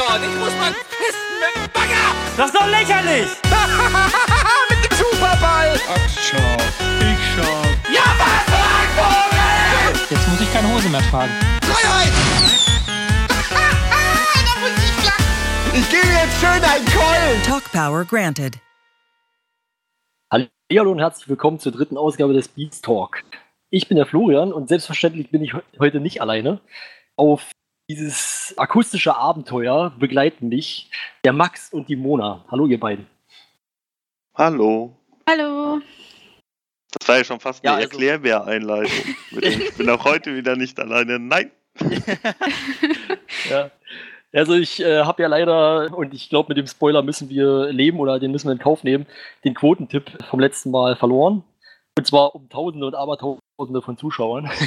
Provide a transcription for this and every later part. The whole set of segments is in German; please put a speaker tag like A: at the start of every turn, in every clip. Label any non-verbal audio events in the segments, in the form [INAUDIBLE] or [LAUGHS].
A: dort. Ich muss mal pissen mit dem Bagger.
B: Das ist doch lächerlich! [LAUGHS]
A: mit dem Superball.
C: Ach, schau. Ich schau.
A: Ja, was, Vogel?
B: Jetzt muss ich keine Hose mehr tragen.
A: Freiheit. [LAUGHS] da muss ich lachen. Ich gebe jetzt schön einen Keulen.
D: Talk Power granted.
E: Hallo und herzlich willkommen zur dritten Ausgabe des Beats Talk. Ich bin der Florian und selbstverständlich bin ich he- heute nicht alleine. Auf dieses akustische Abenteuer begleiten mich der Max und die Mona. Hallo ihr beiden.
F: Hallo.
G: Hallo.
F: Das war ja schon fast
E: Ja,
F: eine
E: also-
F: Erklärbär-Einleitung. Ich bin auch heute wieder nicht alleine. Nein. [LAUGHS]
E: Ja. Also ich äh, habe ja leider, und ich glaube mit dem Spoiler müssen wir leben oder den müssen wir in Kauf nehmen, den Quotentipp vom letzten Mal verloren. Und zwar um Tausende und Abertausende von Zuschauern. [LAUGHS]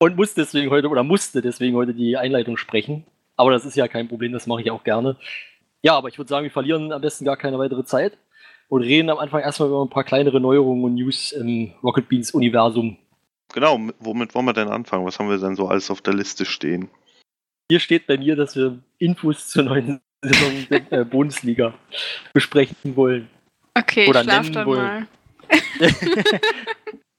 E: und muss deswegen heute, oder musste deswegen heute die Einleitung sprechen. Aber das ist ja kein Problem, das mache ich auch gerne. Ja, aber ich würde sagen, wir verlieren am besten gar keine weitere Zeit und reden am Anfang erstmal über ein paar kleinere Neuerungen und News im Rocket Beans Universum.
F: Genau, womit wollen wir denn anfangen? Was haben wir denn so alles auf der Liste stehen?
E: Hier steht bei mir, dass wir Infos zur neuen [LAUGHS] Saison der äh, Bundesliga besprechen wollen.
G: Okay,
E: Oder
G: ich schlaf dann
E: wollen.
G: mal. [LAUGHS] [LAUGHS]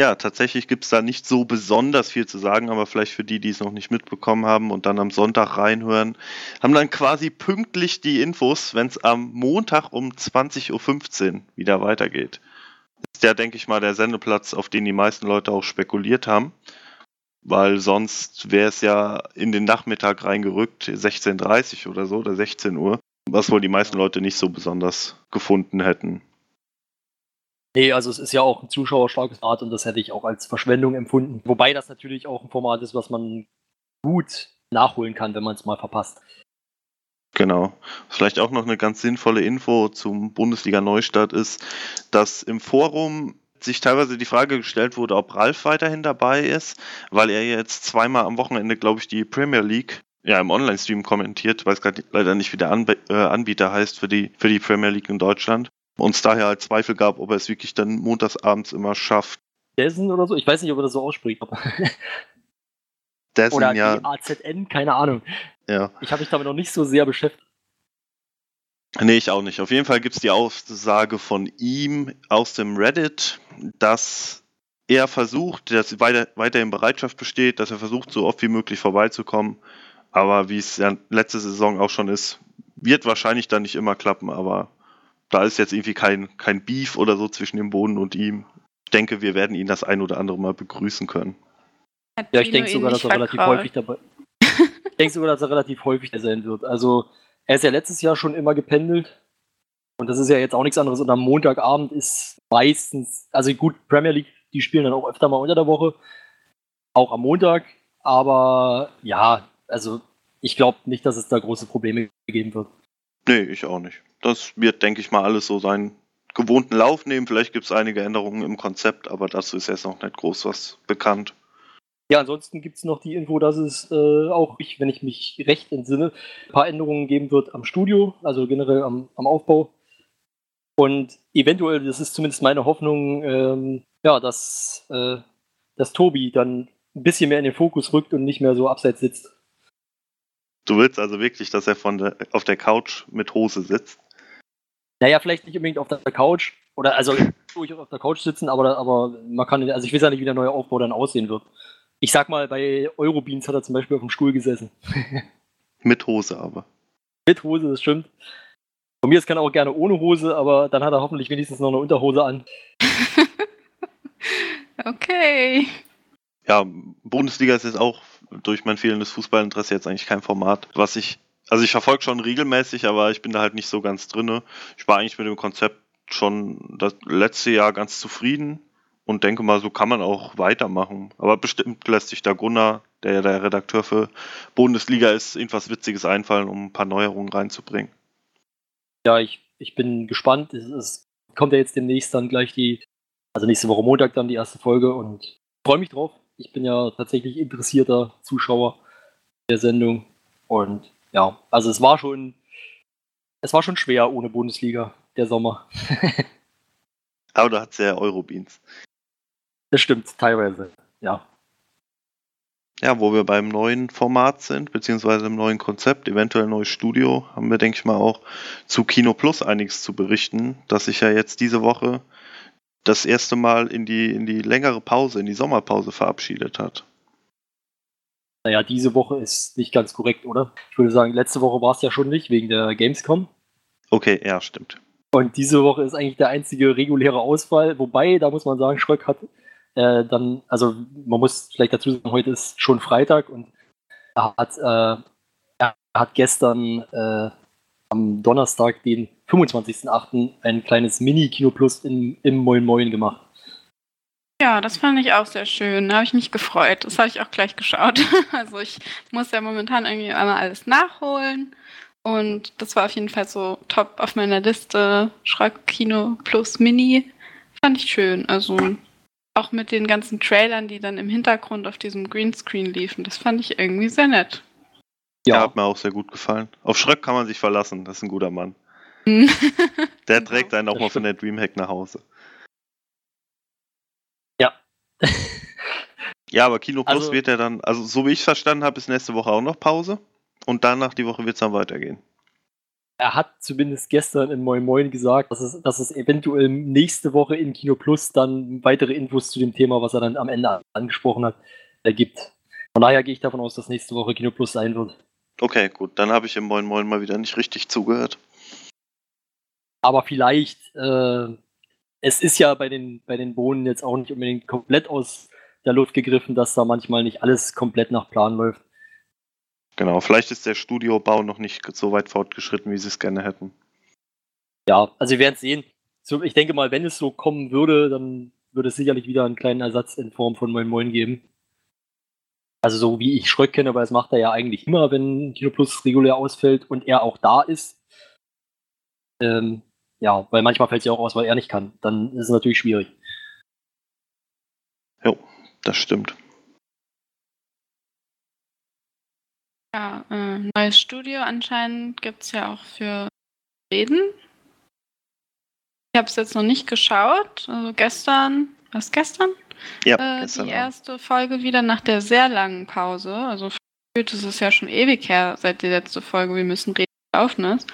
F: Ja, tatsächlich gibt es da nicht so besonders viel zu sagen, aber vielleicht für die, die es noch nicht mitbekommen haben und dann am Sonntag reinhören, haben dann quasi pünktlich die Infos, wenn es am Montag um 20.15 Uhr wieder weitergeht. Ist ja, denke ich mal, der Sendeplatz, auf den die meisten Leute auch spekuliert haben. Weil sonst wäre es ja in den Nachmittag reingerückt, 16.30 Uhr oder so, oder 16 Uhr, was wohl die meisten Leute nicht so besonders gefunden hätten.
E: Nee, also es ist ja auch ein zuschauerstarkes Format und das hätte ich auch als Verschwendung empfunden. Wobei das natürlich auch ein Format ist, was man gut nachholen kann, wenn man es mal verpasst.
F: Genau. Vielleicht auch noch eine ganz sinnvolle Info zum Bundesliga-Neustart ist, dass im Forum sich teilweise die Frage gestellt wurde, ob Ralf weiterhin dabei ist, weil er jetzt zweimal am Wochenende, glaube ich, die Premier League ja, im Online-Stream kommentiert, weiß gerade leider nicht, wie der Anb äh, Anbieter heißt für die, für die Premier League in Deutschland. Und es daher halt Zweifel gab, ob er es wirklich dann montagsabends immer schafft.
E: Dessen oder so? Ich weiß nicht, ob er das so ausspricht. aber- [LAUGHS]
F: Dessen
E: Oder
F: ja,
E: DAZN, keine Ahnung.
F: ja.
E: Ich habe mich damit noch nicht so sehr beschäftigt.
F: Nee, ich auch nicht. Auf jeden Fall gibt es die Aussage von ihm aus dem Reddit, dass er versucht, dass weiter, weiterhin Bereitschaft besteht, dass er versucht, so oft wie möglich vorbeizukommen. Aber wie es ja letzte Saison auch schon ist, wird wahrscheinlich dann nicht immer klappen, aber da ist jetzt irgendwie kein, kein Beef oder so zwischen dem Boden und ihm. Ich denke, wir werden ihn das ein oder andere Mal begrüßen können.
G: Hat
E: Ja, ich denke sogar, dass er relativ
G: verkrault?
E: häufig dabei Ich denke sogar, dass er relativ häufig da sein wird. Also, er ist ja letztes Jahr schon immer gependelt. Und das ist ja jetzt auch nichts anderes. Und am Montagabend ist meistens, also gut, Premier League, die spielen dann auch öfter mal unter der Woche. Auch am Montag. Aber ja, also ich glaube nicht, dass es da große Probleme geben wird.
F: Nee, ich auch nicht. Das wird, denke ich mal, alles so seinen gewohnten Lauf nehmen. Vielleicht gibt es einige Änderungen im Konzept, aber dazu ist jetzt noch nicht groß was bekannt.
E: Ja, ansonsten gibt es noch die Info, dass es äh, auch, ich, wenn ich mich recht entsinne, ein paar Änderungen geben wird am Studio, also generell am, am Aufbau. Und eventuell, das ist zumindest meine Hoffnung, ähm, ja, dass, äh, dass Tobi dann ein bisschen mehr in den Fokus rückt und nicht mehr so abseits sitzt.
F: Du willst also wirklich, dass er von der, auf der Couch mit Hose sitzt?
E: Naja, vielleicht nicht unbedingt auf der Couch, oder also durchaus auf der Couch sitzen, aber, aber man kann, also ich weiß ja nicht, wie der neue Aufbau dann aussehen wird. Ich sag mal, bei Eurobeans hat er zum Beispiel auf dem Stuhl gesessen. [LAUGHS]
F: Mit Hose aber.
E: Mit Hose, das stimmt. Von mir aus kann er auch gerne ohne Hose, aber dann hat er hoffentlich wenigstens noch eine Unterhose an. [LAUGHS]
G: Okay.
F: Ja, Bundesliga ist jetzt auch durch mein fehlendes Fußballinteresse jetzt eigentlich kein Format, was ich, also ich verfolge schon regelmäßig, aber ich bin da halt nicht so ganz drinne. Ich war eigentlich mit dem Konzept schon das letzte Jahr ganz zufrieden und denke mal, so kann man auch weitermachen. Aber bestimmt lässt sich da Gunnar, der ja der Redakteur für Bundesliga ist, irgendwas Witziges einfallen, um ein paar Neuerungen reinzubringen.
E: Ja, ich, ich bin gespannt. Es, es kommt ja jetzt demnächst dann gleich die, also nächste Woche Montag dann die erste Folge und freue mich drauf. Ich bin ja tatsächlich interessierter Zuschauer der Sendung. Und ja, also es war schon, es war schon schwer ohne Bundesliga, der Sommer. [LAUGHS]
F: Aber da hat es ja Eurobeans.
E: Das stimmt, teilweise, ja.
F: ja, wo wir beim neuen Format sind, beziehungsweise im neuen Konzept, eventuell neues Studio, haben wir, denke ich mal, auch zu Kino Plus einiges zu berichten, dass sich ja jetzt diese Woche das erste Mal in die, in die längere Pause, in die Sommerpause verabschiedet hat.
E: Naja, diese Woche ist nicht ganz korrekt, oder? Ich würde sagen, letzte Woche war es ja schon nicht, wegen der Gamescom.
F: Okay, ja, stimmt.
E: Und diese Woche ist eigentlich der einzige reguläre Ausfall, wobei, da muss man sagen, Schröck hat äh, dann, also man muss vielleicht dazu sagen, heute ist schon Freitag und er hat, äh, er hat gestern äh, am Donnerstag, den 25.08., ein kleines Mini-Kino Plus in, im Moin Moin gemacht.
G: Ja, das fand ich auch sehr schön. Da habe ich mich gefreut. Das habe ich auch gleich geschaut. [LAUGHS] Also ich muss ja momentan irgendwie einmal alles nachholen. Und das war auf jeden Fall so top auf meiner Liste. Schreck Kino Plus Mini. Fand ich schön. Also auch mit den ganzen Trailern, die dann im Hintergrund auf diesem Greenscreen liefen. Das fand ich irgendwie sehr nett.
F: Ja, hat mir auch sehr gut gefallen. Auf Schröck kann man sich verlassen. Das ist ein guter Mann. [LAUGHS] Der trägt einen auch mal von der Dreamhack nach Hause.
E: Ja. [LAUGHS]
F: Ja, aber Kino Plus
E: Also-
F: wird ja dann, also so wie ich es verstanden habe, ist nächste Woche auch noch Pause. Und danach die Woche wird es dann weitergehen.
E: er hat zumindest gestern in Moin Moin gesagt, dass es, dass es eventuell nächste Woche in Kino Plus dann weitere Infos zu dem Thema, was er dann am Ende angesprochen hat, äh, gibt. Von daher gehe ich davon aus, dass nächste Woche Kino Plus sein wird.
F: Okay, gut, dann habe ich im Moin Moin mal wieder nicht richtig zugehört.
E: Aber vielleicht, äh, es ist ja bei den, bei den Bohnen jetzt auch nicht unbedingt komplett aus der Luft gegriffen, dass da manchmal nicht alles komplett nach Plan läuft.
F: Genau, vielleicht ist der Studiobau noch nicht so weit fortgeschritten, wie sie es gerne hätten.
E: Ja, also wir werden es sehen. So, ich denke mal, wenn es so kommen würde, dann würde es sicherlich wieder einen kleinen Ersatz in Form von Moin Moin geben. Also so wie ich Schröck kenne, aber das macht er ja eigentlich immer, wenn Kino Plus regulär ausfällt und er auch da ist. Ähm, ja, weil manchmal fällt es ja auch aus, weil er nicht kann. Dann ist es natürlich schwierig.
F: Jo, das stimmt.
G: Ja, äh, neues Studio anscheinend gibt es ja auch für Reden. Ich habe es jetzt noch nicht geschaut. Also gestern, was gestern?
F: Ja,
G: Äh,
F: gestern
G: die erste Folge wieder nach der sehr langen Pause. Also gefühlt ist es ja schon ewig her, seit die letzte Folge Wir müssen reden gelaufen ist.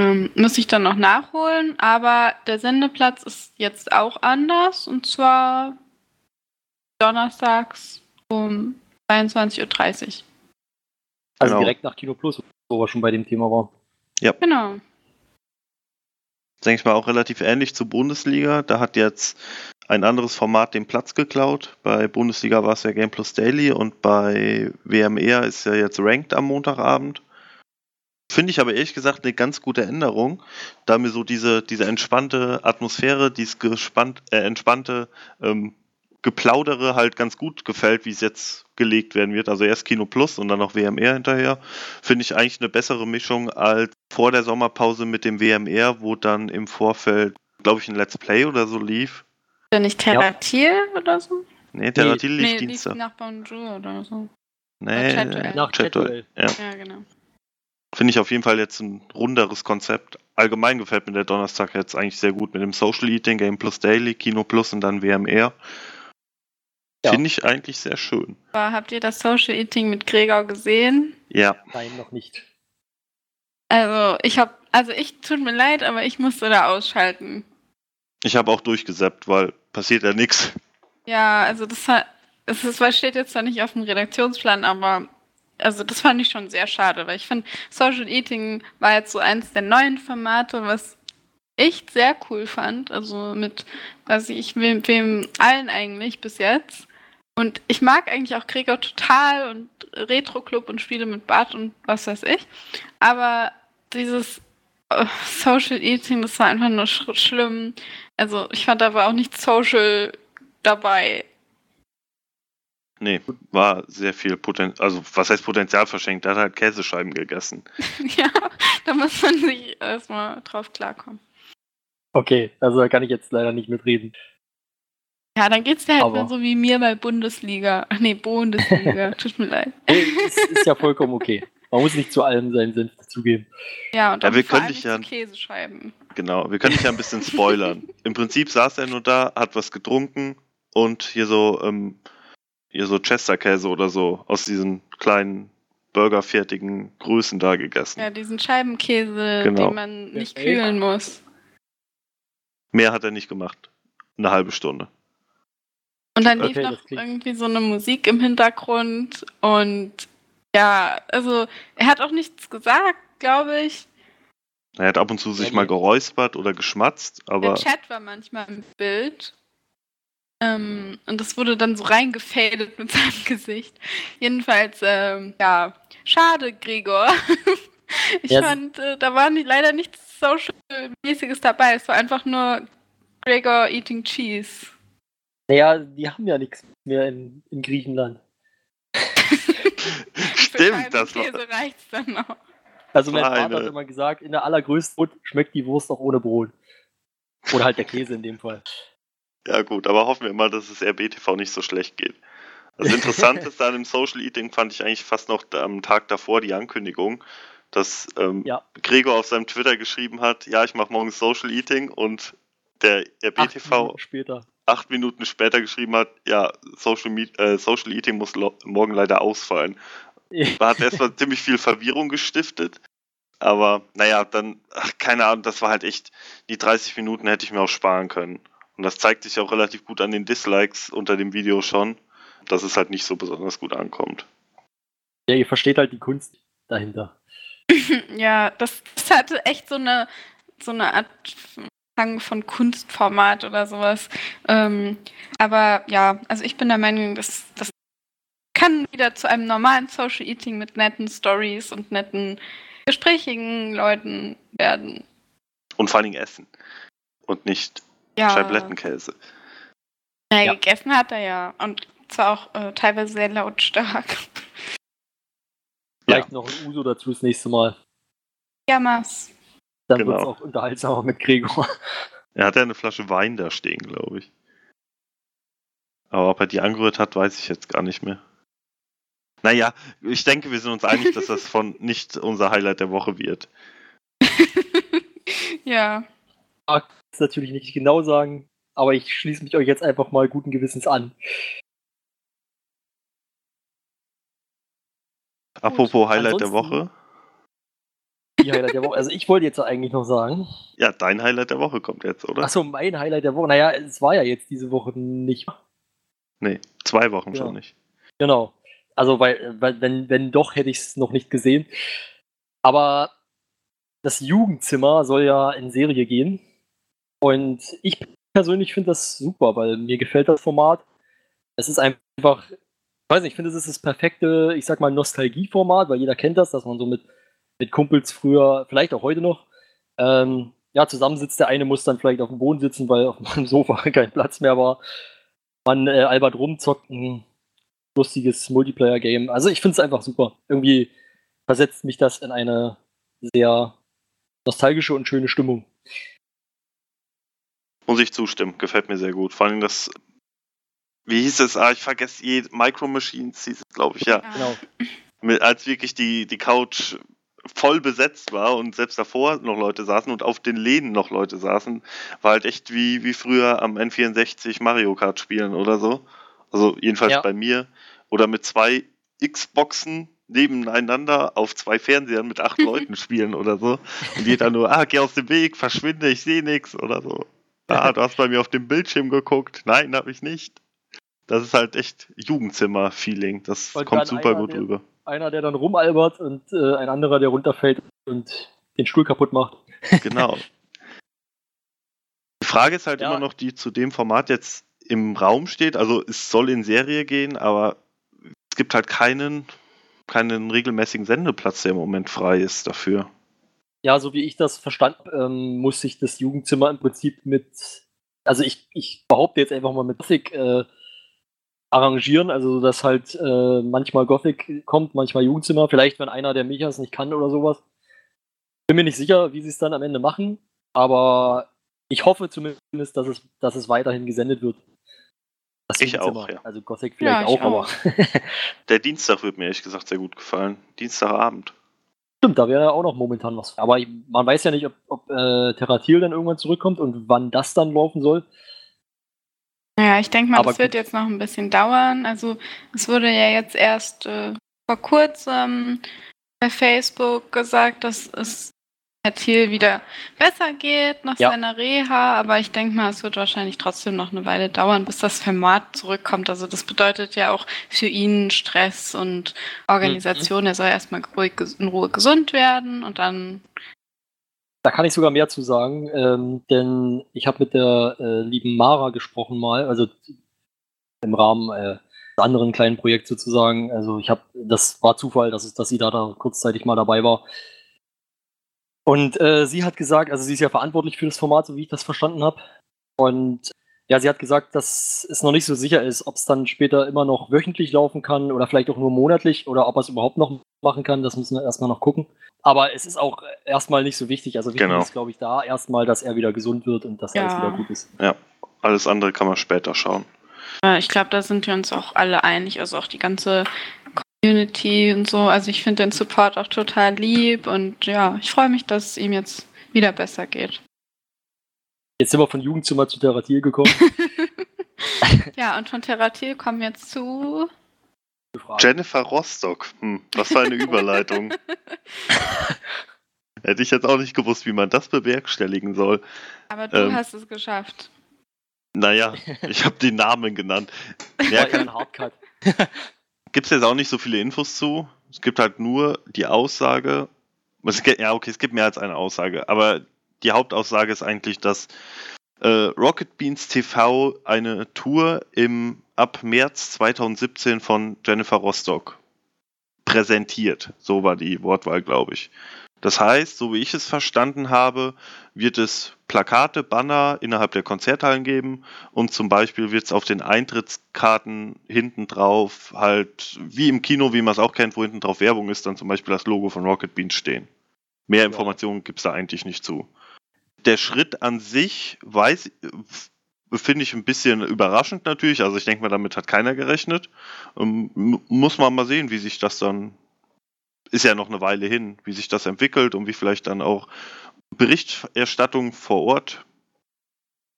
G: Ähm, muss ich dann noch nachholen, aber der Sendeplatz ist jetzt auch anders und zwar donnerstags um 22.30 Uhr.
E: Also
F: Genau.
E: direkt nach Kino Plus, wo wir schon bei dem Thema waren.
G: Genau.
F: denke ich mal, auch relativ ähnlich zur Bundesliga. Da hat jetzt ein anderes Format den Platz geklaut. Bei Bundesliga war es ja Game Plus Daily und bei WMR ist ja jetzt Ranked am Montagabend. Finde ich aber ehrlich gesagt eine ganz gute Änderung, da mir so diese, diese entspannte Atmosphäre, dieses gespannt, äh, entspannte ähm, Geplaudere halt ganz gut gefällt, wie es jetzt gelegt werden wird. Also erst Kino Plus und dann noch WMR hinterher. Finde ich eigentlich eine bessere Mischung als vor der Sommerpause mit dem WMR, wo dann im Vorfeld, glaube ich, ein Let's Play oder so lief.
G: Der nicht Terratil oder so?
F: Nee, Terratil lief
G: nee, lief
F: Dienstag.
G: nach Bonjour oder so.
F: Nee.
E: Nach
F: Chatduell. Ja.
G: Ja, genau.
F: Finde ich auf jeden Fall jetzt ein runderes Konzept. Allgemein gefällt mir der Donnerstag jetzt eigentlich sehr gut mit dem Social Eating, Game Plus Daily, Kino Plus und dann WMR.
E: Ja.
F: Finde ich eigentlich sehr schön.
G: Aber habt ihr das Social Eating mit Gregor gesehen?
F: Ja,
E: Nein, noch nicht.
G: Also ich habe, also ich tut mir leid, aber ich musste da ausschalten.
F: ich habe auch durchgesappt, weil passiert ja nichts.
G: Ja, also das was steht jetzt zwar nicht auf dem Redaktionsplan, aber also das fand ich schon sehr schade, weil ich finde, Social Eating war jetzt so eins der neuen Formate, was ich sehr cool fand. Also mit, weiß ich, wem, wem allen eigentlich bis jetzt. Und ich mag eigentlich auch Gregor total und Retro-Club und Spiele mit Bart und was weiß ich. Aber dieses Social Eating, das war einfach nur sch schlimm. Also ich fand da war auch nicht social dabei.
F: Nee, war sehr viel Potenzial, also was heißt Potenzial verschenkt? Er hat halt Käsescheiben gegessen. [LAUGHS]
G: ja, da muss man sich erstmal drauf klarkommen.
E: Okay, also da kann ich jetzt leider nicht mitreden.
G: Ja, dann geht's dir halt
E: Aber-
G: mal so wie mir bei Bundesliga. Ach nee, Bundesliga. [LAUGHS] Tut mir leid.
E: Nee, ist, ist ja vollkommen okay. Man muss nicht zu allem seinen Senf dazugeben.
G: Ja, und
F: Ja, wir können dich ja-
G: Käsescheiben.
F: Genau, wir können dich ja ein bisschen spoilern. [LAUGHS] Im Prinzip saß er nur da, hat was getrunken und hier so, ähm, hier so Chesterkäse oder so aus diesen kleinen burgerfertigen Größen da gegessen.
G: Ja, diesen Scheibenkäse,
F: Genau.
G: den man nicht
E: Perfekt.
G: kühlen muss.
F: Mehr hat er nicht gemacht. Eine halbe Stunde.
G: Und dann lief
E: Okay,
G: noch irgendwie so eine Musik im Hintergrund und ja, also er hat auch nichts gesagt, glaube ich.
F: Er hat ab und zu sich
E: Ja,
F: mal geräuspert oder geschmatzt, aber
G: Der Chat war manchmal im Bild. Ähm, und das wurde dann so reingefadet mit seinem [LAUGHS] Gesicht. Jedenfalls, ähm, ja, schade, Gregor. [LAUGHS] ich
E: Ja,
G: fand, äh, da war nicht, leider nichts Social-mäßiges dabei. Es war einfach nur Gregor eating cheese.
E: Naja, die haben ja nichts mehr in, in Griechenland. [LAUGHS] [LAUGHS]
F: Stimmt, das war.
G: Käse reicht's dann noch.
E: Also mein. Vater hat immer gesagt, in der allergrößten Brot schmeckt die Wurst auch ohne Brot. Oder halt der Käse in dem Fall.
F: Ja gut, aber hoffen wir mal, dass es RBTV nicht so schlecht geht. Das Interessanteste [LAUGHS] an dem Social Eating fand ich eigentlich fast noch am Tag davor die Ankündigung, dass ähm,
E: Ja.
F: Gregor auf seinem Twitter geschrieben hat, ja, ich mache morgen Social Eating und der
E: Acht
F: RBTV
E: Minuten später.
F: Acht Minuten später geschrieben hat, ja, Social, Meet, äh, Social Eating muss morgen leider ausfallen. Da hat erstmal [LAUGHS] ziemlich viel Verwirrung gestiftet. Aber naja, dann, ach, keine Ahnung, das war halt echt, die 30 Minuten hätte ich mir auch sparen können. Und das zeigt sich auch relativ gut an den Dislikes unter dem Video schon, dass es halt nicht so besonders gut ankommt.
E: Ja, ihr versteht halt die Kunst dahinter. [LAUGHS]
G: Ja, das, das hatte echt so eine, so eine Art von Kunstformat oder sowas. Ähm, aber ja, also ich bin der Meinung, dass das kann wieder zu einem normalen Social Eating mit netten Stories und netten, gesprächigen Leuten werden.
F: Und vor allen Dingen Essen. Und nicht
G: Ja,
F: Scheiblettenkäse.
G: ja,
E: Ja.
G: gegessen hat er ja. Und zwar auch äh, teilweise sehr lautstark.
E: Vielleicht noch ein Uso dazu das nächste Mal.
G: Jammers.
E: Dann
F: Genau.
E: wird es auch unterhaltsamer mit Gregor.
F: Er hat ja eine Flasche Wein da stehen, glaube ich. Aber ob er die angerührt hat, weiß ich jetzt gar nicht mehr. Naja, ich denke, wir sind uns einig, dass das von [LAUGHS] nicht unser Highlight der Woche wird. [LAUGHS]
G: ja.
E: mag es natürlich nicht genau sagen, aber ich schließe mich euch jetzt einfach mal guten Gewissens an.
F: Apropos Highlight der
E: ansonsten-
F: Woche.
E: Die Highlight der Woche. Also ich wollte jetzt eigentlich noch sagen.
F: Ja, dein Highlight der Woche kommt jetzt, oder?
E: Achso, mein Highlight der Woche. Naja, es war ja jetzt diese Woche nicht.
F: Nee, zwei Wochen
E: Ja.
F: schon nicht.
E: Genau. Also, weil, weil wenn, wenn doch, hätte ich es noch nicht gesehen. Aber das Jugendzimmer soll ja in Serie gehen. Und ich persönlich finde das super, weil mir gefällt das Format. Es ist einfach, ich weiß nicht, ich finde, es ist das perfekte, ich sag mal, Nostalgieformat, weil jeder kennt das, dass man so mit, mit Kumpels früher, vielleicht auch heute noch, ähm, ja, zusammensitzt. Der eine muss dann vielleicht auf dem Boden sitzen, weil auf dem [LAUGHS] Sofa kein Platz mehr war. Man äh, albert rum, zockt ein lustiges Multiplayer-Game. Also ich finde es einfach super. Irgendwie versetzt mich das in eine sehr nostalgische und schöne Stimmung.
F: Muss ich zustimmen, gefällt mir sehr gut. Vor allem das, wie hieß es? Ah, ich vergesse je, Micro Machines hieß es, glaube ich, ja.
E: Genau.
F: Mit, als wirklich die, die Couch voll besetzt war und selbst davor noch Leute saßen und auf den Lehnen noch Leute saßen, war halt echt wie, wie früher am N64 Mario Kart spielen oder so. Also jedenfalls
E: Ja.
F: bei mir. Oder mit zwei Xboxen nebeneinander auf zwei Fernsehern mit acht [LAUGHS] Leuten spielen oder so. Und jeder nur, ah, geh aus dem Weg, verschwinde, ich sehe nichts oder so. Ah, du hast bei mir auf dem Bildschirm geguckt. Nein, habe ich nicht. Das ist halt echt Jugendzimmer-Feeling. Das
E: Und
F: kommt super gut rüber.
E: Einer, der dann rumalbert und äh, ein anderer, der runterfällt und den Stuhl kaputt macht.
F: Genau. Die Frage ist halt
E: Ja.
F: immer noch, die zu dem Format jetzt im Raum steht. Also es soll in Serie gehen, aber es gibt halt keinen, keinen regelmäßigen Sendeplatz, der im Moment frei ist dafür.
E: Ja, so wie ich das verstanden habe, ähm, muss sich das Jugendzimmer im Prinzip mit, also ich, ich behaupte jetzt einfach mal mit Gothic äh, arrangieren, also dass halt äh, manchmal Gothic kommt, manchmal Jugendzimmer, vielleicht wenn einer der Michas nicht kann oder sowas. Bin mir nicht sicher, wie sie es dann am Ende machen, aber ich hoffe zumindest, dass es, dass es weiterhin gesendet wird. Das
F: Ich auch, ja.
E: Also Gothic vielleicht
G: Ja, ich
E: auch, aber [LAUGHS]
F: Der Dienstag wird mir ehrlich gesagt sehr gut gefallen. Dienstagabend.
E: Stimmt, da wäre ja auch noch momentan was. Aber ich- man weiß ja nicht, ob, ob äh, Terratil dann irgendwann zurückkommt und wann das dann laufen soll.
G: Ja, ich denke mal,
E: Aber
G: das wird jetzt noch ein bisschen dauern. Also es wurde ja jetzt erst äh, vor kurzem bei Facebook gesagt, dass es Herr Thiel wieder besser geht nach
E: Ja.
G: seiner Reha, aber ich denke mal, es wird wahrscheinlich trotzdem noch eine Weile dauern, bis das Format zurückkommt. Also das bedeutet ja auch für ihn Stress und Organisation. Er soll erstmal in Ruhe gesund werden und dann
E: Da kann ich sogar mehr zu sagen, ähm, denn ich habe mit der äh, lieben Mara gesprochen mal, also im Rahmen äh, eines anderen kleinen Projekts sozusagen. Also ich habe, das war Zufall, dass, dass sie da, da kurzzeitig mal dabei war. Und äh, sie hat gesagt, also sie ist ja verantwortlich für das Format, so wie ich das verstanden habe. Und ja, sie hat gesagt, dass es noch nicht so sicher ist, ob es dann später immer noch wöchentlich laufen kann oder vielleicht auch nur monatlich oder ob er es überhaupt noch machen kann. Das müssen wir erstmal noch gucken. Aber es ist auch erstmal nicht so wichtig. Also wichtig
F: Genau.
E: ist, glaube ich, da erstmal, dass er wieder gesund wird und dass alles
G: Ja.
E: wieder gut ist.
F: Alles andere kann man später schauen.
G: Ich glaube, da sind wir uns auch alle einig, also auch die ganze Community und so. Also ich finde den Support auch total lieb und ja, ich freue mich, dass es ihm jetzt wieder besser geht.
E: Jetzt sind wir von Jugendzimmer zu Theratil gekommen. [LAUGHS]
G: Ja, und von Theratil kommen wir jetzt zu.
F: Jennifer Rostock. Hm, was war eine [LAUGHS] Überleitung. Hätte ich jetzt auch nicht gewusst, wie man das bewerkstelligen soll.
G: Aber du
F: Ähm.
G: hast es geschafft.
F: Naja, [LAUGHS] ich habe den Namen genannt.
E: Ja, kein Hardcut.
F: gibt es jetzt auch nicht so viele Infos zu. Es gibt halt nur die Aussage. Es gibt, ja, okay, es gibt mehr als eine Aussage, aber die Hauptaussage ist eigentlich, dass äh, Rocket Beans TV eine Tour im ab März 2017 von Jennifer Rostock präsentiert. So war die Wortwahl, glaube ich. Das heißt, so wie ich es verstanden habe, wird es Plakate, Banner innerhalb der Konzerthallen geben und zum Beispiel wird es auf den Eintrittskarten hinten drauf halt, wie im Kino, wie man es auch kennt, wo hinten drauf Werbung ist, dann zum Beispiel das Logo von Rocket Beans stehen. Mehr Informationen gibt es da eigentlich nicht zu. Der Schritt an sich weiß, finde ich ein bisschen überraschend natürlich. Also ich denke mal, damit hat keiner gerechnet. Ähm, mu- muss man mal sehen, wie sich das dann, ist ja noch eine Weile hin, wie sich das entwickelt und wie vielleicht dann auch Berichterstattung vor Ort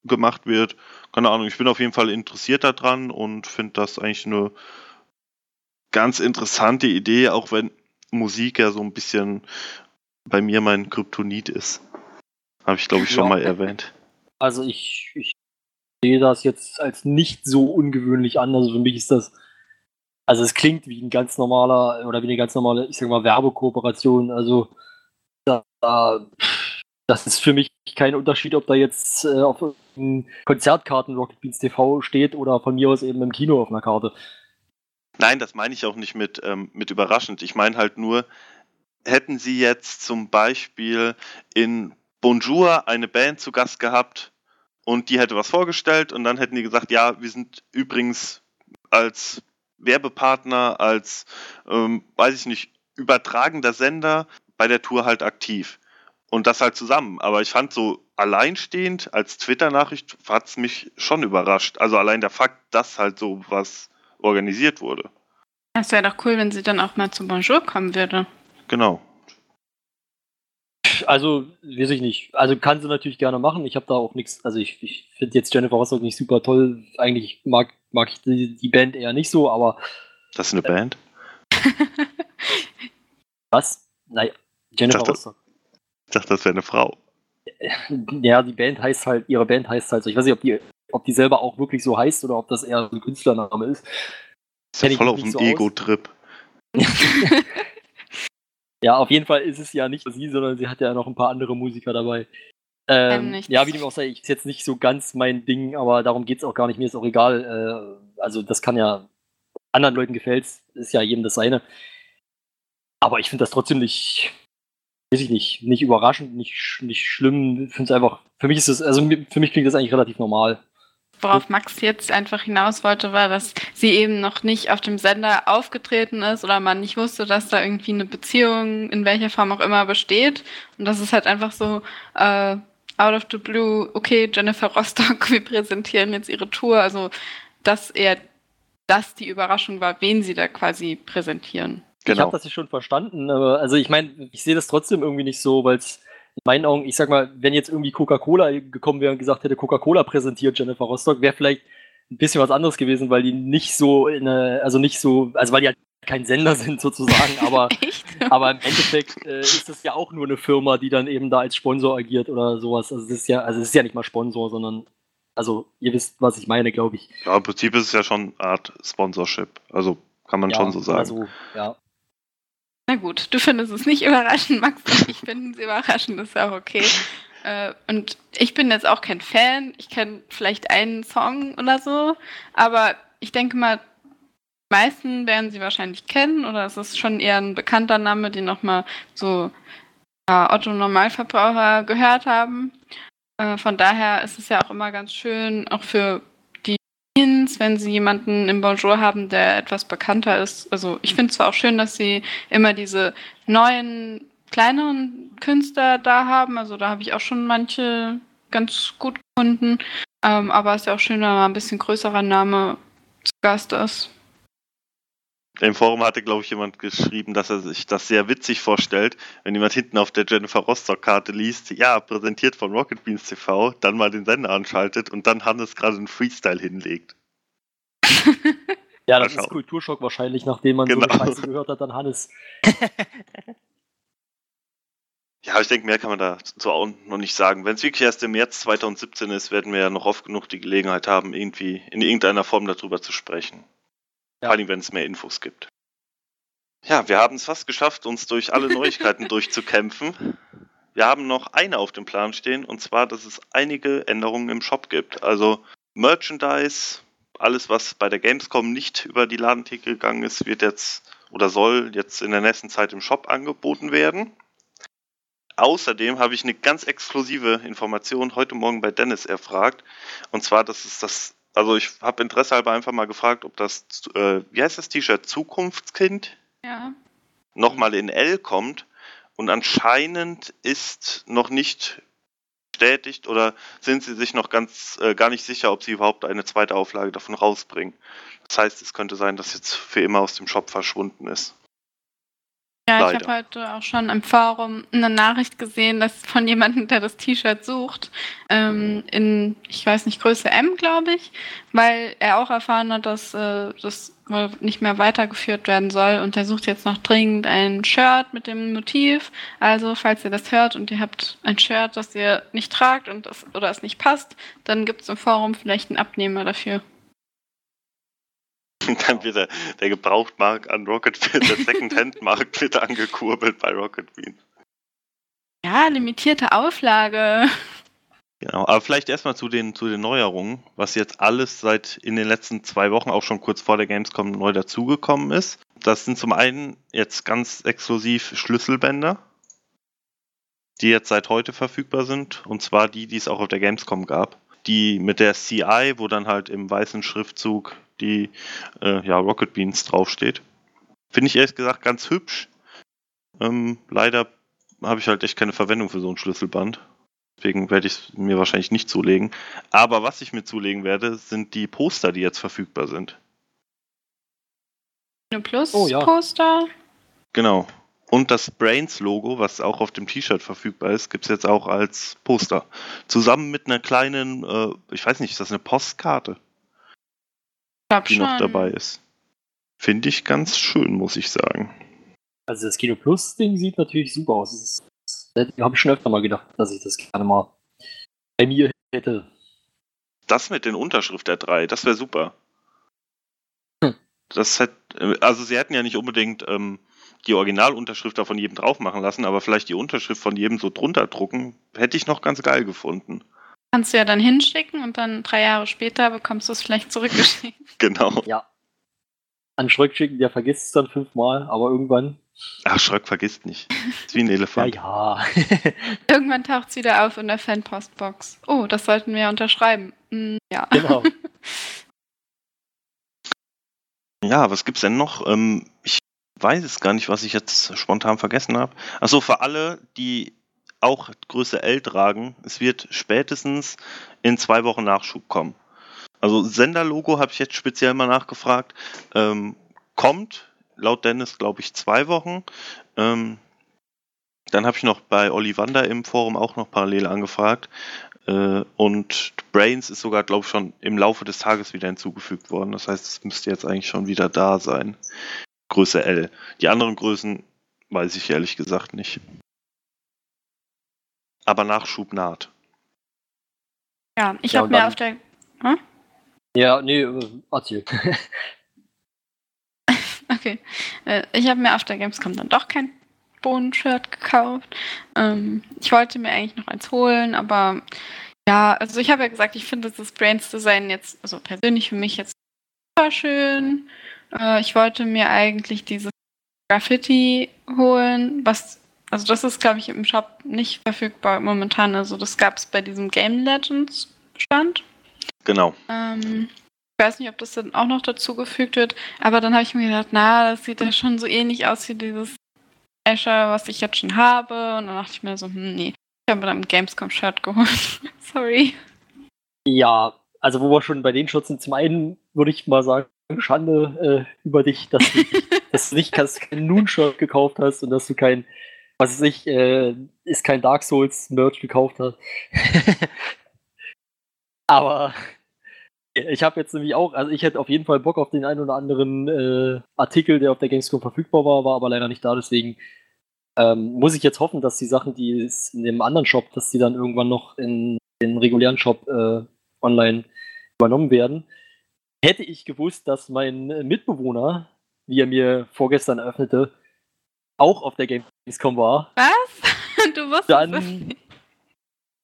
F: gemacht wird. Keine Ahnung, ich bin auf jeden Fall interessiert daran und finde das eigentlich eine ganz interessante Idee, auch wenn Musik ja so ein bisschen bei mir mein Kryptonit ist. Habe ich, glaube ich, schon
E: Ja.
F: mal erwähnt.
E: Also ich, ich sehe das jetzt als nicht so ungewöhnlich an. Also für mich ist das, also es klingt wie ein ganz normaler oder wie eine ganz normale, ich sag mal, Werbekooperation. Also da, da, das ist für mich kein Unterschied, ob da jetzt äh, auf Konzertkarten Rocket Beans TV steht oder von mir aus eben im Kino auf einer Karte.
F: Nein, das meine ich auch nicht mit, ähm, mit überraschend. Ich meine halt nur, hätten sie jetzt zum Beispiel in Bonjour eine Band zu Gast gehabt und die hätte was vorgestellt und dann hätten die gesagt, ja, wir sind übrigens als Werbepartner, als, ähm, weiß ich nicht, übertragender Sender bei der Tour halt aktiv. Und das halt zusammen. Aber ich fand so alleinstehend als Twitter-Nachricht hat es mich schon überrascht. Also allein der Fakt, dass halt so was organisiert wurde.
G: Es wäre doch cool, wenn sie dann auch mal zu Bonjour kommen würde.
F: Genau.
E: Also, weiß ich nicht. Also kann sie natürlich gerne machen. Ich habe da auch nichts, also ich, ich finde jetzt Jennifer Rostock nicht super toll. Eigentlich mag, mag ich die, die Band eher nicht so, aber
F: Das ist eine Band. [LAUGHS]
E: was? Naja, Jennifer
F: dachte-
E: Rostock.
F: Ich dachte, das wäre eine Frau.
E: Ja, die Band heißt halt, ihre Band heißt halt so. Ich weiß nicht, ob die, ob die selber auch wirklich so heißt oder ob das eher ein Künstlername ist.
F: Ist ja
E: ich
F: voll auf dem
E: so.
F: Ego-Trip. [LAUGHS]
E: Ja, auf jeden Fall ist es ja nicht sie, sondern sie hat ja noch ein paar andere Musiker dabei. Ähm,
G: nichts.
E: ja, wie dem auch sei, ist jetzt nicht so ganz mein Ding, aber darum geht es auch gar nicht. Mir ist auch egal. Äh, also, das kann ja anderen Leuten gefällt, ist ja jedem das seine. Aber ich finde das trotzdem nicht, weiß ich nicht, nicht überraschend, nicht, nicht schlimm. Ich finde es einfach, für mich ist es, also für mich klingt das eigentlich relativ normal.
G: Worauf Max jetzt einfach hinaus wollte, war, dass sie eben noch nicht auf dem Sender aufgetreten ist oder man nicht wusste, dass da irgendwie eine Beziehung in welcher Form auch immer besteht. Und das ist halt einfach so äh, out of the blue, okay, Jennifer Rostock, [LAUGHS] wir präsentieren jetzt ihre Tour. Also, dass eher das die Überraschung war, wen sie da quasi präsentieren.
E: Ich
F: Genau.
E: habe das ja schon verstanden, aber also ich meine, ich sehe das trotzdem irgendwie nicht so, weil es in meinen Augen, ich sag mal, wenn jetzt irgendwie Coca-Cola gekommen wäre und gesagt hätte, Coca-Cola präsentiert Jennifer Rostock, wäre vielleicht ein bisschen was anderes gewesen, weil die nicht so in eine, also nicht so, also weil die halt kein Sender [LAUGHS] sind sozusagen, [LAUGHS] aber,
G: Echt?
E: aber im Endeffekt äh, ist das ja auch nur eine Firma, die dann eben da als Sponsor agiert oder sowas. Also es ist ja, also es ist ja nicht mal Sponsor, sondern also ihr wisst, was ich meine, glaube ich.
F: Ja, im Prinzip ist es ja schon eine Art Sponsorship. Also kann man
E: ja,
F: schon so sagen.
E: Also, ja.
G: Na gut, du findest es nicht [LAUGHS] überraschend, Max. Ich finde es überraschend, ist auch okay. [LAUGHS] Äh, und ich bin jetzt auch kein Fan. Ich kenne vielleicht einen Song oder so. Aber ich denke mal, die meisten werden sie wahrscheinlich kennen. Oder es ist schon eher ein bekannter Name, den nochmal so ja, Otto Normalverbraucher gehört haben. Äh, von daher ist es ja auch immer ganz schön, auch für wenn sie jemanden im Bonjour haben, der etwas bekannter ist. Also ich finde es zwar auch schön, dass sie immer diese neuen, kleineren Künstler da haben. Also da habe ich auch schon manche ganz gut gefunden. Ähm, aber es ist ja auch schön, wenn mal ein bisschen größerer Name zu Gast ist.
F: Im Forum hatte, glaube ich, jemand geschrieben, dass er sich das sehr witzig vorstellt, wenn jemand hinten auf der Jennifer Rostock-Karte liest, ja, präsentiert von Rocket Beans TV, dann mal den Sender anschaltet und dann Hannes gerade einen Freestyle hinlegt. [LAUGHS]
E: Ja, das ist. Kulturschock wahrscheinlich, nachdem man so
F: Genau.
E: eine Scheiße gehört hat, dann Hannes. [LAUGHS]
F: Ja, ich denke, mehr kann man dazu auch noch nicht sagen. Wenn es wirklich erst im März 2017 ist, werden wir ja noch oft genug die Gelegenheit haben, irgendwie in irgendeiner Form darüber zu sprechen.
E: Ja.
F: Vor allem, wenn es mehr Infos gibt. Ja, wir haben es fast geschafft, uns durch alle Neuigkeiten [LAUGHS] durchzukämpfen. Wir haben noch eine auf dem Plan stehen, und zwar, dass es einige Änderungen im Shop gibt. Also Merchandise, alles, was bei der Gamescom nicht über die Ladentheke gegangen ist, wird jetzt oder soll jetzt in der nächsten Zeit im Shop angeboten werden. Außerdem habe ich eine ganz exklusive Information heute Morgen bei Dennis erfragt. Und zwar, dass es das, also ich habe Interesse halber einfach mal gefragt, ob das, äh, wie heißt das T-Shirt, Zukunftskind,
G: Ja.
F: nochmal in L kommt. Und anscheinend ist noch nicht bestätigt oder sind sie sich noch ganz äh, gar nicht sicher, ob sie überhaupt eine zweite Auflage davon rausbringen. Das heißt, es könnte sein, dass jetzt für immer aus dem Shop verschwunden ist.
G: Ja, ich
F: Leider.
G: habe heute auch schon im Forum eine Nachricht gesehen, dass von jemandem, der das T-Shirt sucht, ähm, in, ich weiß nicht, Größe M, glaube ich, weil er auch erfahren hat, dass äh, das wohl nicht mehr weitergeführt werden soll und der sucht jetzt noch dringend ein Shirt mit dem Motiv. Also, falls ihr das hört und ihr habt ein Shirt, das ihr nicht tragt und das, oder es nicht passt, dann gibt es im Forum vielleicht einen Abnehmer dafür. [LAUGHS]
F: Dann wird der, der Gebrauchtmarkt an Rocket [LAUGHS] der Secondhand-Markt wird angekurbelt bei Rocket Bean.
G: Ja, limitierte Auflage.
F: Genau, aber vielleicht erstmal zu den, zu den Neuerungen, was jetzt alles seit in den letzten zwei Wochen, auch schon kurz vor der Gamescom, neu dazugekommen ist. Das sind zum einen jetzt ganz exklusiv Schlüsselbänder, die jetzt seit heute verfügbar sind, und zwar die, die es auch auf der Gamescom gab. Die mit der CI, wo dann halt im weißen Schriftzug die äh, ja, Rocket Beans draufsteht. Finde ich ehrlich gesagt ganz hübsch. Ähm, leider habe ich halt echt keine Verwendung für so ein Schlüsselband. Deswegen werde ich es mir wahrscheinlich nicht zulegen. Aber was ich mir zulegen werde, sind die Poster, die jetzt verfügbar sind.
G: Eine Plus
E: Oh, ja.
F: Genau. Und das Brains-Logo, was auch auf dem T-Shirt verfügbar ist, gibt es jetzt auch als Poster. Zusammen mit einer kleinen, äh, ich weiß nicht, ist das eine Postkarte,
G: glaub
F: die
G: schon.
F: noch dabei ist. Finde ich ganz schön, muss ich sagen.
E: Also das Kino Plus Ding sieht natürlich super aus. Das, habe ich schon öfter mal gedacht, dass ich das gerne mal bei mir hätte.
F: Das mit den Unterschrift der drei, das wäre super.
E: Hm.
F: Das hätte, also sie hätten ja nicht unbedingt ähm, die Originalunterschrift da von jedem drauf machen lassen, aber vielleicht die Unterschrift von jedem so drunter drucken, hätte ich noch ganz geil gefunden.
G: Kannst du ja dann hinschicken und dann drei Jahre später bekommst du es vielleicht zurückgeschickt. [LAUGHS]
F: Genau.
E: Ja. An Schröck schicken, der vergisst es dann fünfmal, aber irgendwann.
F: Ach, Schröck vergisst nicht. Ist wie ein
E: Ja,
F: Elefant.
E: ja. [LAUGHS]
G: Irgendwann taucht es wieder auf in der Fanpostbox. Oh, das sollten wir ja unterschreiben. Hm, ja.
E: genau. [LAUGHS]
F: Ja, was gibt's denn noch? Ähm, ich weiß es gar nicht, was ich jetzt spontan vergessen habe. Achso, für alle, die auch Größe L tragen, es wird spätestens in zwei Wochen Nachschub kommen. Also Senderlogo habe ich jetzt speziell mal nachgefragt. Ähm, kommt, laut Dennis, glaube ich, zwei Wochen. Ähm, dann habe ich noch bei Ollivander im Forum auch noch parallel angefragt. Äh, und Brains ist sogar, glaube ich, schon im Laufe des Tages wieder hinzugefügt worden. Das heißt, es müsste jetzt eigentlich schon wieder da sein. Größe L. Die anderen Größen weiß ich ehrlich gesagt nicht. Aber Nachschub naht.
G: Ja, ich
E: Ja,
G: habe mir auf der.
E: Ja, nee, äh, erzähl. [LAUGHS]
G: Okay. Äh, ich habe mir auf der Gamescom dann doch kein Bohnen-Shirt gekauft. Ähm, ich wollte mir eigentlich noch eins holen, aber ja, also ich habe ja gesagt, ich finde das Brains-Design jetzt, also persönlich für mich jetzt super schön. Äh, ich wollte mir eigentlich dieses Graffiti holen, was, also das ist, glaube ich, im Shop nicht verfügbar momentan. Also das gab es bei diesem Game Legends Stand.
F: Genau.
G: Ähm, ich weiß nicht, ob das dann auch noch dazugefügt wird, aber dann habe ich mir gedacht, na, das sieht ja schon so ähnlich aus wie dieses Asher, was ich jetzt schon habe. Und dann dachte ich mir so, hm, nee, ich habe mir dann ein Gamescom-Shirt geholt. [LAUGHS] Sorry.
E: Ja, also wo wir schon bei den Shirts sind, zum einen würde ich mal sagen, Schande äh, über dich, dass du, [LAUGHS] dass du nicht dass du kein Noon-Shirt gekauft hast und dass du kein, was ich, äh, ist kein Dark Souls-Merch gekauft hast. [LAUGHS] Aber ich habe jetzt nämlich auch, also ich hätte auf jeden Fall Bock auf den einen oder anderen äh, Artikel, der auf der Gamescom verfügbar war, war aber leider nicht da, deswegen ähm, muss ich jetzt hoffen, dass die Sachen, die es in dem anderen Shop, dass die dann irgendwann noch in den regulären Shop äh, online übernommen werden. Hätte ich gewusst, dass mein Mitbewohner, wie er mir vorgestern eröffnete, auch auf der Gamescom war,
G: Was? [LAUGHS] Du wusstest
E: Dann-
G: das nicht.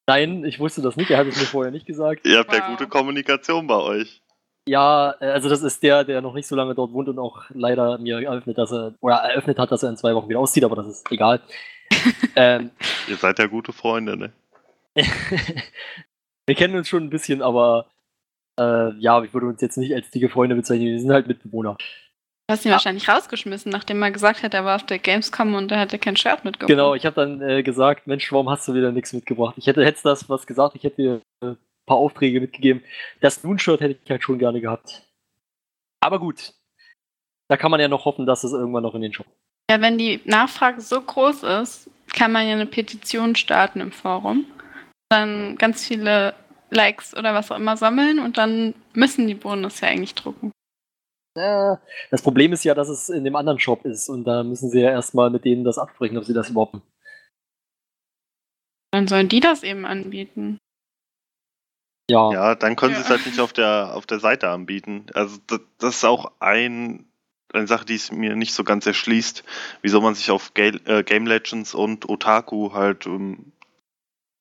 E: nein, ich wusste das nicht, er hat es mir vorher nicht gesagt.
F: Ihr habt ja
G: Wow.
F: gute Kommunikation bei euch.
E: Ja, äh, also das ist der, der noch nicht so lange dort wohnt und auch leider mir eröffnet, dass er, oder eröffnet hat, dass er in zwei Wochen wieder auszieht, aber das ist egal. [LAUGHS] ähm,
F: Ihr seid ja gute Freunde, ne? [LAUGHS]
E: wir kennen uns schon ein bisschen, aber äh, ja, ich würde uns jetzt nicht als dicke Freunde bezeichnen, wir sind halt Mitbewohner.
G: Du hast ihn wahrscheinlich rausgeschmissen, nachdem er gesagt hat, er war auf der Gamescom und er hatte kein Shirt mitgebracht.
E: Genau, ich habe dann äh, gesagt, Mensch, warum hast du wieder nichts mitgebracht? Ich hätte hättest das was gesagt, ich hätte dir äh, ein paar Aufträge mitgegeben. Das Moon-Shirt hätte ich halt schon gerne gehabt. Aber gut, da kann man ja noch hoffen, dass es irgendwann noch in den Shop.
G: Ja, wenn die Nachfrage so groß ist, kann man ja eine Petition starten im Forum. Dann ganz viele Likes oder was auch immer sammeln und dann müssen die Bonus ja eigentlich drucken.
E: Das Problem ist ja, dass es in dem anderen Shop ist und da müssen sie ja erstmal mit denen das absprechen, ob sie das überhaupt.
G: Dann sollen die das eben anbieten.
E: Ja,
F: Ja, dann können sie
G: Ja.
F: es halt nicht auf der, auf der Seite anbieten. Also das, das ist auch ein, eine Sache, die es mir nicht so ganz erschließt, wieso man sich auf Ga äh, Game Legends und Otaku halt ähm,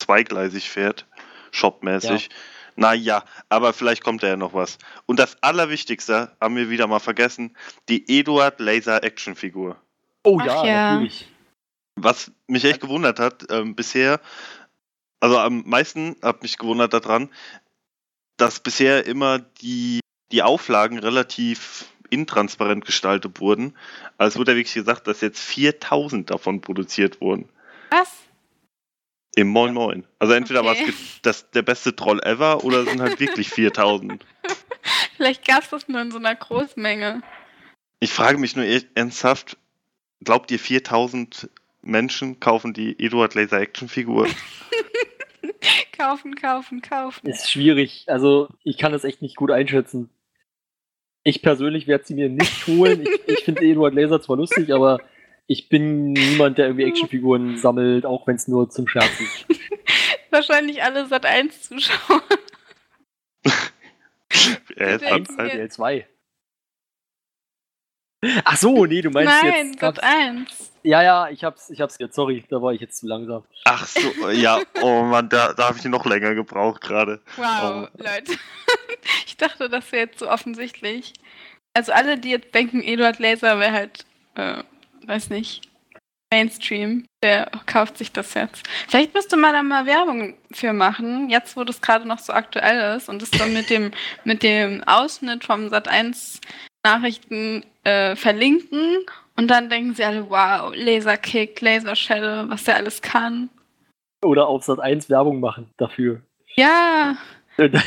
F: zweigleisig fährt, shopmäßig. Naja, aber vielleicht kommt da ja noch was. Und das Allerwichtigste haben wir wieder mal vergessen, die Eduard Laser Actionfigur.
E: oh ja,
G: ja.
E: natürlich.
F: Was mich echt gewundert hat, ähm, bisher, also am meisten hat mich gewundert daran, dass bisher immer die, die Auflagen relativ intransparent gestaltet wurden. Also es wurde ja wirklich gesagt, dass jetzt 4000 davon produziert wurden.
G: Was?
F: Im Moin Moin. Also entweder war
G: Okay.
F: es das der beste Troll ever oder es sind halt wirklich 4000. [LAUGHS]
G: Vielleicht gab es das nur in so einer Großmenge.
F: Ich frage mich nur e- ernsthaft, glaubt ihr 4000 Menschen kaufen die Eduard Laser Action Figur? [LAUGHS]
G: kaufen, kaufen, kaufen.
E: Ist schwierig. Also, ich kann das echt nicht gut einschätzen. Ich persönlich werde sie mir nicht holen. Ich, ich finde Eduard Laser zwar lustig, aber ich bin niemand, der irgendwie Actionfiguren [LAUGHS] sammelt, auch wenn es nur zum Scherz ist. [LAUGHS]
G: Wahrscheinlich alle Sat 1 Zuschauer. [LAUGHS]
E: RTL 2. Ach so, nee, du meinst
G: Nein,
E: jetzt.
G: Sat 1.
E: Ja, ja, ich hab's, ich hab's jetzt. Sorry, da war ich jetzt zu langsam.
F: ach so, ja, oh Mann, da, da habe ich noch länger gebraucht gerade.
G: Wow,
F: Oh.
G: Leute. Ich dachte, das wäre jetzt so offensichtlich. Also alle, die jetzt denken, Eduard Laser wäre halt, äh, weiß nicht, Mainstream, der kauft sich das jetzt. Vielleicht müsste man da mal Werbung für machen, jetzt wo das gerade noch so aktuell ist und es dann mit dem, mit dem Ausschnitt vom Sat1 Nachrichten äh, verlinken und dann denken sie alle, wow, Laserkick, Lasershadow, was der alles kann.
E: Oder auf Sat 1 Werbung machen dafür.
G: Ja,
E: dann- [LAUGHS]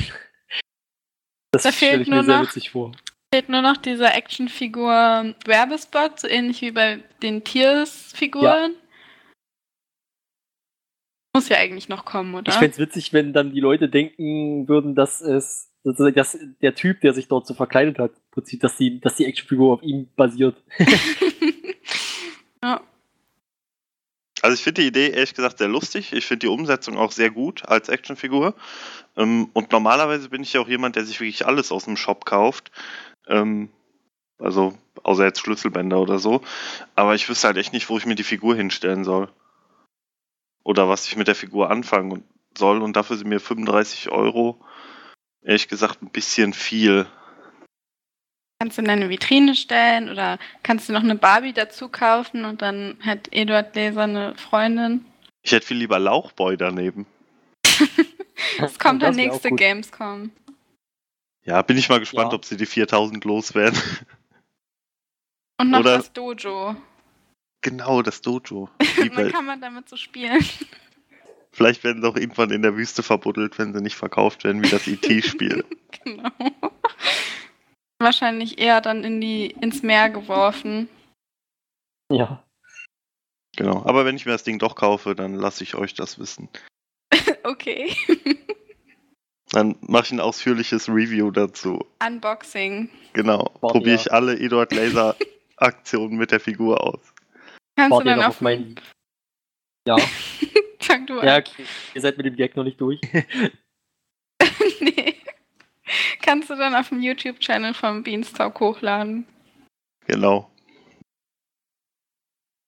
E: Das
G: Da
E: stelle
G: fehlt
E: ich mir
G: nur
E: sehr
G: noch-
E: witzig vor.
G: Fehlt nur noch dieser Actionfigur Werbespot, so ähnlich wie bei den Tiers-Figuren. Muss ja eigentlich noch kommen, oder?
E: Ich fände es witzig, wenn dann die Leute denken würden, dass es, dass, dass der Typ, der sich dort so verkleidet hat, im Prinzip, dass die, dass die Actionfigur auf ihm basiert. [LAUGHS]
G: ja.
F: Also ich finde die Idee ehrlich gesagt sehr lustig. Ich finde die Umsetzung auch sehr gut als Actionfigur. Ähm, und normalerweise bin ich ja auch jemand, der sich wirklich alles aus dem Shop kauft. Ähm, also außer jetzt Schlüsselbänder oder so. Aber ich wüsste halt echt nicht, wo ich mir die Figur hinstellen soll. Oder was ich mit der Figur anfangen soll. Und dafür sind mir 35 Euro ehrlich gesagt ein bisschen viel.
G: Kannst du in deine Vitrine stellen oder kannst du noch eine Barbie dazu kaufen und dann hat Eduard Laser eine Freundin?
F: Ich hätte viel lieber Lauchboy daneben. [LAUGHS]
G: Es kommt der nächste. Gamescom.
F: Ja, bin ich mal gespannt,
E: Ja.
F: ob sie die 4000 loswerden. [LAUGHS]
G: Und noch
F: Oder-
G: das Dojo.
F: genau, das Dojo. [LAUGHS] Wie
G: Dann kann man damit so spielen. [LAUGHS]
F: Vielleicht werden sie auch irgendwann in der Wüste verbuddelt, wenn sie nicht verkauft werden, wie das IT-Spiel.
G: genau. Wahrscheinlich eher dann in die, ins Meer geworfen.
E: Ja.
F: genau. Aber wenn ich mir das Ding doch kaufe, dann lasse ich euch das wissen.
G: Okay.
F: Dann mache ich ein ausführliches Review dazu.
G: Unboxing.
F: Genau. Probiere ich alle Eduard [LAUGHS] Laser Aktionen mit der Figur aus.
G: Kannst
E: Wart
G: du dann
E: noch
G: auf,
E: auf mein. Ja, [LAUGHS]
G: Fang du an.
E: ja, okay. ihr seid mit dem Gag noch nicht durch. [LAUGHS]
G: nee. Kannst du dann auf dem YouTube-Channel vom Beanstalk hochladen.
F: Genau.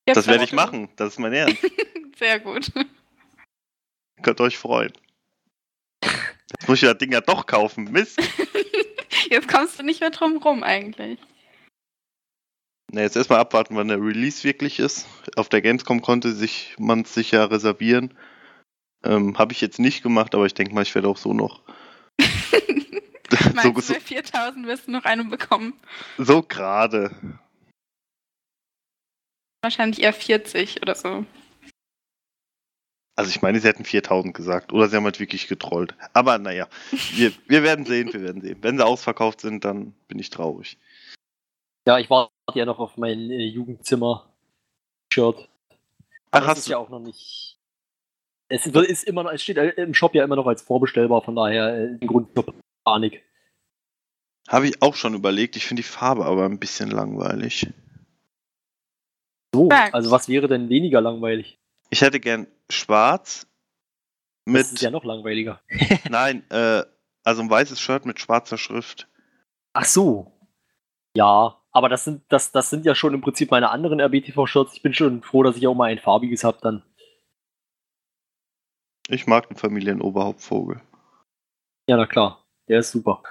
G: Jetzt
F: Das werde ich
G: du-
F: machen. Das ist mein Ernst.
G: Sehr gut.
F: Könnt euch freuen. Jetzt muss ich das Ding ja doch kaufen. Mist. [LAUGHS]
G: Jetzt kommst du nicht mehr drum rum eigentlich.
F: Na, jetzt erstmal abwarten, wann der Release wirklich ist. Auf der Gamescom konnte sich man es sich ja reservieren. Ähm, Habe ich jetzt nicht gemacht, aber ich denke mal, ich werde auch so noch. [LAUGHS] [LAUGHS]
G: Meinst
F: so,
G: du, bei 4000 wirst du noch eine bekommen?
F: so gerade.
G: Wahrscheinlich eher 40 oder so.
F: Also ich meine, sie hätten 4000 gesagt. Oder sie haben halt wirklich getrollt. Aber naja, wir, wir werden sehen, wir werden sehen. Wenn sie ausverkauft sind, dann bin ich traurig.
E: Ja, ich warte ja noch auf mein äh, Jugendzimmer-Shirt.
F: Ach,
E: das
F: hast
E: ist
F: du?
E: ja auch noch nicht. Es ist immer noch, es steht im Shop ja immer noch als vorbestellbar, von daher äh, ein Grund Panik.
F: Habe ich auch schon überlegt. Ich finde die Farbe aber ein bisschen langweilig.
E: So, also was wäre denn weniger langweilig?
F: Ich hätte gern schwarz
E: Das
F: mit.
E: ist ja noch langweiliger. [LAUGHS] [LAUGHS]
F: Nein, äh, also ein weißes Shirt mit schwarzer Schrift.
E: Ach so. Ja, aber das sind, das, das sind ja schon im Prinzip meine anderen RBTV-Shirts. Ich bin schon froh, dass ich auch mal ein farbiges habe dann.
F: Ich mag den Familienoberhauptvogel.
E: Ja, na klar. Der ist super.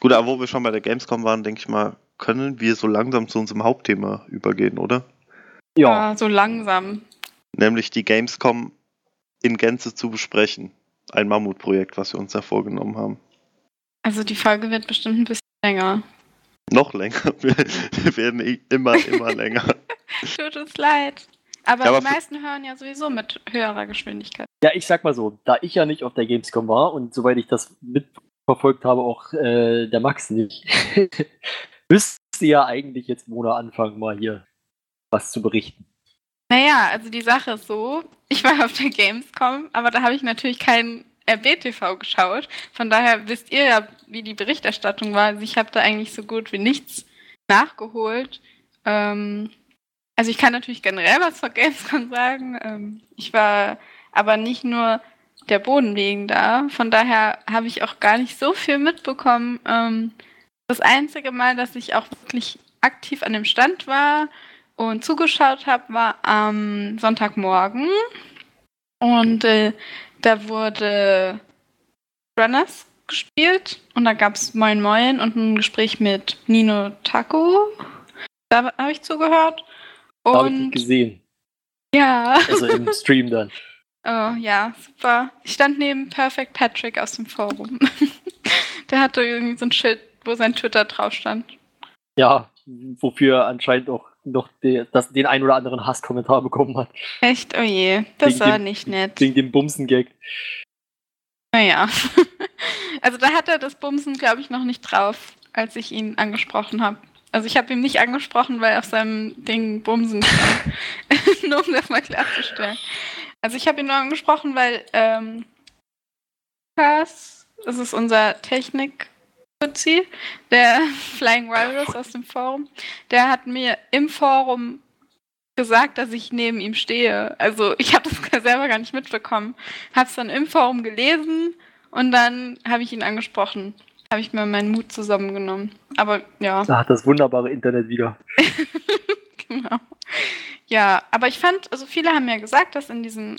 F: Gut, aber wo wir schon bei der Gamescom waren, denke ich mal, können wir so langsam zu unserem Hauptthema übergehen, oder?
E: Ja,
G: Ah, so langsam.
F: Nämlich die Gamescom in Gänze zu besprechen. Ein Mammutprojekt, was wir uns da vorgenommen haben.
G: Also die Folge wird bestimmt ein bisschen länger.
F: Noch länger. Wir, [LAUGHS] wir werden immer, immer länger. [LAUGHS]
G: Tut uns leid. Aber,
F: Ja, aber
G: die meisten hören ja sowieso mit höherer Geschwindigkeit.
E: ja, ich sag mal so, da ich ja nicht auf der Gamescom war und soweit ich das mitverfolgt habe, auch äh, der Max nicht, [LAUGHS] müsste ja eigentlich jetzt Mona anfangen, mal hier was zu berichten.
G: Naja, also die Sache ist so, ich war auf der Gamescom, aber da habe ich natürlich kein RBTV geschaut. Von daher wisst ihr ja, wie die Berichterstattung war. Also ich habe da eigentlich so gut wie nichts nachgeholt. Ähm, also ich kann natürlich generell was zur Gamescom sagen. Ähm, ich war aber nicht nur der Boden wegen da. Von daher habe ich auch gar nicht so viel mitbekommen. Ähm, das einzige Mal, dass ich auch wirklich aktiv an dem Stand war und zugeschaut habe, war am Sonntagmorgen. Und äh, da wurde Runners gespielt und da gab es Moin Moin und ein Gespräch mit Nino Taco. Da habe ich zugehört.
E: Habe ich
G: Und
E: gesehen.
G: ja,
E: Also im [LAUGHS] Stream dann.
G: oh, ja, super. Ich stand neben Perfect Patrick aus dem Forum. [LAUGHS] Der hatte irgendwie so ein Schild, wo sein Twitter drauf stand.
E: Ja, wofür anscheinend auch noch de, das, den ein oder anderen Hasskommentar bekommen hat.
G: Echt? Oh je, das
E: Wegen
G: war
E: dem-
G: nicht nett.
E: Wegen dem Bumsen-Gag.
G: Naja. [LAUGHS] Also da hat er das Bumsen, glaube ich, noch nicht drauf, als ich ihn angesprochen habe. Also ich habe ihn nicht angesprochen, weil auf seinem Ding Bumsen stand. [LAUGHS] Nur um das mal klarzustellen. Also ich habe ihn nur angesprochen, weil ähm, Lukas, das ist unser technik Fuzzi, der [LAUGHS] Flying Walrus aus dem Forum, der hat mir im Forum gesagt, dass ich neben ihm stehe. Also ich habe das [LAUGHS] selber gar nicht mitbekommen. Habe es dann im Forum gelesen und dann habe ich ihn angesprochen. Habe ich mir meinen Mut zusammengenommen. Aber ja.
E: Da hat das wunderbare Internet wieder. [LAUGHS]
G: genau. Ja, aber ich fand, also viele haben ja gesagt, dass in diesem,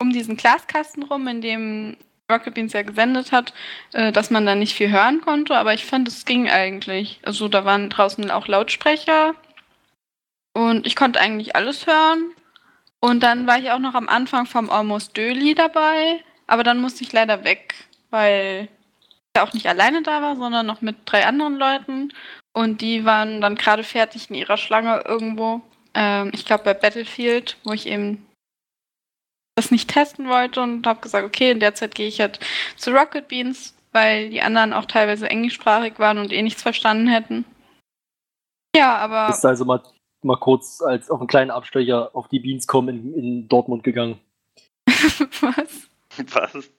G: um diesen Glaskasten rum, in dem Rocket Beans ja gesendet hat, äh, dass man da nicht viel hören konnte, aber ich fand, es ging eigentlich. Also da waren draußen auch Lautsprecher und ich konnte eigentlich alles hören. Und dann war ich auch noch am Anfang vom Almost Döli dabei, aber dann musste ich leider weg, weil ich auch nicht alleine da war, sondern noch mit drei anderen Leuten. Und die waren dann gerade fertig in ihrer Schlange irgendwo. Ähm, ich glaube bei Battlefield, wo ich eben das nicht testen wollte und habe gesagt, okay, in der Zeit gehe ich halt zu Rocket Beans, weil die anderen auch teilweise englischsprachig waren und eh nichts verstanden hätten. Ja, aber.
E: Ist also mal, mal kurz als auf einen kleinen Abstecher auf die Beans kommen in, in Dortmund gegangen. [LAUGHS]
G: Was?
F: Was?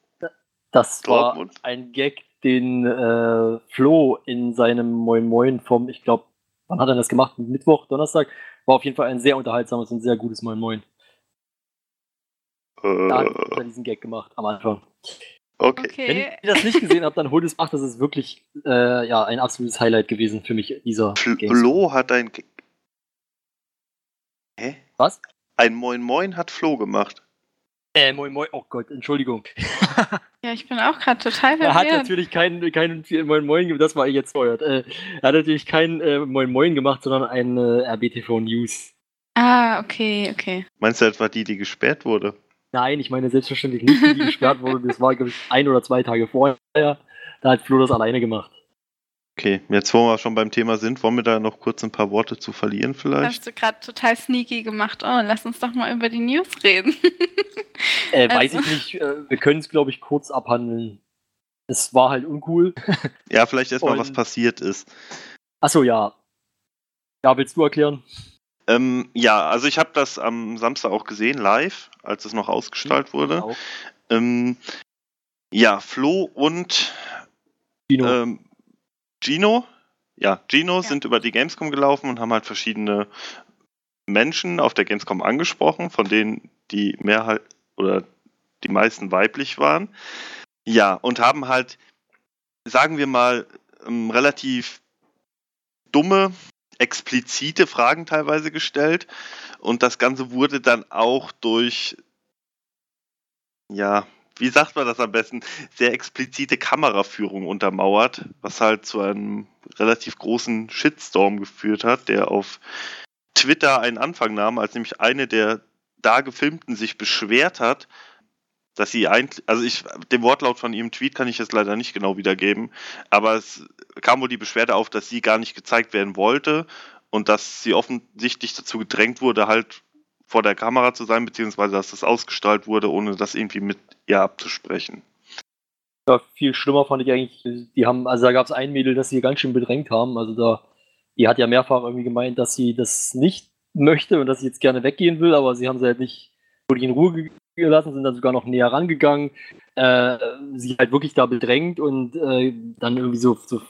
E: Das
F: Dortmund?
E: war ein Gag, den äh, Flo in seinem Moin Moin vom, ich glaube, wann hat er das gemacht? Mittwoch, Donnerstag? War auf jeden Fall ein sehr unterhaltsames und sehr gutes Moin Moin. Da hat
F: Äh,
E: er diesen Gag gemacht am Anfang.
F: okay.
E: Wenn
G: Okay.
E: ihr das nicht gesehen habt, dann holt es nach. Das ist wirklich äh, ja, ein absolutes Highlight gewesen für mich, dieser.
F: Flo hat ein. Ge- Hä?
E: Was?
F: Ein Moin Moin hat Flo gemacht.
E: Äh, Moin Moin, oh Gott, Entschuldigung. [LAUGHS]
G: Ja, ich bin auch gerade total
E: Er hat
G: verwirrt.
E: natürlich keinen keinen Moin Moin gemacht, das war ich jetzt feuert. Äh, er hat natürlich keinen äh, Moin Moin gemacht, sondern ein äh, RBTV News.
G: Ah, okay, okay.
F: Meinst du etwa die, die gesperrt wurde?
E: Nein, ich meine selbstverständlich nicht, die gesperrt wurde. Das war, glaube ich, ein oder zwei Tage vorher. Da hat Flo das alleine gemacht.
F: Okay, jetzt wo wir schon beim Thema sind, wollen wir da noch kurz ein paar Worte zu verlieren vielleicht?
G: Hast du gerade total sneaky gemacht. Oh, lass uns doch mal über die News reden.
E: Äh, weiß
G: Also-
E: ich nicht, äh, wir können es, glaube ich, kurz abhandeln. Es war halt uncool.
F: Ja, vielleicht erstmal, was passiert ist.
E: Achso, ja. Ja, willst du erklären?
F: Ähm, ja, also ich habe das am Samstag auch gesehen, live, als es noch ausgestrahlt wurde.
E: Auch.
F: Ähm, ja, Flo und
E: Dino.
F: ähm, Gino, ja, Gino
G: Ja.
F: sind über die Gamescom gelaufen und haben halt verschiedene Menschen auf der Gamescom angesprochen, von denen die Mehrheit oder die meisten weiblich waren. Ja, und haben halt, sagen wir mal, ähm, relativ dumme, explizite Fragen teilweise gestellt. Und das Ganze wurde dann auch durch, ja, wie sagt man das am besten, sehr explizite Kameraführung untermauert, was halt zu einem relativ großen Shitstorm geführt hat, der auf Twitter einen Anfang nahm, als nämlich eine der da gefilmten sich beschwert hat, dass sie eigentlich, also ich, den Wortlaut von ihrem Tweet kann ich jetzt leider nicht genau wiedergeben, aber es kam wohl die Beschwerde auf, dass sie gar nicht gezeigt werden wollte und dass sie offensichtlich dazu gedrängt wurde, halt vor der Kamera zu sein, beziehungsweise dass das ausgestrahlt wurde, ohne das irgendwie mit ihr abzusprechen.
E: Ja, viel schlimmer fand ich eigentlich, die haben, also da gab es ein Mädel, das sie ganz schön bedrängt haben. Also da, die hat ja mehrfach irgendwie gemeint, dass sie das nicht möchte und dass sie jetzt gerne weggehen will, aber sie haben sie halt nicht wirklich in Ruhe gelassen, sind dann sogar noch näher rangegangen, äh, sie halt wirklich da bedrängt und äh, dann irgendwie so, so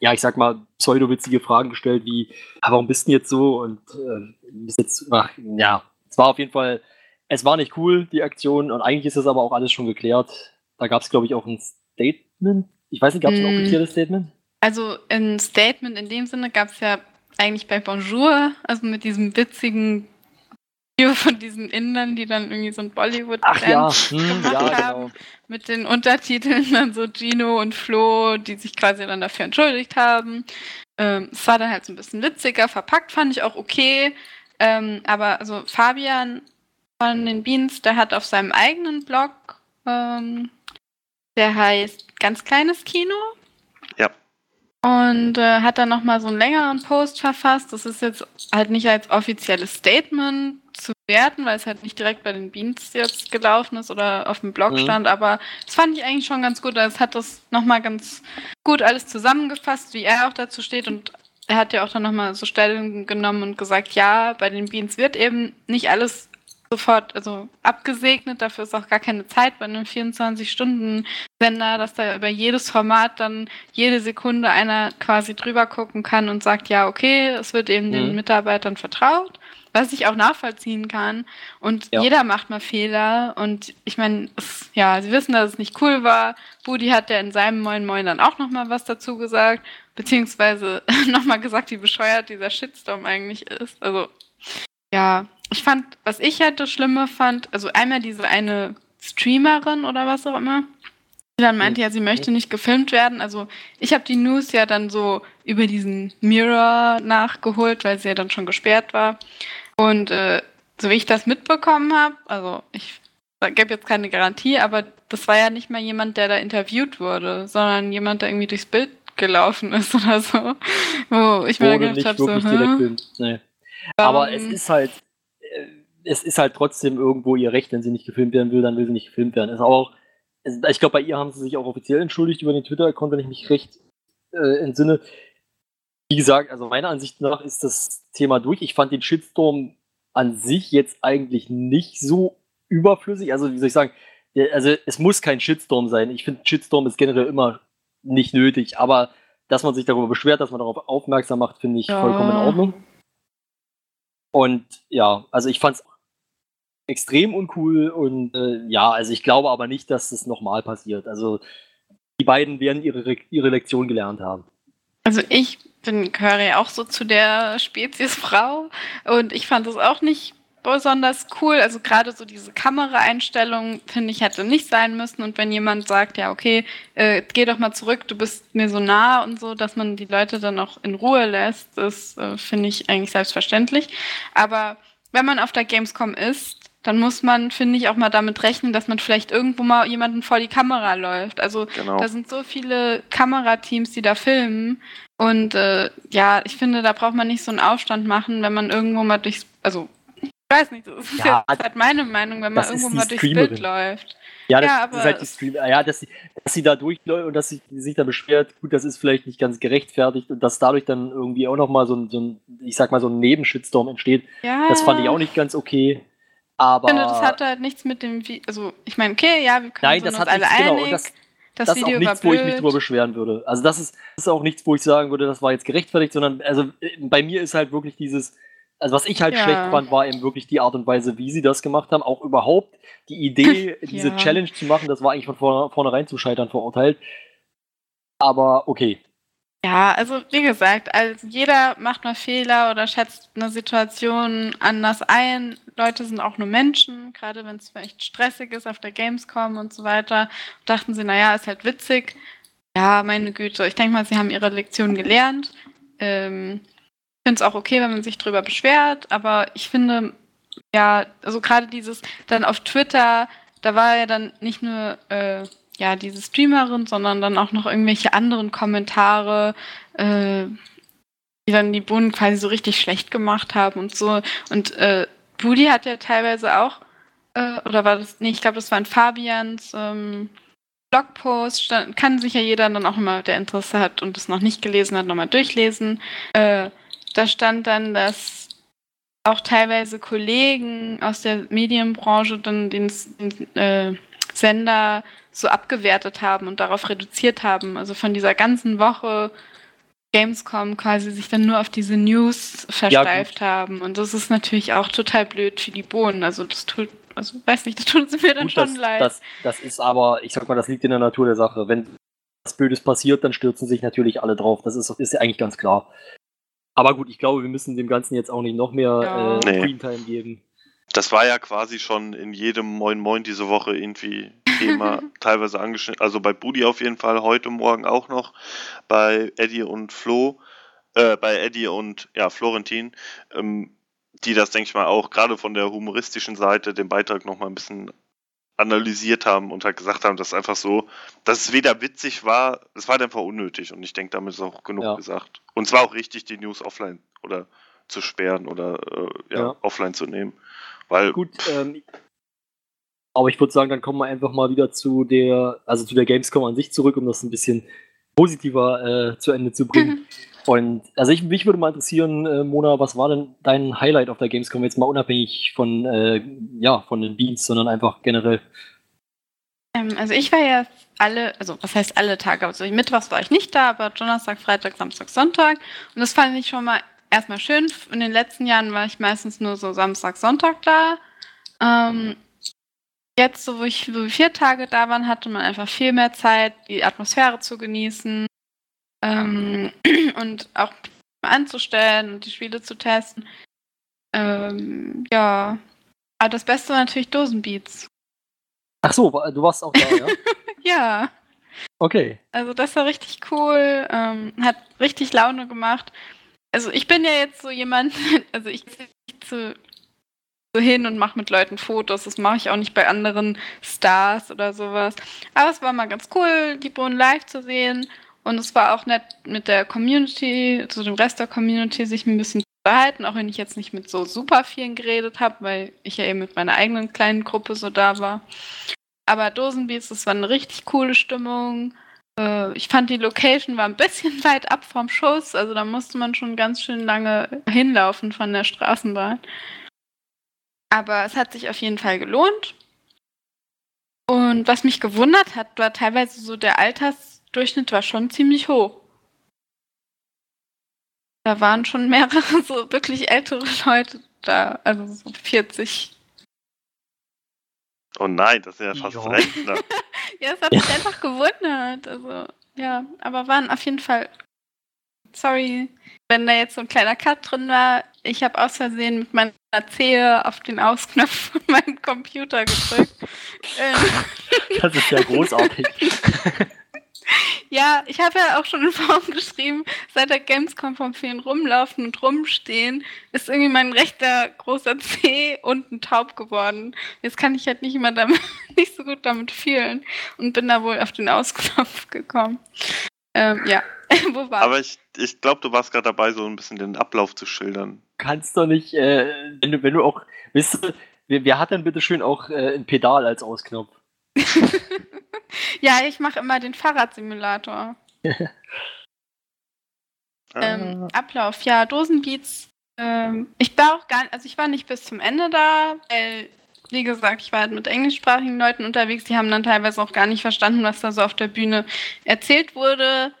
E: ja, ich sag mal, pseudowitzige Fragen gestellt, wie, ah, warum bist du denn jetzt so? Und äh, bist jetzt, ach, ja, es war auf jeden Fall, es war nicht cool, die Aktion, und eigentlich ist das aber auch alles schon geklärt. Da gab es, glaube ich, auch ein Statement. Ich weiß nicht, gab es ein
G: Mm.
E: offizielles Statement?
G: Also ein Statement in dem Sinne gab es ja eigentlich bei Bonjour, also mit diesem witzigen von diesen Indern, die dann irgendwie so ein bollywood
E: Ach ja, hm, [LAUGHS]
G: gemacht
E: ja,
G: haben.
E: genau.
G: mit den Untertiteln dann so Gino und Flo, die sich quasi dann dafür entschuldigt haben. Ähm, es war dann halt so ein bisschen witziger, verpackt fand ich auch okay. Ähm, aber also Fabian von den Beans, der hat auf seinem eigenen Blog, ähm, der heißt Ganz kleines Kino. Und äh, hat dann nochmal so einen längeren Post verfasst. Das ist jetzt halt nicht als offizielles Statement zu werten, weil es halt nicht direkt bei den Beans jetzt gelaufen ist oder auf dem Blog
E: Mhm.
G: stand, aber das fand ich eigentlich schon ganz gut. Es hat das nochmal ganz gut alles zusammengefasst, wie er auch dazu steht und er hat ja auch dann nochmal so Stellung genommen und gesagt, ja, bei den Beans wird eben nicht alles sofort also abgesegnet. Dafür ist auch gar keine Zeit bei einem 24-Stunden-Sender, dass da über jedes Format dann jede Sekunde einer quasi drüber gucken kann und sagt, ja, okay, es wird eben den
E: Mhm.
G: Mitarbeitern vertraut, was ich auch nachvollziehen kann. Und
E: Ja.
G: jeder macht mal Fehler. Und ich meine, ja, sie wissen, dass es nicht cool war. Budi hat ja in seinem Moin Moin dann auch nochmal was dazu gesagt, beziehungsweise [LAUGHS] nochmal gesagt, wie bescheuert dieser Shitstorm eigentlich ist. Also, ja, ich fand, was ich halt das Schlimme fand, also einmal diese eine Streamerin oder was auch immer, die dann meinte, ja, sie möchte nicht gefilmt werden. Also ich habe die News ja dann so über diesen Mirror nachgeholt, weil sie ja dann schon gesperrt war. Und äh, so wie ich das mitbekommen habe, also ich gebe jetzt keine Garantie, aber das war ja nicht mal jemand, der da interviewt wurde, sondern jemand, der irgendwie durchs Bild gelaufen ist [LAUGHS] oder so. Wo ich mir gedacht habe, so,
E: direkt. Nee. Aber es ist halt, äh, es ist halt trotzdem irgendwo ihr Recht, wenn sie nicht gefilmt werden will, dann will sie nicht gefilmt werden. Ist auch, ich glaube, bei ihr haben sie sich auch offiziell entschuldigt über den Twitter-Account, wenn ich mich recht äh, entsinne. Wie gesagt, also meiner Ansicht nach ist das Thema durch. Ich fand den Shitstorm an sich jetzt eigentlich nicht so überflüssig. Also, wie soll ich sagen, also es muss kein Shitstorm sein. Ich finde, Shitstorm ist generell immer nicht nötig, aber dass man sich darüber beschwert, dass man darauf aufmerksam macht, finde ich
G: Ja.
E: vollkommen in Ordnung. Und ja, also ich fand es extrem uncool und äh, ja, also ich glaube aber nicht, dass das nochmal passiert. Also die beiden werden ihre, Re- ihre Lektion gelernt haben.
G: Also ich bin, ja auch so zu der Spezies Frau und ich fand es auch nicht besonders cool. Also gerade so diese Kameraeinstellung, finde ich, hätte nicht sein müssen. Und wenn jemand sagt, ja, okay, äh, geh doch mal zurück, du bist mir so nah und so, dass man die Leute dann auch in Ruhe lässt, das äh, finde ich eigentlich selbstverständlich. Aber wenn man auf der Gamescom ist, dann muss man, finde ich, auch mal damit rechnen, dass man vielleicht irgendwo mal jemanden vor die Kamera läuft. Also
F: Genau.
G: da sind so viele Kamerateams, die da filmen. Und äh, ja, ich finde, da braucht man nicht so einen Aufstand machen, wenn man irgendwo mal durchs. Also, weiß nicht, das ist
E: Ja,
G: jetzt halt meine Meinung, wenn man irgendwo mal durchs
E: Streamerin.
G: Bild läuft.
E: Ja, das,
G: Ja,
E: ist halt die
G: es-
E: Stream. Ja, dass sie, dass sie da durchläuft und dass sie sich da beschwert, gut, das ist vielleicht nicht ganz gerechtfertigt und dass dadurch dann irgendwie auch nochmal so ein, so ein, ich sag mal, so ein Nebenshitstorm entsteht,
G: Ja.
E: das fand ich auch nicht ganz okay. Aber
G: Ich finde, das hat halt nichts mit dem. Vi also, ich meine, okay, ja, wir können
E: nein,
G: sind
E: das hat
G: alle
E: nichts, genau,
G: einig.
E: und das,
G: das,
E: das ist auch nichts, wo ich mich drüber beschweren würde. Also das ist, das ist auch nichts, wo ich sagen würde, das war jetzt gerechtfertigt, sondern also äh, bei mir ist halt wirklich dieses, also was ich halt
G: Ja.
E: schlecht fand, war eben wirklich die Art und Weise, wie sie das gemacht haben. Auch überhaupt die Idee, [LAUGHS] diese
G: Ja.
E: Challenge zu machen, das war eigentlich von vorne- vornherein zum Scheitern verurteilt. Aber okay.
G: Ja, also wie gesagt, also jeder macht mal Fehler oder schätzt eine Situation anders ein. Leute sind auch nur Menschen, gerade wenn es vielleicht stressig ist auf der Gamescom und so weiter. Dachten sie, naja, ist halt witzig. Ja, meine Güte, ich denke mal, sie haben ihre Lektion gelernt. Ähm, finde es auch okay, wenn man sich drüber beschwert, aber ich finde, ja, also gerade dieses dann auf Twitter, da war ja dann nicht nur äh, ja diese Streamerin, sondern dann auch noch irgendwelche anderen Kommentare, äh, die dann die Bohnen quasi so richtig schlecht gemacht haben und so. Und äh, Budi hat ja teilweise auch, äh, oder war das, nee, ich glaube, das war in Fabians ähm, Blogpost, kann sich ja jeder dann auch immer, der Interesse hat und es noch nicht gelesen hat, nochmal durchlesen. Äh, da stand dann, dass auch teilweise Kollegen aus der Medienbranche dann den, den äh, Sender so abgewertet haben und darauf reduziert haben. Also von dieser ganzen Woche Gamescom quasi sich dann nur auf diese News versteift haben. Und das ist natürlich auch total blöd für die Bohnen. Also das tut, also weiß nicht, das tut sie mir dann
E: Gut,
G: schon
E: das,
G: leid.
E: das, das ist aber, ich sag mal, das liegt in der Natur der Sache. Wenn was Blödes passiert, dann stürzen sich natürlich alle drauf. Das ist, ist ja eigentlich ganz klar. Aber gut, ich glaube, wir müssen dem Ganzen jetzt auch nicht noch mehr
G: Ja.
E: äh,
F: Nee.
E: Screentime geben.
F: Das war ja quasi schon in jedem Moin Moin diese Woche irgendwie Thema [LAUGHS] teilweise angeschnitten. Also bei Budi auf jeden Fall, heute Morgen auch noch, bei Eddie und Flo, äh, bei Eddie und ja, Florentin, ähm, die das, denke ich mal, auch gerade von der humoristischen Seite den Beitrag nochmal ein bisschen analysiert haben und halt gesagt haben, dass einfach so, dass es weder witzig war, es war halt einfach unnötig und ich denke, damit ist auch genug
E: Ja.
F: gesagt. Und es war auch richtig, die News offline oder zu sperren oder äh, ja,
E: Ja.
F: offline zu nehmen. Weil
E: Gut, ähm, aber ich würde sagen, dann kommen wir einfach mal wieder zu der, also zu der Gamescom an sich zurück, um das ein bisschen positiver äh, zu Ende zu bringen. [LAUGHS] Und also ich, mich würde mal interessieren, äh, Mona, was war denn dein Highlight auf der Gamescom? Jetzt mal unabhängig von, äh, ja, von den Beans, sondern einfach generell.
G: Ähm, also ich war ja alle, also was heißt alle Tage, also Mittwochs war ich nicht da, aber Donnerstag, Freitag, Samstag, Sonntag. Und das fand ich schon mal erstmal schön. In den letzten Jahren war ich meistens nur so Samstag, Sonntag da. Ähm, jetzt, so wo ich wir vier Tage da waren, hatte man einfach viel mehr Zeit, die Atmosphäre zu genießen ähm, [CLEARS THROAT] und auch anzustellen und die Spiele zu testen. Ähm, ja, aber das Beste war natürlich Dosenbeats.
E: Ach so, du warst auch da, ja? [LAUGHS]
G: Ja,
E: Okay.
G: also das war richtig cool, ähm, hat richtig Laune gemacht. Also ich bin ja jetzt so jemand, [LAUGHS] also ich zu, so hin und mache mit Leuten Fotos, das mache ich auch nicht bei anderen Stars oder sowas. Aber es war mal ganz cool, die Bohnen live zu sehen und es war auch nett mit der Community, zu dem Rest der Community sich ein bisschen zu unterhalten, auch wenn ich jetzt nicht mit so super vielen geredet habe, weil ich ja eben mit meiner eigenen kleinen Gruppe so da war. Aber Dosenbeats, das war eine richtig coole Stimmung. Äh, ich fand die Location war ein bisschen [LAUGHS] weit ab vom Schuss, also da musste man schon ganz schön lange hinlaufen von der Straßenbahn. Aber es hat sich auf jeden Fall gelohnt. Und was mich gewundert hat, war teilweise so der Altersdurchschnitt war schon ziemlich hoch. Da waren schon mehrere [LAUGHS] so wirklich ältere Leute da, also so 40.
F: Oh nein, das sind ja fast
E: Ja.
F: Rentner. [LAUGHS]
G: Ja, es hat mich einfach gewundert. Also, ja, aber waren auf jeden Fall. Sorry, wenn da jetzt so ein kleiner Cut drin war. Ich habe aus Versehen mit meiner Zehe auf den Ausknopf von [LAUGHS] meinem Computer gedrückt. ähm, [LAUGHS]
E: Das ist ja großartig. [LAUGHS]
G: ja, ich habe ja auch schon in Form geschrieben, seit der Gamescom vom vielen rumlaufen und rumstehen, ist irgendwie mein rechter großer Zeh unten taub geworden. Jetzt kann ich halt nicht immer damit, nicht so gut damit fühlen und bin da wohl auf den Ausknopf gekommen. Ähm, ja, [LAUGHS] wo war
F: Aber ich, ich glaube, du warst gerade dabei, so ein bisschen den Ablauf zu schildern.
E: kannst doch nicht, äh, wenn, du, wenn du auch, wisst ihr, wer, wer hat denn bitte schön auch äh, ein Pedal als Ausknopf? [LAUGHS]
G: Ja, ich mache immer den Fahrradsimulator. [LAUGHS] Ähm, Ablauf, ja, Dosenbeats. Ähm, ich war auch gar nicht, also ich war nicht bis zum Ende da, weil, wie gesagt, ich war halt mit englischsprachigen Leuten unterwegs, die haben dann teilweise auch gar nicht verstanden, was da so auf der Bühne erzählt wurde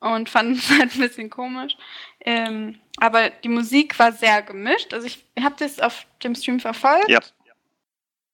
G: und fanden es [LAUGHS] halt ein bisschen komisch. Ähm, aber die Musik war sehr gemischt. Also ich habe das auf dem Stream verfolgt.
F: Ja.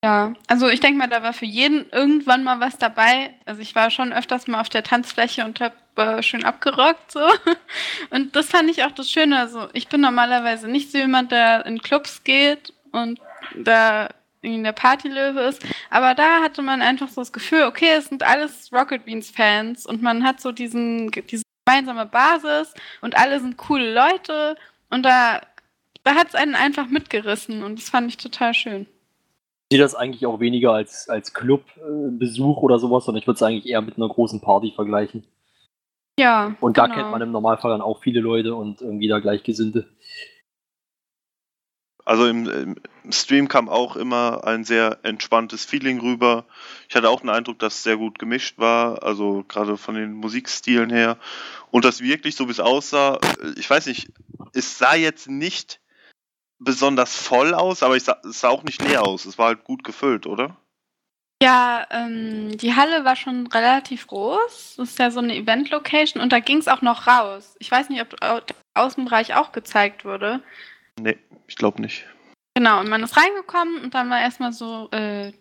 G: Ja, also ich denke mal, da war für jeden irgendwann mal was dabei. Also ich war schon öfters mal auf der Tanzfläche und habe äh, schön abgerockt so. [LAUGHS] Und das fand ich auch das Schöne. Also ich bin normalerweise nicht so jemand, der in Clubs geht und da in der Partylöwe ist. Aber da hatte man einfach so das Gefühl, okay, es sind alles Rocket Beans Fans und man hat so diesen, diese gemeinsame Basis und alle sind coole Leute und da, da hat es einen einfach mitgerissen und das fand ich total schön.
E: Ich sehe das eigentlich auch weniger als, als Clubbesuch oder sowas, sondern ich würde es eigentlich eher mit einer großen Party vergleichen.
G: Ja.
E: Und da
G: genau.
E: kennt man im Normalfall dann auch viele Leute und irgendwie da Gleichgesinnte.
F: Also im, im Stream kam auch immer ein sehr entspanntes Feeling rüber. Ich hatte auch den Eindruck, dass es sehr gut gemischt war, also gerade von den Musikstilen her. Und das wirklich, so wie es aussah, ich weiß nicht, es sah jetzt nicht besonders voll aus, aber sah, es sah auch nicht leer aus. Es war halt gut gefüllt, oder?
G: Ja, ähm, die Halle war schon relativ groß. Das ist ja so eine Event-Location und da ging es auch noch raus. Ich weiß nicht, ob der Außenbereich auch gezeigt wurde.
F: Nee, ich glaube nicht.
G: Genau, und man ist reingekommen und dann war erstmal so äh,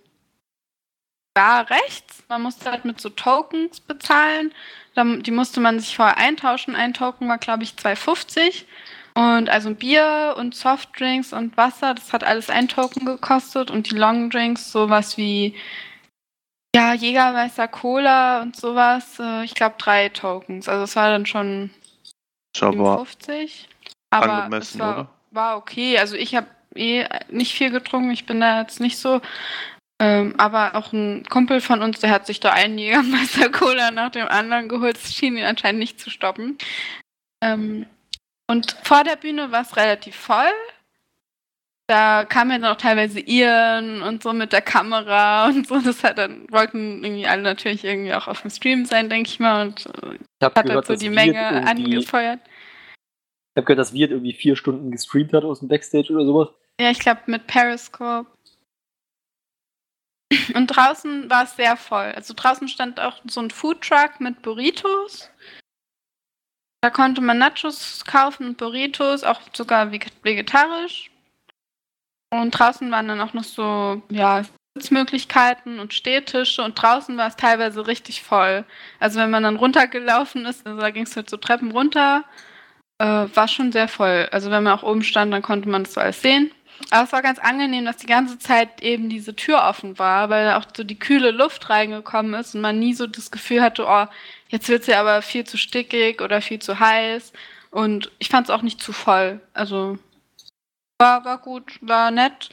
G: da rechts. Man musste halt mit so Tokens bezahlen. Die musste man sich vorher eintauschen. Ein Token war, glaube ich, 2,50. Und also Bier und Softdrinks und Wasser, das hat alles ein Token gekostet. Und die Longdrinks, sowas wie ja, Jägermeister Cola und sowas, äh, ich glaube drei Tokens. Also es war dann schon
F: Aber
G: 57. Aber
F: angemessen,
G: es war,
F: oder?
G: War okay. Also ich habe eh nicht viel getrunken. Ich bin da jetzt nicht so. Ähm, aber auch ein Kumpel von uns, der hat sich da einen Jägermeister [LAUGHS] Cola nach dem anderen geholt. Das schien ihn anscheinend nicht zu stoppen. Ähm, und vor der Bühne war es relativ voll. da kam ja dann auch teilweise Ian und so mit der Kamera und so. Das hat dann wollten irgendwie alle natürlich irgendwie auch auf dem Stream sein, denke ich mal. Und äh,
E: Ich
G: hat
E: gehört,
G: halt so die Menge angefeuert.
E: Ich habe gehört, dass Wirt irgendwie vier Stunden gestreamt hat aus dem Backstage oder sowas.
G: Ja, ich glaube mit Periscope. Und draußen war es sehr voll. Also draußen stand auch so ein Foodtruck mit Burritos. Da konnte man Nachos kaufen und Burritos, auch sogar veg- vegetarisch. Und draußen waren dann auch noch so, ja, Sitzmöglichkeiten und Stehtische und draußen war es teilweise richtig voll. Also wenn man dann runtergelaufen ist, also da ging es halt so Treppen runter, äh, war schon sehr voll. Also wenn man auch oben stand, dann konnte man das so alles sehen. Aber es war ganz angenehm, dass die ganze Zeit eben diese Tür offen war, weil auch so die kühle Luft reingekommen ist und man nie so das Gefühl hatte, oh, jetzt wird sie aber viel zu stickig oder viel zu heiß. Und ich fand es auch nicht zu voll. Also war, war gut, war nett.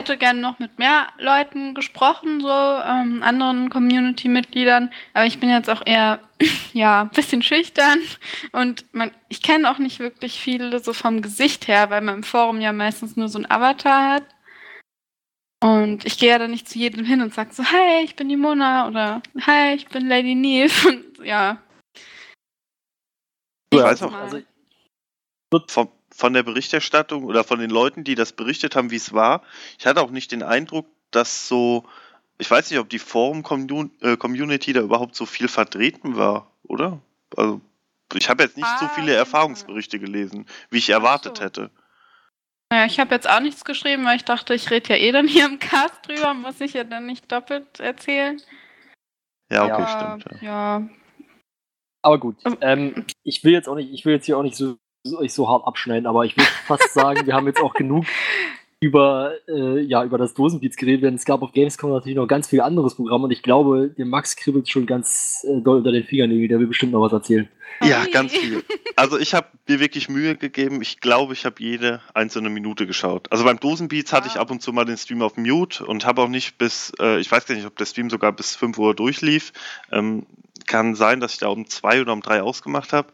G: Ich hätte gerne noch mit mehr Leuten gesprochen, so ähm, anderen Community-Mitgliedern. Aber ich bin jetzt auch eher, [LAUGHS] ja, ein bisschen schüchtern. Und man, ich kenne auch nicht wirklich viele so vom Gesicht her, weil man im Forum ja meistens nur so ein Avatar hat. Und ich gehe ja dann nicht zu jedem hin und sage so, hi, ich bin die Mona oder hi, ich bin Lady Neve. [LAUGHS] Und ja.
F: Ich
G: Nächstes
F: weiß auch,
G: Mal.
E: Also
F: von, der Berichterstattung oder von den Leuten, die das berichtet haben, wie es war, ich hatte auch nicht den Eindruck, dass so, ich weiß nicht, ob die Forum-Community da überhaupt so viel vertreten war, oder? Also, ich habe jetzt nicht so
G: Ah,
F: viele
G: auf jeden
F: Erfahrungsberichte gelesen, wie ich erwartet
G: so.
F: hätte.
G: Naja, ich habe jetzt auch nichts geschrieben, weil ich dachte, ich rede ja eh dann hier im Cast drüber, muss ich ja dann nicht doppelt erzählen.
F: Ja, okay,
E: Ja.
F: stimmt. Ja.
G: ja.
E: Aber gut,
G: Ähm.
E: ähm, ich will jetzt auch nicht, ich will jetzt hier auch nicht so, so, euch so hart abschneiden, aber ich würde fast sagen, wir haben jetzt auch genug über, äh, ja, über das Dosenbeats geredet, denn es gab auf Gamescom natürlich noch ganz viel anderes Programm und ich glaube, dem Max kribbelt schon ganz äh, doll unter den Fingernägeln, der will bestimmt noch was erzählen.
F: Ja, ganz viel. Also ich habe mir wirklich Mühe gegeben. Ich glaube, ich habe jede einzelne Minute geschaut. Also beim Dosenbeats hatte ich ab und zu mal den Stream auf Mute und habe auch nicht bis, äh, ich weiß gar nicht, ob der Stream sogar bis 5 Uhr durchlief. Ähm, kann sein, dass ich da um zwei oder um drei ausgemacht habe.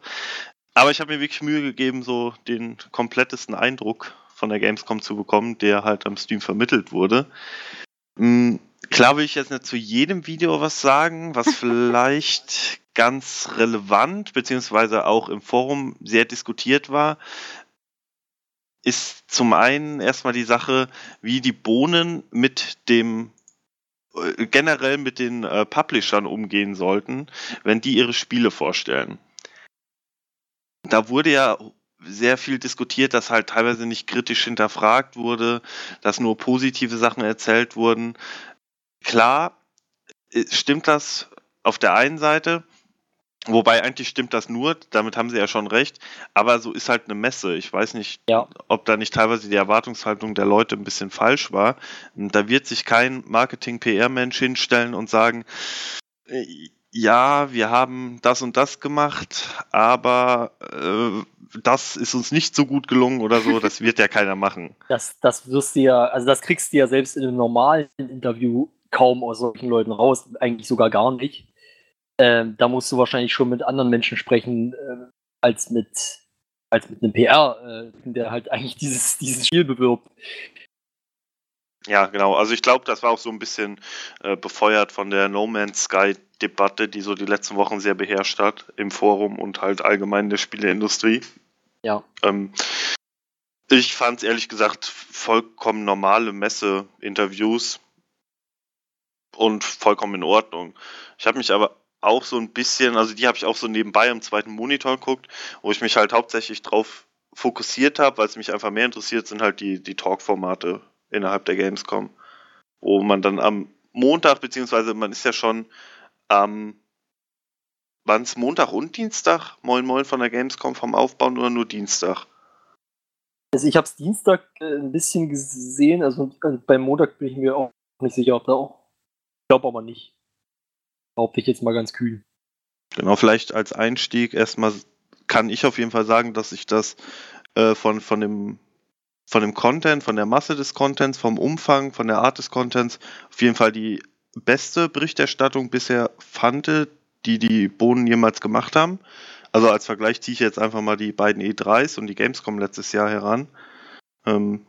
F: Aber ich habe mir wirklich Mühe gegeben, so den komplettesten Eindruck von der Gamescom zu bekommen, der halt am Stream vermittelt wurde. Mm, Klar will ich jetzt nicht zu jedem Video was sagen, was [LAUGHS] vielleicht ganz relevant, beziehungsweise auch im Forum sehr diskutiert war, ist zum einen erstmal die Sache, wie die Bohnen mit dem äh, generell mit den äh, Publishern umgehen sollten, wenn die ihre Spiele vorstellen. Da wurde ja sehr viel diskutiert, dass halt teilweise nicht kritisch hinterfragt wurde, dass nur positive Sachen erzählt wurden. Klar, äh, stimmt das auf der einen Seite, wobei eigentlich stimmt das nur, damit haben sie ja schon recht, aber so ist halt eine Messe. Ich weiß nicht,
E: Ja.
F: ob da nicht teilweise die Erwartungshaltung der Leute ein bisschen falsch war. Da wird sich kein Marketing-PR-Mensch hinstellen und sagen, äh, ja, wir haben das und das gemacht, aber äh, das ist uns nicht so gut gelungen oder so, das wird ja keiner machen. [LAUGHS]
E: Das, das wirst du ja, also das kriegst du ja selbst in einem normalen Interview kaum aus solchen Leuten raus, eigentlich sogar gar nicht. Ähm, da musst du wahrscheinlich schon mit anderen Menschen sprechen, äh, als mit als mit einem PR, äh, der halt [LAUGHS] eigentlich dieses, dieses Spiel bewirbt.
F: Ja, genau. Also ich glaube, das war auch so ein bisschen äh, befeuert von der No Man's Sky Debatte, die so die letzten Wochen sehr beherrscht hat im Forum und halt allgemein in der Spieleindustrie.
E: Ja.
F: Ähm, ich fand es ehrlich gesagt vollkommen normale Messe-Interviews und vollkommen in Ordnung. Ich habe mich aber auch so ein bisschen, also die habe ich auch so nebenbei am zweiten Monitor geguckt, wo ich mich halt hauptsächlich drauf fokussiert habe, weil es mich einfach mehr interessiert, sind halt die, die Talk-Formate innerhalb der Gamescom, wo man dann am Montag, beziehungsweise man ist ja schon am, waren es Montag und Dienstag, Moin Moin von der Gamescom vom Aufbauen oder nur Dienstag?
E: Also ich habe es Dienstag äh, ein bisschen gesehen, also äh, beim Montag bin ich mir auch nicht sicher, ob da auch. Ich glaube aber nicht. Behaupte ich jetzt mal ganz kühl.
F: Genau, vielleicht als Einstieg erstmal kann ich auf jeden Fall sagen, dass ich das äh, von, von, dem, von dem Content, von der Masse des Contents, vom Umfang, von der Art des Contents auf jeden Fall die beste Berichterstattung bisher fand, die die Bohnen jemals gemacht haben. Also als Vergleich ziehe ich jetzt einfach mal die beiden E3s und die Gamescom letztes Jahr heran. Ähm,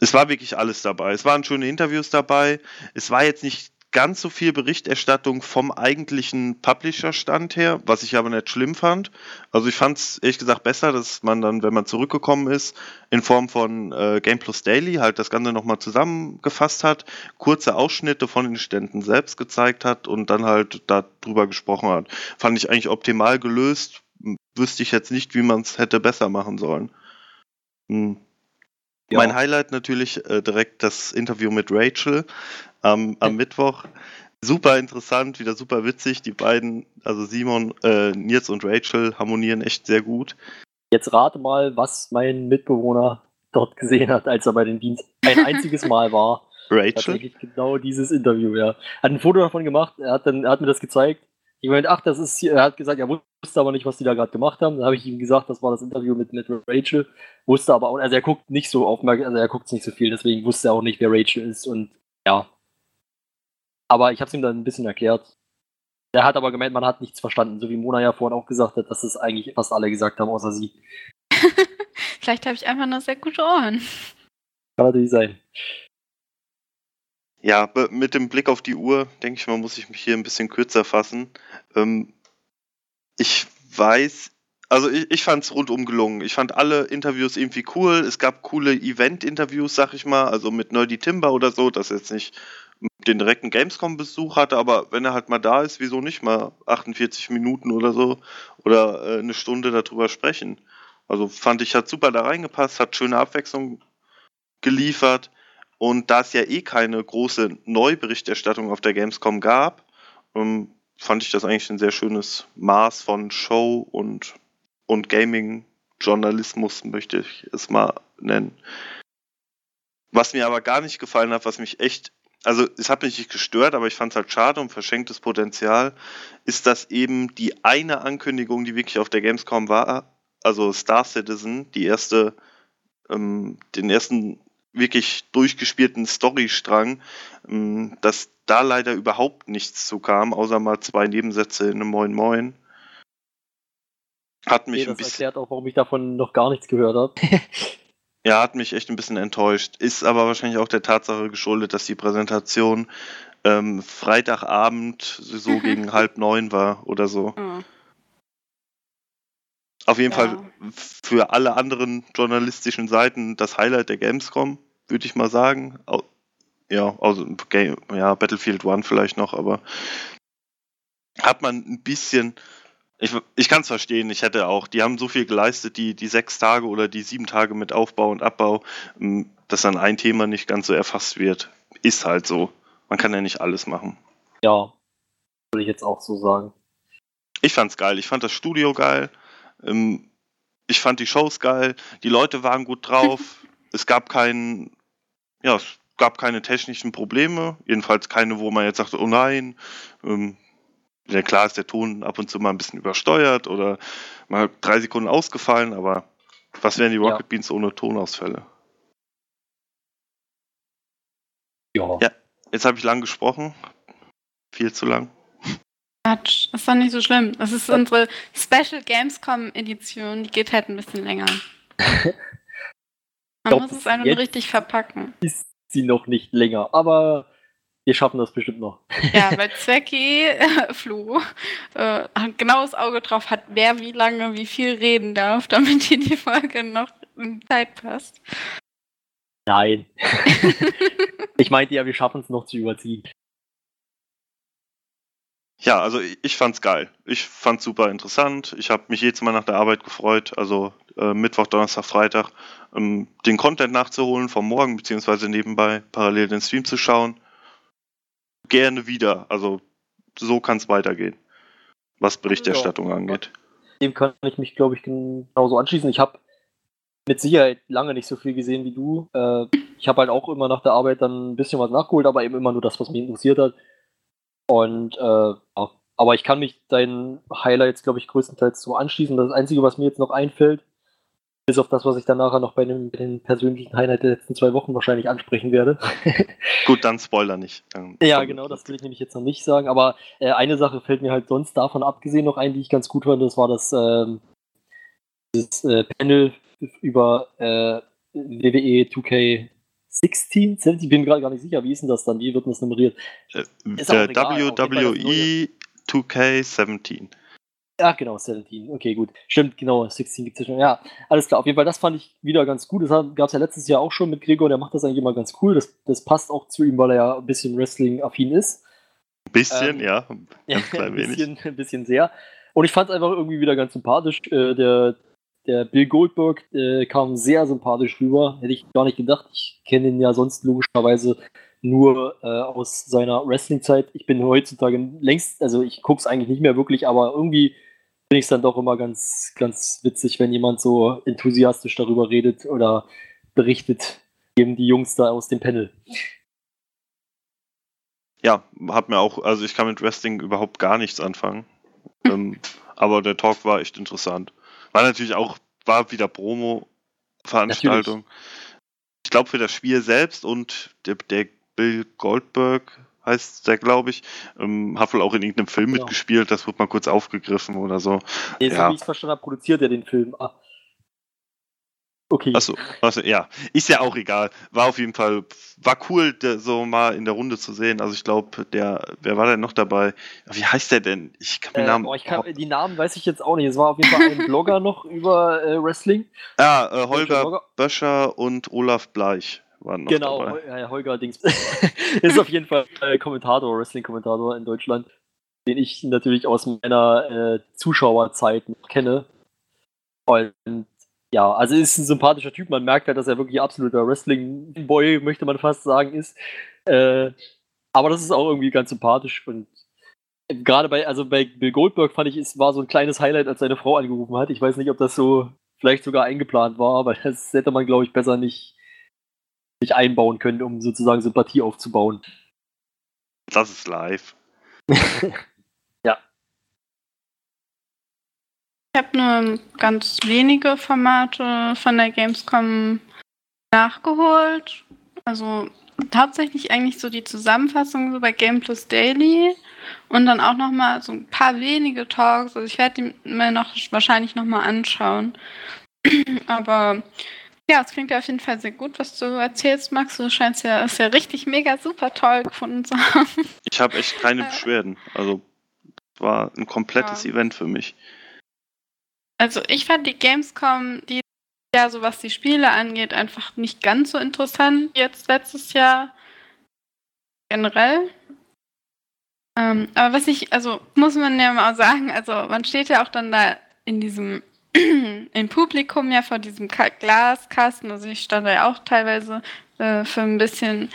F: es war wirklich alles dabei. Es waren schöne Interviews dabei. Es war jetzt nicht ganz so viel Berichterstattung vom eigentlichen Publisher-Stand her, was ich aber nicht schlimm fand. Also ich fand es ehrlich gesagt besser, dass man dann, wenn man zurückgekommen ist, in Form von äh, Game Plus Daily halt das Ganze nochmal zusammengefasst hat, kurze Ausschnitte von den Ständen selbst gezeigt hat und dann halt darüber gesprochen hat. Fand ich eigentlich optimal gelöst. Wüsste ich jetzt nicht, wie man es hätte besser machen sollen. Hm.
E: Ja.
F: Mein Highlight natürlich äh, direkt das Interview mit Rachel am, am Mittwoch. Super interessant, wieder super witzig. Die beiden, also Simon, äh, Nils und Rachel, harmonieren echt sehr gut.
E: Jetzt rate mal, was mein Mitbewohner dort gesehen hat, als er bei den Dienst ein einziges Mal war. [LAUGHS]
F: Rachel?
E: Genau dieses Interview, ja. Hat ein Foto davon gemacht, er hat, dann, er hat mir das gezeigt. Ich meinte, ach, das ist hier, er hat gesagt, er wusste aber nicht, was die da gerade gemacht haben. Dann habe ich ihm gesagt, das war das Interview mit, mit Rachel. Wusste aber auch, also er guckt nicht so aufmerksam, also er guckt nicht so viel, deswegen wusste er auch nicht, wer Rachel ist und ja. Aber ich habe es ihm dann ein bisschen erklärt. Er hat aber gemeint, man hat nichts verstanden, so wie Mona ja vorhin auch gesagt hat, dass es eigentlich fast alle gesagt haben, außer sie. [LAUGHS]
G: Vielleicht habe ich einfach nur sehr gute Ohren.
E: Kann natürlich sein.
F: Ja, mit dem Blick auf die Uhr, denke ich mal, muss ich mich hier ein bisschen kürzer fassen. Ähm, ich weiß, also ich, ich fand es rundum gelungen. Ich fand alle Interviews irgendwie cool. Es gab coole Event-Interviews, sag ich mal, also mit Nerdy Timber oder so, das jetzt nicht den direkten Gamescom-Besuch hatte, aber wenn er halt mal da ist, wieso nicht mal 48 Minuten oder so oder äh, eine Stunde darüber sprechen. Also fand ich, hat super da reingepasst, hat schöne Abwechslung geliefert. Und da es ja eh keine große Neuberichterstattung auf der Gamescom gab, ähm, fand ich das eigentlich ein sehr schönes Maß von Show und, und Gaming-Journalismus, möchte ich es mal nennen. Was mir aber gar nicht gefallen hat, was mich echt, also es hat mich nicht gestört, aber ich fand es halt schade und verschenktes Potenzial, ist, dass eben die eine Ankündigung, die wirklich auf der Gamescom war, also Star Citizen, die erste, ähm, den ersten wirklich durchgespielten Storystrang, ähm, dass da leider überhaupt nichts zu kam, außer mal zwei Nebensätze in einem Moin Moin. Hat mich
E: Okay,
F: ein
E: das
F: bisschen,
E: erklärt auch, warum ich davon noch gar nichts gehört habe. [LAUGHS]
F: ja, hat mich echt ein bisschen enttäuscht. Ist aber wahrscheinlich auch der Tatsache geschuldet, dass die Präsentation ähm, Freitagabend so gegen halb neun war oder so.
G: Oh.
F: Auf jeden
G: Ja.
F: Fall für alle anderen journalistischen Seiten das Highlight der Gamescom, würde ich mal sagen. Ja, also Game, ja, Battlefield One vielleicht noch, aber hat man ein bisschen. Ich, ich kann es verstehen, ich hätte auch, die haben so viel geleistet, die, die sechs Tage oder die sieben Tage mit Aufbau und Abbau, m, dass dann ein Thema nicht ganz so erfasst wird. Ist halt so. Man kann ja nicht alles machen.
E: Ja, würde ich jetzt auch so sagen.
F: Ich fand's geil. Ich fand das Studio geil. Ähm, ich fand die Shows geil. Die Leute waren gut drauf. [LAUGHS] es gab keinen, ja, es gab keine technischen Probleme. Jedenfalls keine, wo man jetzt sagt, oh nein. Ähm, ja, klar ist der Ton ab und zu mal ein bisschen übersteuert oder mal drei Sekunden ausgefallen, aber was wären die
E: Ja.
F: Rocket Beans ohne Tonausfälle?
E: Ja.
F: Ja. Jetzt habe ich lang gesprochen. Viel zu lang.
G: Quatsch, ist doch nicht so schlimm. Das ist unsere Special Gamescom Edition, die geht halt ein bisschen länger. [LAUGHS] Man
E: glaub,
G: muss es einfach nur richtig verpacken.
E: Ist sie noch nicht länger, aber wir schaffen das bestimmt noch. [LAUGHS]
G: Ja, weil Zwecki, äh, Flu, äh, ein genaues Auge drauf hat, wer wie lange, wie viel reden darf, damit hier die Folge noch in Zeit passt.
E: Nein. [LAUGHS] ich meinte ja, wir schaffen es noch zu überziehen.
F: Ja, also ich, ich fand's geil. Ich fand's super interessant. Ich habe mich jedes Mal nach der Arbeit gefreut, also äh, Mittwoch, Donnerstag, Freitag, ähm, den Content nachzuholen vom Morgen, beziehungsweise nebenbei parallel den Stream zu schauen. Gerne wieder. Also so kann's weitergehen, was Berichterstattung
E: Ja.
F: angeht.
E: Dem kann ich mich, glaube ich, genauso anschließen. Ich habe mit Sicherheit lange nicht so viel gesehen wie du. Äh, ich habe halt auch immer nach der Arbeit dann ein bisschen was nachgeholt, aber eben immer nur das, was mich interessiert hat. Und äh, ja. aber ich kann mich deinen Highlights, glaube ich, größtenteils so anschließen. Das Einzige, was mir jetzt noch einfällt, bis auf das, was ich dann nachher noch bei den, bei den persönlichen Highlights der letzten zwei Wochen wahrscheinlich ansprechen werde. [LAUGHS]
F: Gut, dann Spoiler nicht. Dann-
E: Ja, genau, das will ich nämlich jetzt noch nicht sagen. Aber äh, eine Sache fällt mir halt sonst davon abgesehen noch ein, die ich ganz gut fand. Das war das ähm, dieses, äh, Panel über äh, WWE 16, 17, ich bin gerade gar nicht sicher, wie ist denn das dann? Wie wird denn das nummeriert?
F: Äh,
E: das
F: WWE 2K17.
E: Ach genau, 17. Okay, gut. Stimmt, genau, 16 gibt es ja schon. Ja, alles klar. Auf jeden Fall, das fand ich wieder ganz gut. Das gab es ja letztes Jahr auch schon mit Gregor, der macht das eigentlich immer ganz cool. Das, das passt auch zu ihm, weil er ja ein bisschen Wrestling-affin ist.
F: Ein bisschen,
E: Ähm,
F: ja. [LAUGHS] Ganz klein
E: ein, bisschen, ein bisschen sehr. Und ich fand es einfach irgendwie wieder ganz sympathisch. Äh, der, der Bill Goldberg äh, kam sehr sympathisch rüber. Hätte ich gar nicht gedacht. Ich kenne ihn ja sonst logischerweise nur äh, aus seiner Wrestling-Zeit. Ich bin heutzutage längst, also ich gucke es eigentlich nicht mehr wirklich, aber irgendwie finde ich es dann doch immer ganz, ganz witzig, wenn jemand so enthusiastisch darüber redet oder berichtet, eben die Jungs da aus dem Panel.
F: Ja, hat mir auch, also ich kann mit Wrestling überhaupt gar nichts anfangen. ähm, aber der Talk war echt interessant. War natürlich auch, war wieder Promo-Veranstaltung. Ich glaube für das Spiel selbst und der, der Bill Goldberg heißt der, glaube ich, ähm, hat wohl auch in irgendeinem Film
E: Genau.
F: mitgespielt, das wird mal kurz aufgegriffen oder so.
E: Nee, so
F: Ja.
E: wie ich es verstanden habe, produziert er den Film. Ah. Okay.
F: Achso, also, ja, ist ja auch egal. War auf jeden Fall, war cool, so mal in der Runde zu sehen. Also ich glaube, der, wer war denn noch dabei? Wie heißt der denn? Ich kann den
E: Äh,
F: Namen.
E: boah, ich kann, die Namen weiß ich jetzt auch nicht. Es war auf jeden Fall ein [LAUGHS] Blogger noch über äh, Wrestling.
F: ja, äh,
E: Deutscher
F: Holger. Böscher und Olaf Bleich waren noch
E: Genau,
F: dabei.
E: Holger Dings. [LAUGHS] ist auf jeden Fall äh, Kommentator, Wrestling-Kommentator in Deutschland, den ich natürlich aus meiner äh, Zuschauerzeit noch kenne. Und ja, also ist ein sympathischer Typ. Man merkt halt, dass er wirklich absoluter Wrestling-Boy, möchte man fast sagen, ist. Äh, aber das ist auch irgendwie ganz sympathisch und gerade bei, also bei Bill Goldberg fand ich, es war so ein kleines Highlight, als seine Frau angerufen hat. Ich weiß nicht, ob das so vielleicht sogar eingeplant war, aber [LAUGHS] das hätte man, glaube ich, besser nicht, nicht einbauen können, um sozusagen Sympathie aufzubauen.
F: Das ist live. [LAUGHS]
G: Ich habe nur ganz wenige Formate von der Gamescom nachgeholt. Also hauptsächlich eigentlich so die Zusammenfassung so bei Game Plus Daily und dann auch noch mal so ein paar wenige Talks. Also ich werde die mir noch wahrscheinlich noch mal anschauen. [CLEARS THROAT] Aber ja, es klingt ja auf jeden Fall sehr gut, was du erzählst, Max. Du scheinst ja, es ja richtig mega super toll gefunden zu haben. [LAUGHS]
F: Ich habe echt keine. Beschwerden. Also es war ein komplettes
G: Ja.
F: Event für mich.
G: Also ich fand die Gamescom, die ja, so was die Spiele angeht, einfach nicht ganz so interessant jetzt letztes Jahr generell. Ähm, aber was ich, also muss man ja mal sagen, also man steht ja auch dann da in diesem [CLEARS THROAT] im Publikum ja vor diesem Ka Glaskasten, also ich stand da ja auch teilweise äh, für ein bisschen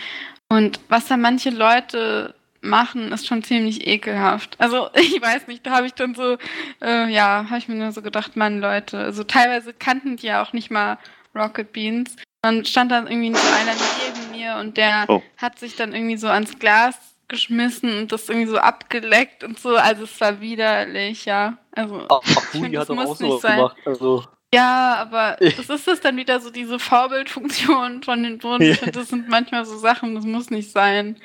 G: und was da manche Leute machen, ist schon ziemlich ekelhaft. Also [LAUGHS] ich weiß nicht, da habe ich dann so äh, ja, habe ich mir nur so gedacht, Mann, Leute, also teilweise kannten die ja auch nicht mal Rocket Beans. Dann stand dann irgendwie so einer neben mir und der
F: Oh.
G: hat sich dann irgendwie so ans Glas geschmissen und das irgendwie so abgeleckt und so. Also es war widerlich, ja. Also [LAUGHS]
E: Ach,
G: das
E: hat auch
G: sein.
E: gemacht. Also,
G: ja, aber [LAUGHS] das ist es dann wieder so diese Vorbildfunktion von den Boden. Ich finde, das sind manchmal so Sachen, das muss nicht sein.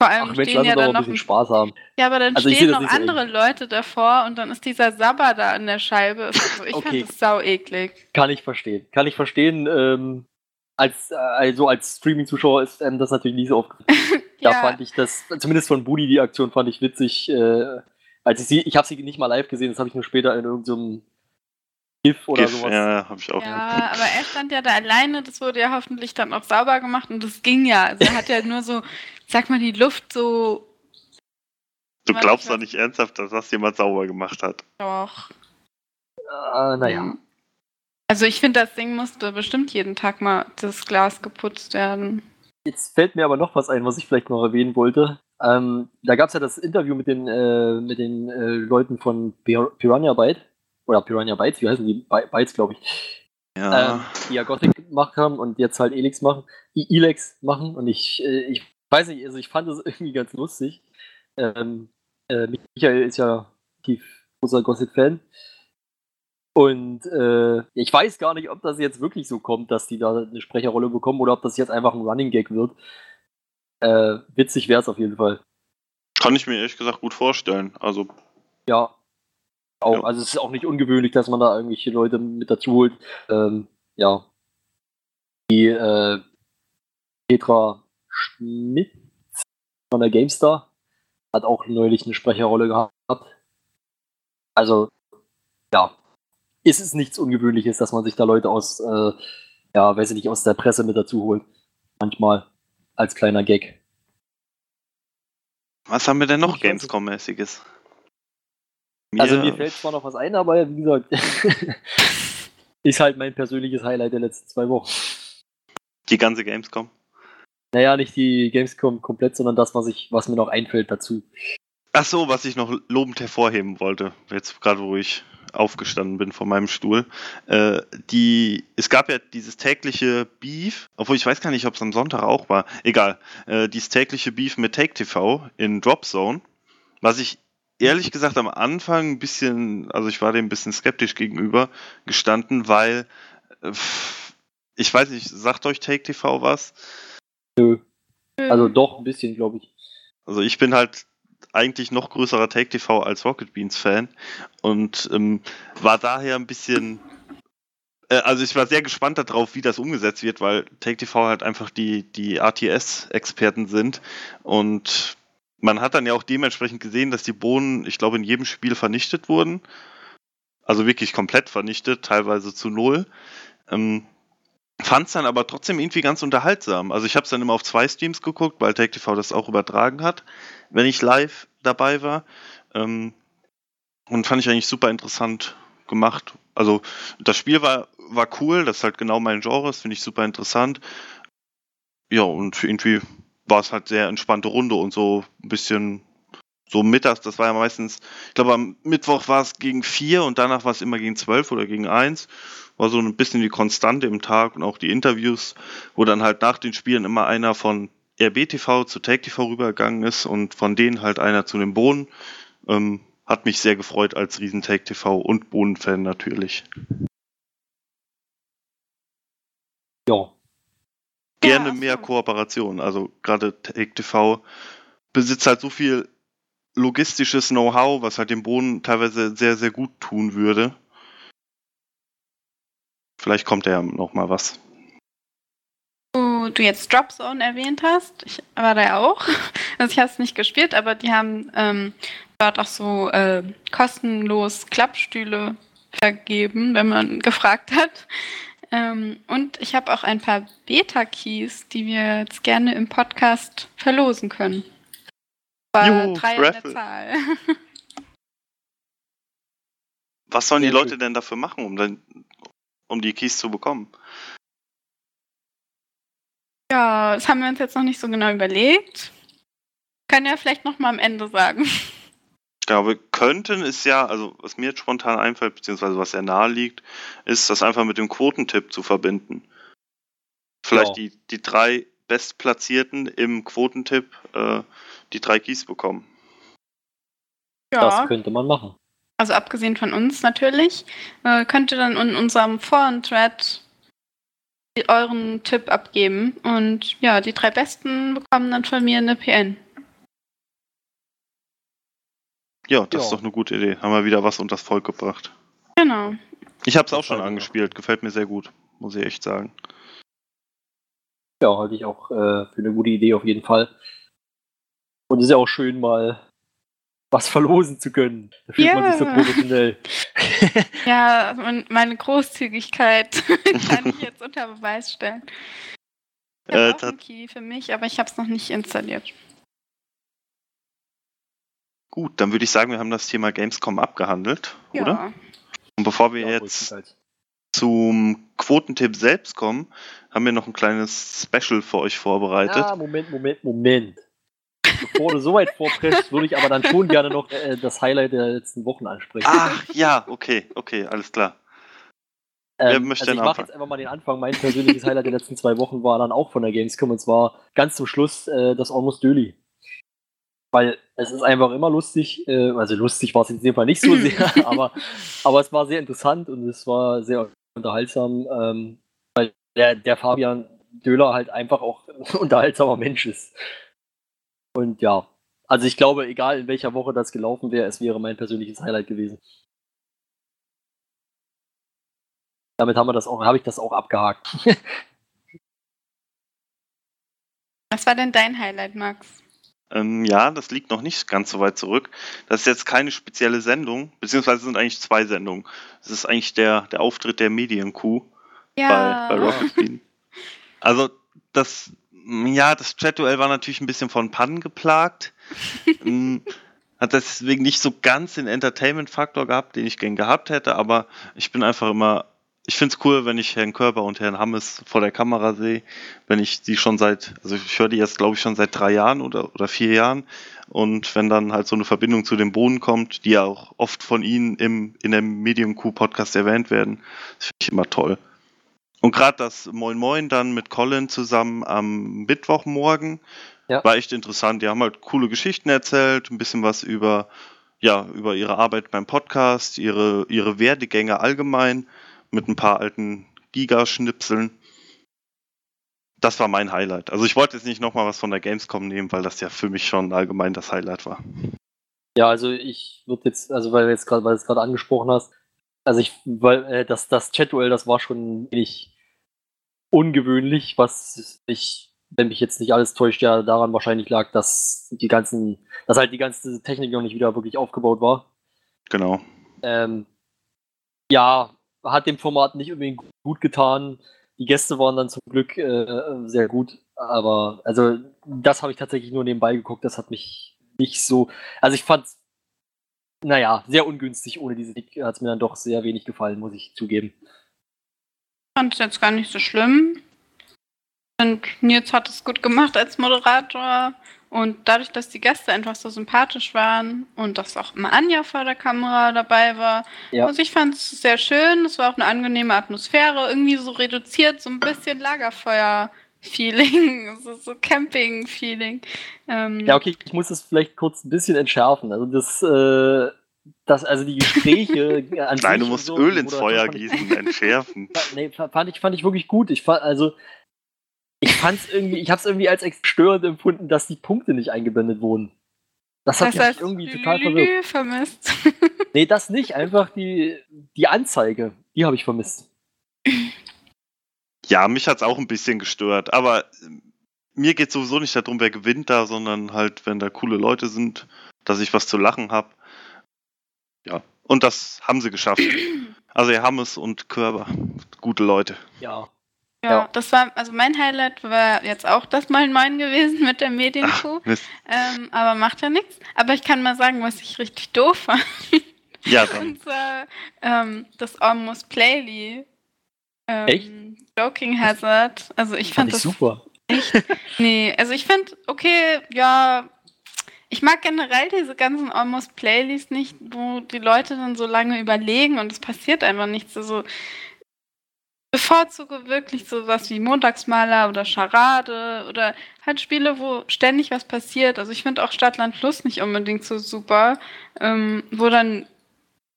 G: Vor allem
E: ach Mensch,
G: stehen ja dann
E: mal ein
G: noch
E: bisschen Spaß haben.
G: ja, aber dann
E: Also
G: stehen noch
E: nicht so
G: andere Leute davor und dann ist dieser Sabber da an der Scheibe. Also ich
E: Okay.
G: fand das sau eklig.
E: Kann ich verstehen. Kann ich verstehen. Ähm, als, äh, also als Streaming-Zuschauer ist ähm, das natürlich nicht so oft. [LAUGHS] Da
G: ja,
E: fand ich das, zumindest von Budi, die Aktion fand ich witzig. Äh, als ich sie, ich habe sie nicht mal live gesehen, das habe ich nur später in irgendeinem GIF oder
F: GIF,
E: sowas.
F: ja, habe ich auch.
G: ja, aber er stand ja da alleine, das wurde ja hoffentlich dann auch sauber gemacht und das ging ja. Also er hat ja nur so, sag mal, die Luft so
F: Du glaubst doch nicht ernsthaft, dass das jemand sauber gemacht hat.
G: doch.
E: Äh, naja.
G: Also ich finde, das Ding musste bestimmt jeden Tag mal das Glas geputzt werden.
E: Jetzt fällt mir aber noch was ein, was ich vielleicht noch erwähnen wollte. Ähm, da gab es ja das Interview mit den, äh, mit den äh, Leuten von Pir Piranha Byte. Oder Piranha Bytes, wie heißen die? By Bytes, glaube ich.
F: Ja.
E: ähm, die ja Gothic gemacht haben und jetzt halt Elix machen, I Elex machen und ich, äh, ich weiß nicht, also ich fand das [LAUGHS] irgendwie ganz lustig. Ähm, äh, Michael ist ja tief großer Gothic-Fan. Und äh, ich weiß gar nicht, ob das jetzt wirklich so kommt, dass die da eine Sprecherrolle bekommen oder ob das jetzt einfach ein Running Gag wird. Äh, witzig wäre es auf jeden Fall.
F: Kann ich mir ehrlich gesagt gut vorstellen. Also,
E: Ja. Auch,
F: Ja.
E: Also es ist auch nicht ungewöhnlich, dass man da irgendwelche Leute mit dazu holt. Ähm, ja. Die, äh, Petra Schmidt von der GameStar hat auch neulich eine Sprecherrolle gehabt. Also, ja, ist es nichts Ungewöhnliches, dass man sich da Leute aus, äh, ja, weiß ich nicht, aus der Presse mit dazu holt. Manchmal als kleiner Gag.
F: Was haben wir denn noch Gamescom-mäßiges?
E: Also mir fällt zwar noch was ein, aber wie gesagt, [LAUGHS] ist halt mein persönliches Highlight der letzten zwei Wochen.
F: die ganze Gamescom.
E: Naja, nicht die Gamescom komplett, sondern das, was ich, was mir noch einfällt dazu.
F: Ach so, was ich noch lobend hervorheben wollte, jetzt gerade wo ich aufgestanden bin von meinem Stuhl. Äh, die, es gab ja dieses tägliche Beef, obwohl ich weiß gar nicht, ob es am Sonntag auch war. Egal, äh, dieses tägliche Beef mit Take TV in Dropzone, was ich ehrlich gesagt am Anfang ein bisschen, also ich war dem ein bisschen skeptisch gegenüber gestanden, weil äh, ich weiß nicht, sagt euch Take TV was?
E: Nö. Also doch ein bisschen, glaube ich.
F: Also ich bin halt eigentlich noch größerer Take TV als Rocket Beans Fan und ähm, war daher ein bisschen, äh, also ich war sehr gespannt darauf, wie das umgesetzt wird, weil Take TV halt einfach die, die RTS-Experten sind und man hat dann ja auch dementsprechend gesehen, dass die Bohnen, ich glaube, in jedem Spiel vernichtet wurden. Also wirklich komplett vernichtet, teilweise zu null. Ähm, Fand es dann aber trotzdem irgendwie ganz unterhaltsam. Also ich habe es dann immer auf zwei Streams geguckt, weil TV das auch übertragen hat, wenn ich live dabei war. Ähm, und fand ich eigentlich super interessant gemacht. Also das Spiel war, war cool, das ist halt genau mein Genre, das finde ich super interessant. Ja, und irgendwie war es halt sehr entspannte Runde und so ein bisschen so mittags, das war ja meistens, ich glaube am Mittwoch war es gegen vier und danach war es immer gegen zwölf oder gegen eins war so ein bisschen die Konstante im Tag und auch die Interviews, wo dann halt nach den Spielen immer einer von RBTV zu Take TV rübergegangen ist und von denen halt einer zu den Bohnen. Ähm, hat mich sehr gefreut als riesen Take TV und Bohnen-Fan natürlich.
E: Ja.
F: Gerne
G: Ja,
F: mehr
G: so.
F: Kooperation. Also gerade Take TV besitzt halt so viel logistisches Know-how, was halt dem Bohnen teilweise sehr, sehr gut tun würde. Vielleicht kommt ja noch mal was.
G: Du jetzt Dropzone erwähnt hast, ich war da ja auch. [LAUGHS] Also ich habe es nicht gespielt, aber die haben ähm, dort auch so äh, kostenlos Klappstühle vergeben, wenn man [LAUGHS] gefragt hat. Ähm, und ich habe auch ein paar Beta-Keys, die wir jetzt gerne im Podcast verlosen können. War
F: Juhu,
G: drei an der
F: Raffle.
G: Zahl. [LAUGHS]
F: Was sollen die Leute denn dafür machen, um, dann, um die Keys zu bekommen?
G: Ja, das haben wir uns jetzt noch nicht so genau überlegt. Können ja vielleicht noch mal am Ende sagen.
F: Ja, wir könnten es ja, also was mir jetzt spontan einfällt, beziehungsweise was sehr nahe liegt, ist, das einfach mit dem Quotentipp zu verbinden. Vielleicht
E: Ja.
F: die, die drei Bestplatzierten im Quotentipp äh, die drei Keys bekommen.
E: Das könnte man machen.
G: Also abgesehen von uns natürlich, äh, könnt ihr dann in unserem Foren-Thread euren Tipp abgeben. Und ja, die drei Besten bekommen dann von mir eine PN.
F: Ja, das
E: Ja.
F: ist doch eine gute Idee. Haben wir wieder was unter das Volk gebracht.
G: Genau.
F: Ich habe es auch schon angespielt, gefällt mir sehr gut, muss ich echt sagen.
E: Ja, halte ich auch äh, für eine gute Idee auf jeden Fall. Und es ist ja auch schön, mal was verlosen zu können. Da fühlt man sich so
G: Ja.
E: professionell. [LAUGHS] [LAUGHS]
G: Ja, mein- meine Großzügigkeit [LAUGHS] kann ich jetzt unter Beweis stellen. Ich
F: Äh,
G: auch einen Key für mich, aber ich habe es noch nicht installiert.
F: Gut, dann würde ich sagen, wir haben das Thema Gamescom abgehandelt,
G: Ja.
F: oder? Und bevor wir
E: Ja,
F: jetzt
E: größtenteils.
F: zum Quotentipp selbst kommen, haben wir noch ein kleines Special für euch vorbereitet.
E: Ja, Moment, Moment, Moment. Bevor du so weit vorpreschst, würde ich aber dann schon gerne noch äh, das Highlight der letzten Wochen ansprechen.
F: Ach ja, okay, okay, alles klar. möchte
E: also ich mache jetzt einfach mal den Anfang. Mein persönliches Highlight der letzten zwei Wochen war dann auch von der Gamescom und zwar ganz zum Schluss äh, das Almost Döli. Weil es ist einfach immer lustig, äh, also lustig war es in dem Fall nicht so [LAUGHS] sehr, aber, aber es war sehr interessant und es war sehr unterhaltsam, ähm, weil der, der Fabian Döhler halt einfach auch [LAUGHS] ein unterhaltsamer Mensch ist. Und ja, also ich glaube, egal in welcher Woche das gelaufen wäre, es wäre mein persönliches Highlight gewesen. Damit haben wir das auch, habe ich das auch abgehakt. [LAUGHS]
G: Was war denn dein Highlight, Max?
F: Ähm, ja, das liegt noch nicht ganz so weit zurück. Das ist jetzt keine spezielle Sendung, beziehungsweise sind eigentlich zwei Sendungen. Das ist eigentlich der, der Auftritt der Medienkuh
G: Ja.
F: bei, bei Rocket Bean. [LAUGHS] Also das, ja, das Chat-Duell war natürlich ein bisschen von Pannen geplagt. Mm, [LAUGHS] Hat deswegen nicht so ganz den Entertainment-Faktor gehabt, den ich gern gehabt hätte, aber ich bin einfach immer, ich finde es cool, wenn ich Herrn Körber und Herrn Hammes vor der Kamera sehe, wenn ich die schon seit, also ich höre die jetzt glaube ich schon seit drei Jahren oder, oder vier Jahren und wenn dann halt so eine Verbindung zu dem Boden kommt, die ja auch oft von Ihnen im, in dem Medium Q Podcast erwähnt werden, das finde ich immer toll. Und gerade das Moin Moin dann mit Colin zusammen am Mittwochmorgen
E: Ja.
F: war echt interessant. Die haben halt coole Geschichten erzählt, ein bisschen was über, ja, über ihre Arbeit beim Podcast, ihre, ihre Werdegänge allgemein mit ein paar alten Gigaschnipseln. Das war mein Highlight. Also ich wollte jetzt nicht nochmal was von der Gamescom nehmen, weil das ja für mich schon allgemein das Highlight war.
E: Ja, also ich würde jetzt, also weil du jetzt gerade, weil du es gerade angesprochen hast, also ich, weil äh, das, das Chat-Duell, das war schon wenig ungewöhnlich, was ich, wenn mich jetzt nicht alles täuscht, ja daran wahrscheinlich lag, dass die ganzen, dass halt die ganze Technik noch nicht wieder wirklich aufgebaut war.
F: Genau.
E: Ähm, ja, hat dem Format nicht unbedingt gut getan. Die Gäste waren dann zum Glück äh, sehr gut, aber also das habe ich tatsächlich nur nebenbei geguckt. Das hat mich nicht so. Also ich fand naja, sehr ungünstig. Ohne diese Sieg hat es mir dann doch sehr wenig gefallen, muss ich zugeben.
G: Ich fand es jetzt gar nicht so schlimm. Und Nils hat es gut gemacht als Moderator. Und dadurch, dass die Gäste einfach so sympathisch waren und dass auch immer Anja vor der Kamera dabei war.
E: Ja.
G: Also ich fand es sehr schön. Es war auch eine angenehme Atmosphäre. Irgendwie so reduziert, so ein bisschen Lagerfeuer-Feeling. So, [LAUGHS] so Camping-Feeling. Ähm,
E: Ja, okay, ich muss es vielleicht kurz ein bisschen entschärfen. Also das, äh, das also die Gespräche [LAUGHS] an
F: Nein, du musst
E: so,
F: Öl ins Feuer
E: fand
F: gießen, entschärfen. [LAUGHS]
E: Nee, fa- fand ich, fand ich wirklich gut. Ich fand, also, ich fand's irgendwie, ich hab's irgendwie als störend empfunden, dass die Punkte nicht eingeblendet wurden. Das hat
G: das
E: mich
G: heißt,
E: irgendwie total verwirrt.
G: Vermisst.
E: Nee, das nicht, einfach die, die Anzeige, die habe ich vermisst.
F: Ja, mich hat's auch ein bisschen gestört, aber ähm, mir geht sowieso nicht darum, wer gewinnt da, sondern halt, wenn da coole Leute sind, dass ich was zu lachen habe. Ja, und das haben sie geschafft. Also Herr Hammes und Körber, gute Leute.
E: Ja.
G: Ja, das war, also mein Highlight war jetzt auch das Mal Moin gewesen mit der Medienkuh. Ähm, aber macht ja nichts. Aber ich kann mal sagen, was ich richtig doof fand.
F: Ja, [LAUGHS] dann.
G: Und zwar ähm, das Almost Playly. Ähm,
E: Echt?
G: Joking Hazard. Also ich fand,
E: Fand ich
G: das
E: super.
G: Nee, also ich finde, okay, ja, ich mag generell diese ganzen Almost Playlists nicht, wo die Leute dann so lange überlegen und es passiert einfach nichts. Also bevorzuge wirklich sowas wie Montagsmaler oder Charade oder halt Spiele, wo ständig was passiert. Also ich finde auch Stadtland Fluss nicht unbedingt so super, ähm, wo dann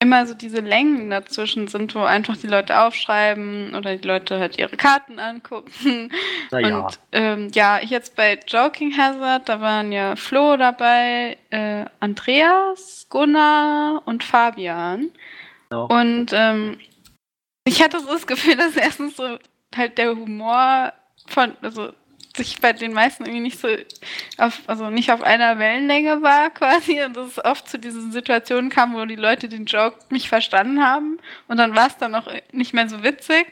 G: immer so diese Längen dazwischen sind, wo einfach die Leute aufschreiben oder die Leute halt ihre Karten angucken.
E: Naja.
G: Und ähm, ja, ich jetzt bei Joking Hazard, da waren ja Flo dabei, äh, Andreas, Gunnar und Fabian.
E: Genau.
G: Und ähm, ich hatte so das Gefühl, dass erstens so halt der Humor von, also sich bei den meisten irgendwie nicht so auf, also nicht auf einer Wellenlänge war quasi und dass es oft zu diesen Situationen kam, wo die Leute den Joke nicht verstanden haben und dann war es dann auch nicht mehr so witzig.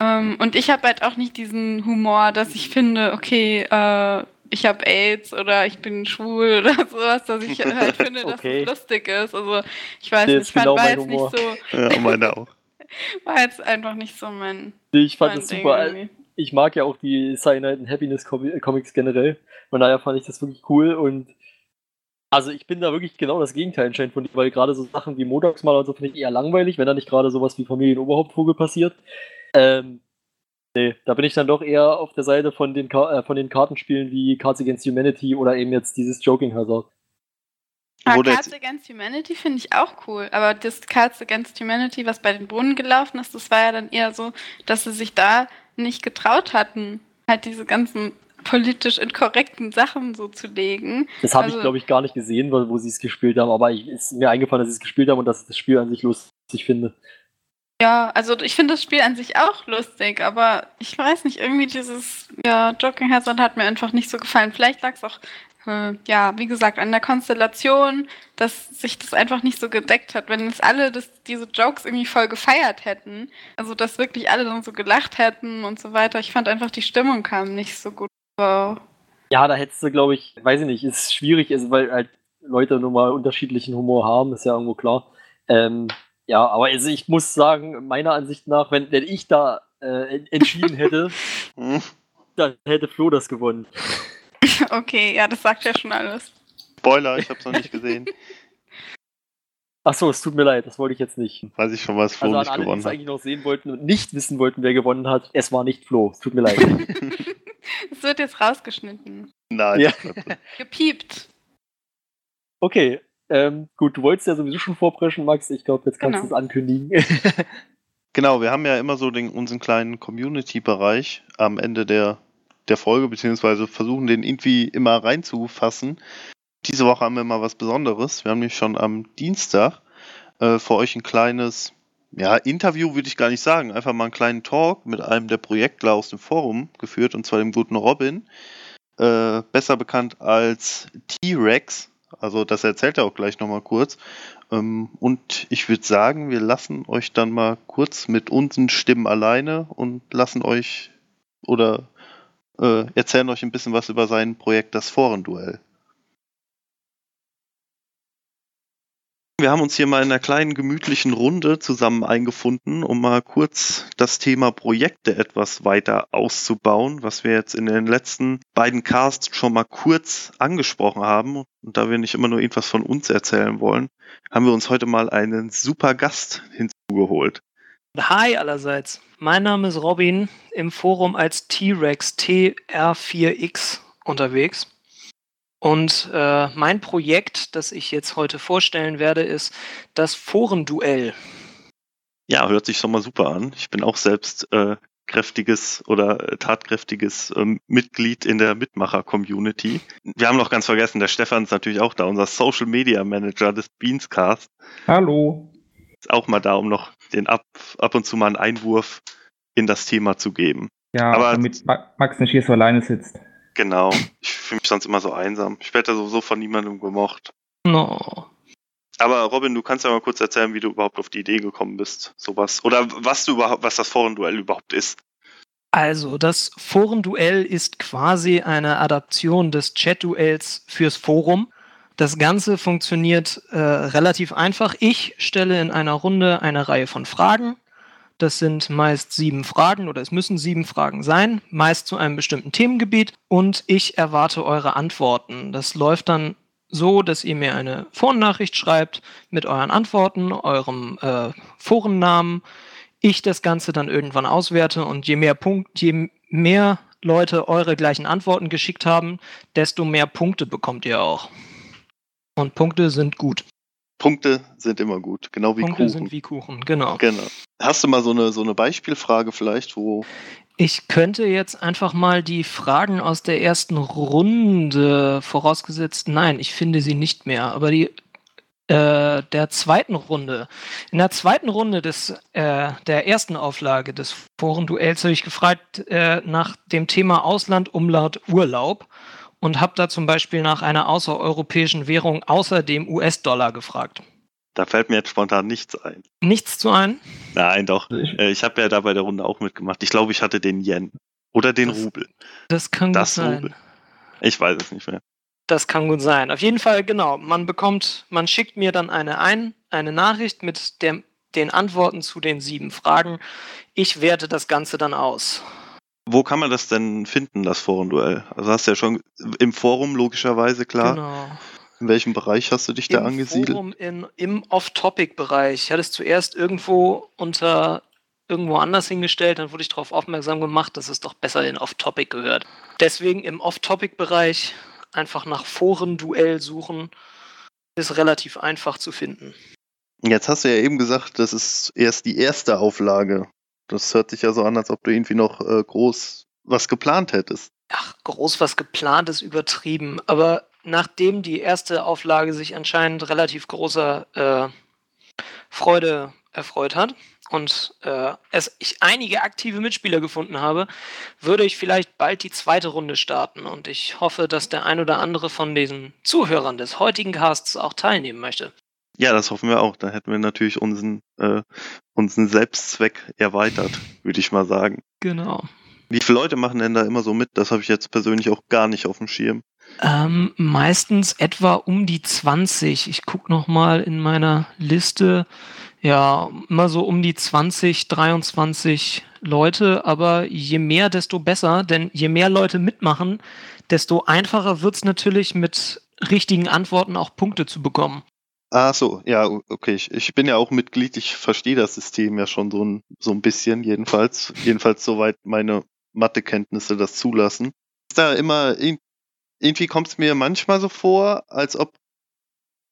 G: Ähm, und ich habe halt auch nicht diesen Humor, dass ich finde, okay, äh, ich habe AIDS oder ich bin schwul oder [LAUGHS] sowas, dass ich halt [LAUGHS] finde, dass
E: Okay.
G: es lustig ist. Also ich weiß nicht, fand,
E: genau
G: war jetzt
E: Humor.
G: nicht so,
F: Ja, meine auch. [LAUGHS]
G: war jetzt einfach nicht so mein,
E: Ich fand
G: Ding
E: super.
G: irgendwie.
E: Ich mag ja auch die Cyanide and Happiness Com- Comics generell. Von daher fand ich das wirklich cool und also ich bin da wirklich genau das Gegenteil anscheinend von dir, weil gerade so Sachen wie Montagsmaler und so finde ich eher langweilig, wenn da nicht gerade sowas wie Familienoberhauptvogel passiert. Ähm, nee, da bin ich dann doch eher auf der Seite von den, Ka äh, von den Kartenspielen wie Cards Against Humanity oder eben jetzt dieses Joking Hazard.
G: Ah, Cards Against Humanity finde ich auch cool, aber das Cards Against Humanity, was bei den Brunnen gelaufen ist, das war ja dann eher so, dass sie sich da nicht getraut hatten, halt diese ganzen politisch inkorrekten Sachen so zu legen.
E: Das habe
G: Also-
E: ich, glaube ich, gar nicht gesehen, wo sie es gespielt haben, aber ich, ist mir eingefallen, dass sie es gespielt haben und dass ich das Spiel an sich lustig finde.
G: Ja, also ich finde das Spiel an sich auch lustig, aber ich weiß nicht, irgendwie dieses ja, Joking Hazard hat mir einfach nicht so gefallen. Vielleicht lag es auch, ja, wie gesagt, an der Konstellation, dass sich das einfach nicht so gedeckt hat. Wenn jetzt alle das, diese Jokes irgendwie voll gefeiert hätten, also dass wirklich alle dann so gelacht hätten und so weiter, ich fand einfach, die Stimmung kam nicht so gut. Wow.
E: Ja, da hättest du, glaube ich, weiß ich nicht, ist schwierig, ist, weil halt Leute nun mal unterschiedlichen Humor haben, ist ja irgendwo klar. Ähm, ja, aber also ich muss sagen, meiner Ansicht nach, wenn, wenn ich da äh, entschieden hätte, [LAUGHS]
F: Hm,
E: dann hätte Flo das gewonnen. [LAUGHS]
G: Okay, ja, das sagt ja schon alles.
F: Spoiler, ich hab's noch nicht gesehen.
E: Achso, es tut mir leid, das wollte ich jetzt nicht.
F: Weiß ich schon, was Flo
E: Also
F: nicht
E: alle, die
F: gewonnen
E: es
F: hat.
E: eigentlich noch sehen wollten und nicht wissen wollten, wer gewonnen hat, es war nicht Flo. Es tut mir leid. [LAUGHS]
G: Es wird jetzt rausgeschnitten.
F: Nein,
E: Ja.
F: so.
G: Gepiept.
E: Okay, ähm, gut, du wolltest ja sowieso schon vorpreschen, Max. Ich glaube, jetzt kannst
G: Genau.
E: du es ankündigen. [LAUGHS]
F: Genau, wir haben ja immer so den, unseren kleinen Community-Bereich am Ende der, der Folge, beziehungsweise versuchen den irgendwie immer reinzufassen. Diese Woche haben wir mal was Besonderes. Wir haben nämlich schon am Dienstag äh, für euch ein kleines, ja, Interview würde ich gar nicht sagen, einfach mal einen kleinen Talk mit einem der Projektler aus dem Forum geführt, und zwar dem guten Robin, äh, besser bekannt als T-Rex. Also das erzählt er auch gleich nochmal kurz. Ähm, und ich würde sagen, wir lassen euch dann mal kurz mit unseren Stimmen alleine und lassen euch oder äh, erzählen euch ein bisschen was über sein Projekt Das Forenduell. Wir haben uns hier mal in einer kleinen gemütlichen Runde zusammen eingefunden, um mal kurz das Thema Projekte etwas weiter auszubauen, was wir jetzt in den letzten beiden Casts schon mal kurz angesprochen haben. Und da wir nicht immer nur irgendwas von uns erzählen wollen, haben wir uns heute mal einen super Gast hinzugeholt.
B: Hi allerseits. Mein Name ist Robin, im Forum als T-Rex TR4X unterwegs. Und äh, mein Projekt, das ich jetzt heute vorstellen werde, ist das Forenduell.
F: Ja, hört sich schon mal super an. Ich bin auch selbst äh, kräftiges oder äh, tatkräftiges ähm, Mitglied in der Mitmacher-Community. Wir haben noch ganz vergessen, der Stefan ist natürlich auch da, unser Social Media Manager des Beanscast.
D: Hallo.
F: Ist auch mal da, um noch den ab, ab und zu mal einen Einwurf in das Thema zu geben.
D: Ja,
F: Aber-
D: damit Ma- Max nicht hier so alleine sitzt.
F: Genau. Ich fühle mich sonst immer so einsam. Ich werde ja sowieso von niemandem gemocht.
B: No.
F: Aber Robin, du kannst ja mal kurz erzählen, wie du überhaupt auf die Idee gekommen bist, sowas. Oder was du überhaupt, was das Forenduell überhaupt ist.
B: Also, das Forenduell ist quasi eine Adaption des Chat-Duells fürs Forum. Das Ganze funktioniert äh, relativ einfach. Ich stelle in einer Runde eine Reihe von Fragen. Das sind meist sieben Fragen oder es müssen sieben Fragen sein, meist zu einem bestimmten Themengebiet. Und ich erwarte eure Antworten. Das läuft dann so, dass ihr mir eine Vornachricht schreibt mit euren Antworten, eurem äh, Forennamen, ich das Ganze dann irgendwann auswerte und je mehr Punkt, je mehr Leute eure gleichen Antworten geschickt haben, desto mehr Punkte bekommt ihr auch. Und Punkte sind gut.
F: Punkte sind immer gut, genau wie
B: Punkte
F: Kuchen.
B: sind wie Kuchen, genau.
F: genau. Hast du mal so eine, so eine Beispielfrage vielleicht, wo.
B: Ich könnte jetzt einfach mal die Fragen aus der ersten Runde, vorausgesetzt, nein, ich finde sie nicht mehr, aber die äh, der zweiten Runde. In der zweiten Runde des, äh, der ersten Auflage des Forenduells habe ich gefragt äh, nach dem Thema Ausland, Umlaut, Urlaub und habe da zum Beispiel nach einer außereuropäischen Währung außer dem US-Dollar gefragt.
F: Da fällt mir jetzt spontan nichts ein.
B: Nichts zu ein?
F: Nein, doch.
D: Ich,
F: Äh, habe ja da bei der Runde auch mitgemacht. Ich glaube, ich hatte den Yen. Oder den
B: Das-
F: Rubel.
B: Das kann
F: Das
B: gut sein.
F: Rubel. Ich weiß es nicht mehr.
B: Das kann gut sein. Auf jeden Fall, genau. Man bekommt, man schickt mir dann eine ein, eine Nachricht mit der, den Antworten zu den sieben Fragen. Ich werte das Ganze dann aus.
F: Wo kann man das denn finden, das Forenduell? Also hast du ja schon im Forum logischerweise klar.
B: Genau.
F: In welchem Bereich hast du dich da
B: Im
F: angesiedelt?
B: Forum in, Im Off-Topic-Bereich. Ich hatte es zuerst irgendwo unter irgendwo anders hingestellt, dann wurde ich darauf aufmerksam gemacht, dass es doch besser in Off-Topic gehört. Deswegen im Off-Topic-Bereich einfach nach Forenduell suchen. Ist relativ einfach zu finden.
F: Jetzt hast du ja eben gesagt, das ist erst die erste Auflage. Das hört sich ja so an, als ob du irgendwie noch äh, groß was geplant hättest.
B: ach, groß was geplant ist übertrieben. Aber nachdem die erste Auflage sich anscheinend relativ großer äh, Freude erfreut hat, und äh, es, ich einige aktive Mitspieler gefunden habe, würde ich vielleicht bald die zweite Runde starten. Und ich hoffe, dass der ein oder andere von diesen Zuhörern des heutigen Casts auch teilnehmen möchte.
F: Ja, das hoffen wir auch. Da hätten wir natürlich unseren, äh, unseren Selbstzweck erweitert, würde ich mal sagen.
B: Genau.
F: Wie viele Leute machen denn da immer so mit? Das habe ich jetzt persönlich auch gar nicht auf dem Schirm.
B: Ähm, meistens etwa um die 20. Ich gucke nochmal in meiner Liste. Ja, immer so um die 20, 23 Leute. Aber je mehr, desto besser. Denn je mehr Leute mitmachen, desto einfacher wird es natürlich mit richtigen Antworten auch Punkte zu bekommen.
F: Ah, so, ja, okay. Ich, ich bin ja auch Mitglied. Ich verstehe das System ja schon so ein, so ein bisschen, jedenfalls. Jedenfalls soweit meine Mathekenntnisse das zulassen. Ist da immer irgendwie kommt es mir manchmal so vor, als ob.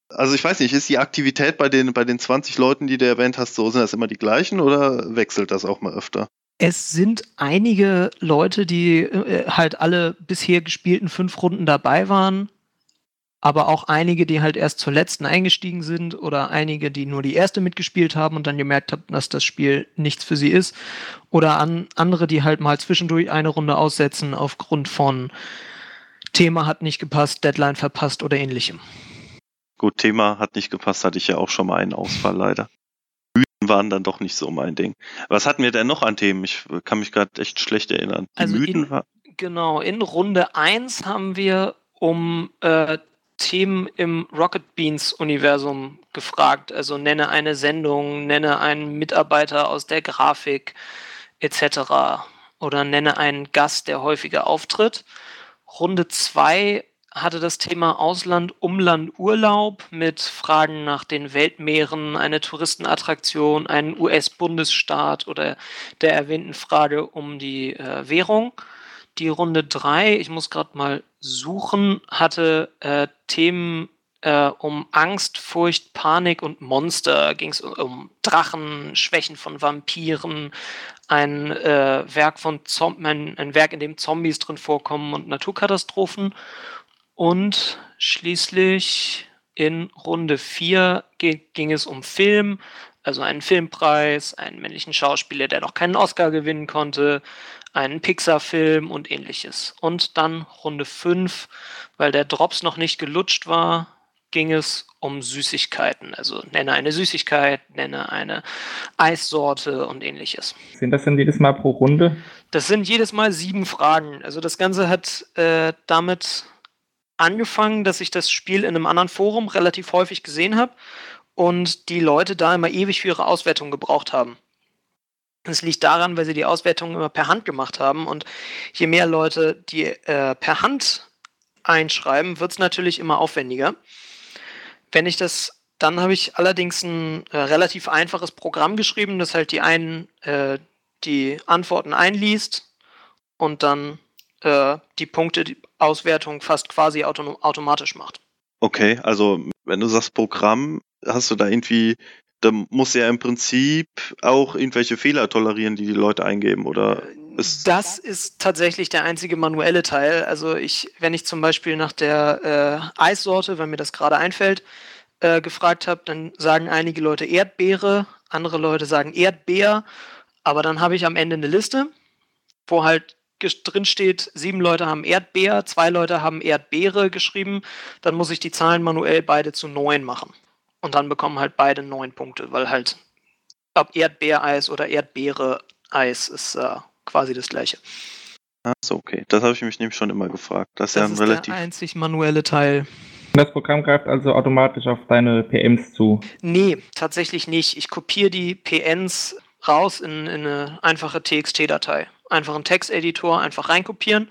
F: Also ich weiß nicht, ist die Aktivität bei den, bei den 20 Leuten, die du erwähnt hast, so sind das immer die gleichen oder wechselt das auch mal öfter?
B: Es sind einige Leute, die äh, halt alle bisher gespielten fünf Runden dabei waren, aber auch einige, die halt erst zur letzten eingestiegen sind oder einige, die nur die erste mitgespielt haben und dann gemerkt haben, dass das Spiel nichts für sie ist oder an andere, die halt mal zwischendurch eine Runde aussetzen aufgrund von Thema hat nicht gepasst, Deadline verpasst oder ähnlichem.
F: Gut, Thema hat nicht gepasst, hatte ich ja auch schon mal einen Ausfall leider. Mythen waren dann doch nicht so mein Ding. Was hatten wir denn noch an Themen? Ich kann mich gerade echt schlecht erinnern.
B: Die also Mythen in, genau, in Runde 1 haben wir um äh, Themen im Rocket Beans Universum gefragt. Also nenne eine Sendung, nenne einen Mitarbeiter aus der Grafik etc. Oder nenne einen Gast, der häufiger auftritt. Runde 2 hatte das Thema Ausland, Umland, Urlaub mit Fragen nach den Weltmeeren, eine Touristenattraktion, einen US-Bundesstaat oder der erwähnten Frage um die äh, Währung. Die Runde 3, ich muss gerade mal suchen, hatte äh, Themen äh, um Angst, Furcht, Panik und Monster. Ging es um Drachen, Schwächen von Vampiren, ein äh, Werk von Zom ein, ein Werk, in dem Zombies drin vorkommen und Naturkatastrophen. Und schließlich in Runde 4 ging es um Film, also einen Filmpreis, einen männlichen Schauspieler, der noch keinen Oscar gewinnen konnte, einen Pixar-Film und ähnliches. Und dann Runde 5, weil der Drops noch nicht gelutscht war, ging es um Süßigkeiten. Also nenne eine Süßigkeit, nenne eine Eissorte und ähnliches.
D: Sind das denn jedes Mal pro Runde?
B: Das sind jedes Mal sieben Fragen. Also das Ganze hat äh, damit angefangen, dass ich das Spiel in einem anderen Forum relativ häufig gesehen habe und die Leute da immer ewig für ihre Auswertung gebraucht haben. Das liegt daran, weil sie die Auswertung immer per Hand gemacht haben und je mehr Leute die äh, per Hand einschreiben, wird es natürlich immer aufwendiger. Wenn ich das, dann habe ich allerdings ein äh, relativ einfaches Programm geschrieben, das halt die einen äh, die Antworten einliest und dann äh, die Punkte, die Auswertung fast quasi autom automatisch macht.
F: Okay, also wenn du sagst Programm, hast du da irgendwie, da muss ja im Prinzip auch irgendwelche Fehler tolerieren, die die Leute eingeben, oder?
B: Äh, ist das ist tatsächlich der einzige manuelle Teil. Also ich, wenn ich zum Beispiel nach der äh, Eissorte, wenn mir das gerade einfällt, äh, gefragt habe, dann sagen einige Leute Erdbeere, andere Leute sagen Erdbeer, aber dann habe ich am Ende eine Liste, wo halt drin steht, sieben Leute haben Erdbeer, zwei Leute haben Erdbeere geschrieben, dann muss ich die Zahlen manuell beide zu neun machen. Und dann bekommen halt beide neun Punkte, weil halt ob Erdbeereis oder Erdbeere-Eis ist äh, quasi das gleiche.
F: Achso, okay. Das habe ich mich nämlich schon immer gefragt. Das ist
B: das
F: ja ein
B: ist
F: relativ.
B: der einzig manuelle Teil.
D: Das Programm greift also automatisch auf deine PMs zu.
B: Nee, tatsächlich nicht. Ich kopiere die PNs raus in, in eine einfache TXT-Datei. Einfach einen Texteditor einfach reinkopieren,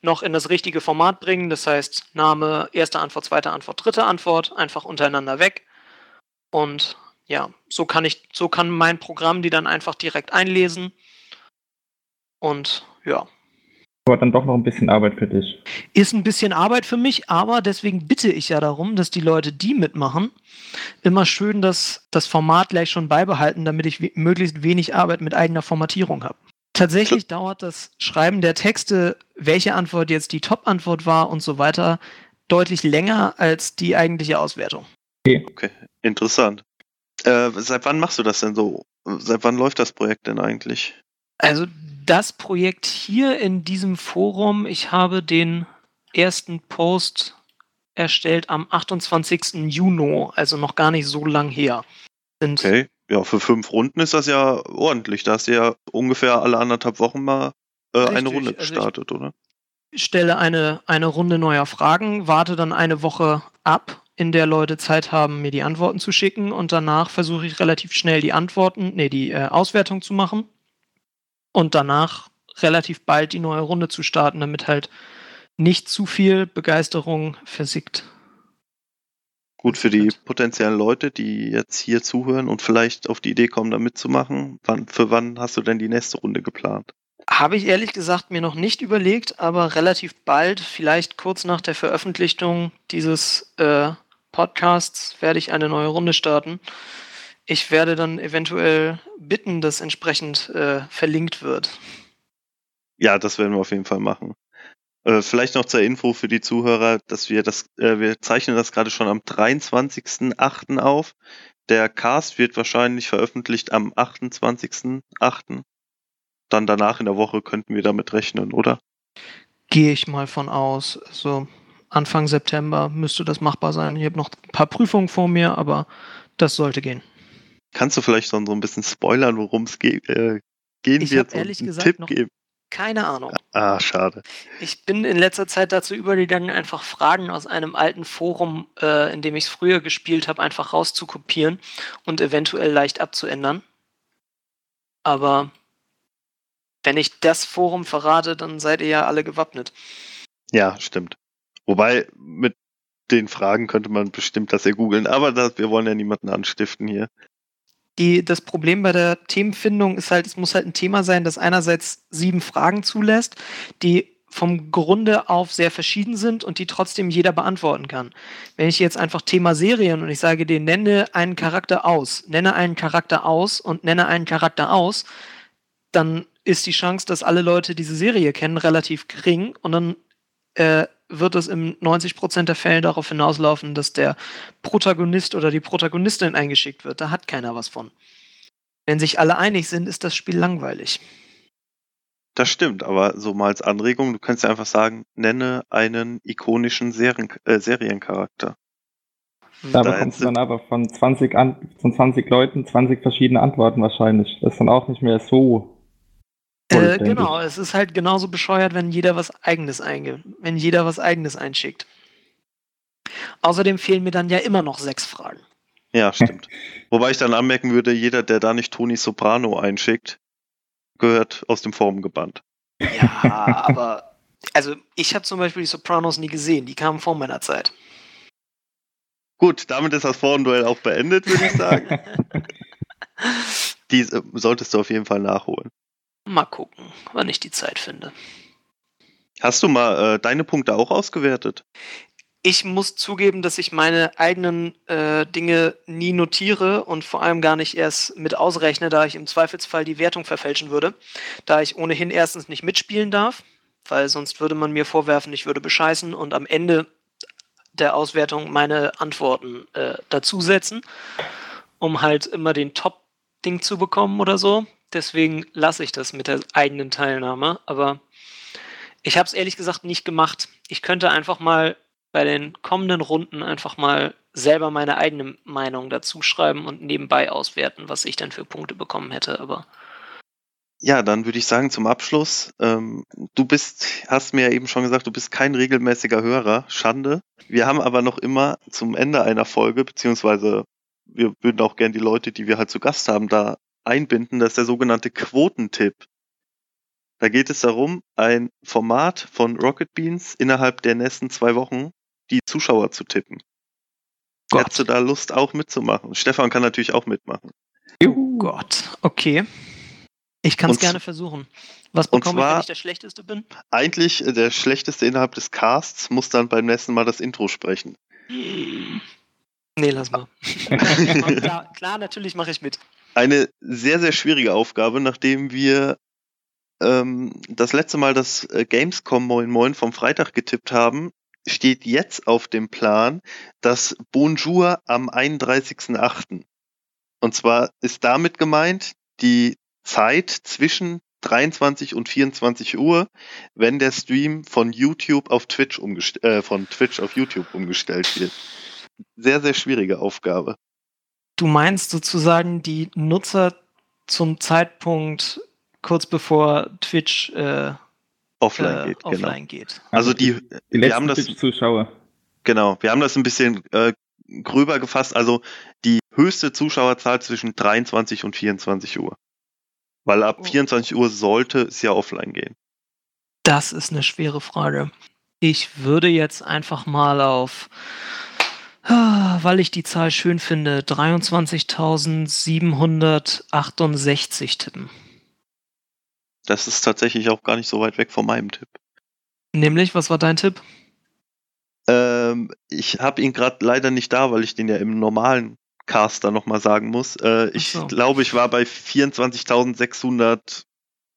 B: noch in das richtige Format bringen. Das heißt, Name, erste Antwort, zweite Antwort, dritte Antwort, einfach untereinander weg. Und ja, so kann ich, so kann mein Programm die dann einfach direkt einlesen und ja.
D: Aber dann doch noch ein bisschen Arbeit für dich.
B: Ist ein bisschen Arbeit für mich, aber deswegen bitte ich ja darum, dass die Leute, die mitmachen, immer schön das, das Format gleich schon beibehalten, damit ich möglichst wenig Arbeit mit eigener Formatierung habe. Tatsächlich dauert das Schreiben der Texte, welche Antwort jetzt die Top-Antwort war und so weiter, deutlich länger als die eigentliche Auswertung.
F: Okay, okay. Interessant. Äh, seit wann machst du das denn so Seit wann läuft das Projekt denn eigentlich?
B: Also das Projekt hier in diesem Forum, ich habe den ersten Post erstellt am 28. Juni, also noch gar nicht so lang her. Sind
F: Okay. Ja, für fünf Runden ist das ja ordentlich. Da hast du ja ungefähr alle anderthalb Wochen mal äh, eine Runde
B: also ich-
F: gestartet, oder?
B: stelle eine, eine Runde neuer Fragen, warte dann eine Woche ab, in der Leute Zeit haben, mir die Antworten zu schicken und danach versuche ich relativ schnell die Antworten, nee, die äh, Auswertung zu machen und danach relativ bald die neue Runde zu starten, damit halt nicht zu viel Begeisterung versickt.
F: Gut, für die potenziellen Leute, die jetzt hier zuhören und vielleicht auf die Idee kommen, da mitzumachen, wann, für wann hast du denn die nächste Runde geplant?
B: Habe ich ehrlich gesagt mir noch nicht überlegt, aber relativ bald, vielleicht kurz nach der Veröffentlichung dieses äh, Podcasts, werde ich eine neue Runde starten. Ich werde dann eventuell bitten, dass entsprechend äh, verlinkt wird.
F: Ja, das werden wir auf jeden Fall machen. Äh, vielleicht noch zur Info für die Zuhörer, dass wir das, äh, wir zeichnen das gerade schon am 23.08. auf. Der Cast wird wahrscheinlich veröffentlicht am 28.08. Dann danach in der Woche könnten wir damit rechnen, oder?
B: Gehe ich mal von aus. Also Anfang September müsste das machbar sein. Ich habe noch ein paar Prüfungen vor mir, aber das sollte gehen.
F: Kannst du vielleicht schon so ein bisschen spoilern, worum es ge äh, gehen
B: Ich
F: wird?
B: ehrlich
F: und einen
B: gesagt
F: Tipp
B: noch-
F: geben?
B: Keine Ahnung.
F: Ah, schade.
B: Ich bin in letzter Zeit dazu übergegangen, einfach Fragen aus einem alten Forum, äh, in dem ich es früher gespielt habe, einfach rauszukopieren und eventuell leicht abzuändern. Aber wenn ich das Forum verrate, dann seid ihr ja alle gewappnet.
F: Ja, stimmt. Wobei, mit den Fragen könnte man bestimmt das ja googeln, aber das, wir wollen ja niemanden anstiften hier.
B: Die, das Problem bei der Themenfindung ist halt, es muss halt ein Thema sein, das einerseits sieben Fragen zulässt, die vom Grunde auf sehr verschieden sind und die trotzdem jeder beantworten kann. Wenn ich jetzt einfach Thema Serien und ich sage dir, nenne einen Charakter aus, nenne einen Charakter aus und nenne einen Charakter aus, dann ist die Chance, dass alle Leute diese Serie kennen, relativ gering und dann äh, wird es in 90% der Fälle darauf hinauslaufen, dass der Protagonist oder die Protagonistin eingeschickt wird. Da hat keiner was von. Wenn sich alle einig sind, ist das Spiel langweilig.
F: Das stimmt, aber so mal als Anregung, du kannst ja einfach sagen, nenne einen ikonischen Serien, äh, Seriencharakter.
D: Da
F: Da
D: bekommst du
F: sind-
D: dann aber von 20, an, von 20 Leuten 20 verschiedene Antworten wahrscheinlich. Das ist dann auch nicht mehr so.
B: Äh, genau, es ist halt genauso bescheuert, wenn jeder was eigenes einge wenn jeder was eigenes einschickt. Außerdem fehlen mir dann ja immer noch sechs Fragen.
F: Ja, stimmt. [LAUGHS] Wobei ich dann anmerken würde, jeder, der da nicht Toni Soprano einschickt, gehört aus dem Forum gebannt.
B: Ja, aber also ich habe zum Beispiel die Sopranos nie gesehen, die kamen vor meiner Zeit.
F: Gut, damit ist das Forum-Duell auch beendet, würde ich sagen. [LAUGHS] Die äh, solltest du auf jeden Fall nachholen.
B: Mal gucken, wann ich die Zeit finde.
F: Hast du mal äh, deine Punkte auch ausgewertet?
B: Ich muss zugeben, dass ich meine eigenen äh, Dinge nie notiere und vor allem gar nicht erst mit ausrechne, da ich im Zweifelsfall die Wertung verfälschen würde, da ich ohnehin erstens nicht mitspielen darf, weil sonst würde man mir vorwerfen, ich würde bescheißen und am Ende der Auswertung meine Antworten äh, dazusetzen, um halt immer den Top-Ding zu bekommen oder so. Deswegen lasse ich das mit der eigenen Teilnahme, aber ich habe es ehrlich gesagt nicht gemacht. Ich könnte einfach mal bei den kommenden Runden einfach mal selber meine eigene Meinung dazu schreiben und nebenbei auswerten, was ich denn für Punkte bekommen hätte. Aber
F: Ja, dann würde ich sagen zum Abschluss, ähm, du bist, hast mir ja eben schon gesagt, du bist kein regelmäßiger Hörer, Schande. Wir haben aber noch immer zum Ende einer Folge, beziehungsweise wir würden auch gern die Leute, die wir halt zu Gast haben, da einbinden, das ist der sogenannte Quotentipp. Da geht es darum, ein Format von Rocket Beans innerhalb der nächsten zwei Wochen die Zuschauer zu tippen.
B: Gott.
F: Hättest du da Lust auch mitzumachen? Stefan kann natürlich auch mitmachen.
D: Juhu.
B: Gott, okay. Ich kann es gerne versuchen. Was
F: und
B: bekomme ich, wenn
F: zwar-
B: ich der Schlechteste bin?
F: Eigentlich äh, der schlechteste innerhalb des Casts muss dann beim nächsten Mal das Intro sprechen.
B: Nee, lass mal. [LAUGHS] [LAUGHS] klar, klar, natürlich mache ich mit.
F: Eine sehr, sehr schwierige Aufgabe, nachdem wir ähm, das letzte Mal das äh, Gamescom Moin Moin vom Freitag getippt haben, steht jetzt auf dem Plan das Bonjour am 31.08. Und zwar ist damit gemeint die Zeit zwischen 23 und 24 Uhr, wenn der Stream von YouTube auf Twitch umgestellt, äh, von Twitch auf YouTube umgestellt wird. Sehr, sehr schwierige Aufgabe.
B: Du meinst sozusagen die Nutzer zum Zeitpunkt kurz bevor Twitch äh,
F: Offline
B: äh,
F: geht, genau.
B: offline geht.
F: Also die,
D: die
F: wir haben das,
D: Zuschauer.
F: genau, wir haben das ein bisschen äh, gröber gefasst. Also die höchste Zuschauerzahl zwischen 23 und 24 Uhr. Weil ab
B: Oh.
F: 24 Uhr sollte es ja offline gehen.
B: Das ist eine schwere Frage. Ich würde jetzt einfach mal auf, weil ich die Zahl schön finde, 23.768 tippen.
F: Das ist tatsächlich auch gar nicht so weit weg von meinem Tipp.
B: Nämlich, was war dein Tipp?
F: Ähm, ich habe ihn gerade leider nicht da, weil ich den ja im normalen Caster nochmal sagen muss. Äh, ich
B: so.
F: glaube, ich war bei 24.600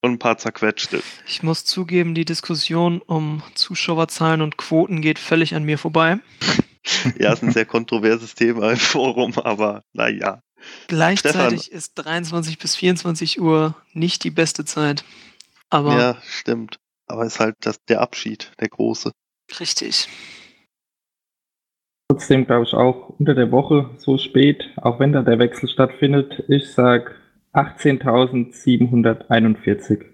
F: und ein paar zerquetschte.
B: Ich muss zugeben, die Diskussion um Zuschauerzahlen und Quoten geht völlig an mir vorbei. [LAUGHS]
F: Ja, ist ein sehr kontroverses Thema im Forum, aber naja.
B: Gleichzeitig ist 23 bis 24 Uhr nicht die beste Zeit. Aber
F: Ja, stimmt. Aber ist halt das, der Abschied, der große.
B: richtig.
D: Trotzdem glaube ich auch unter der Woche so spät, auch wenn da der Wechsel stattfindet, ich sag 18.741.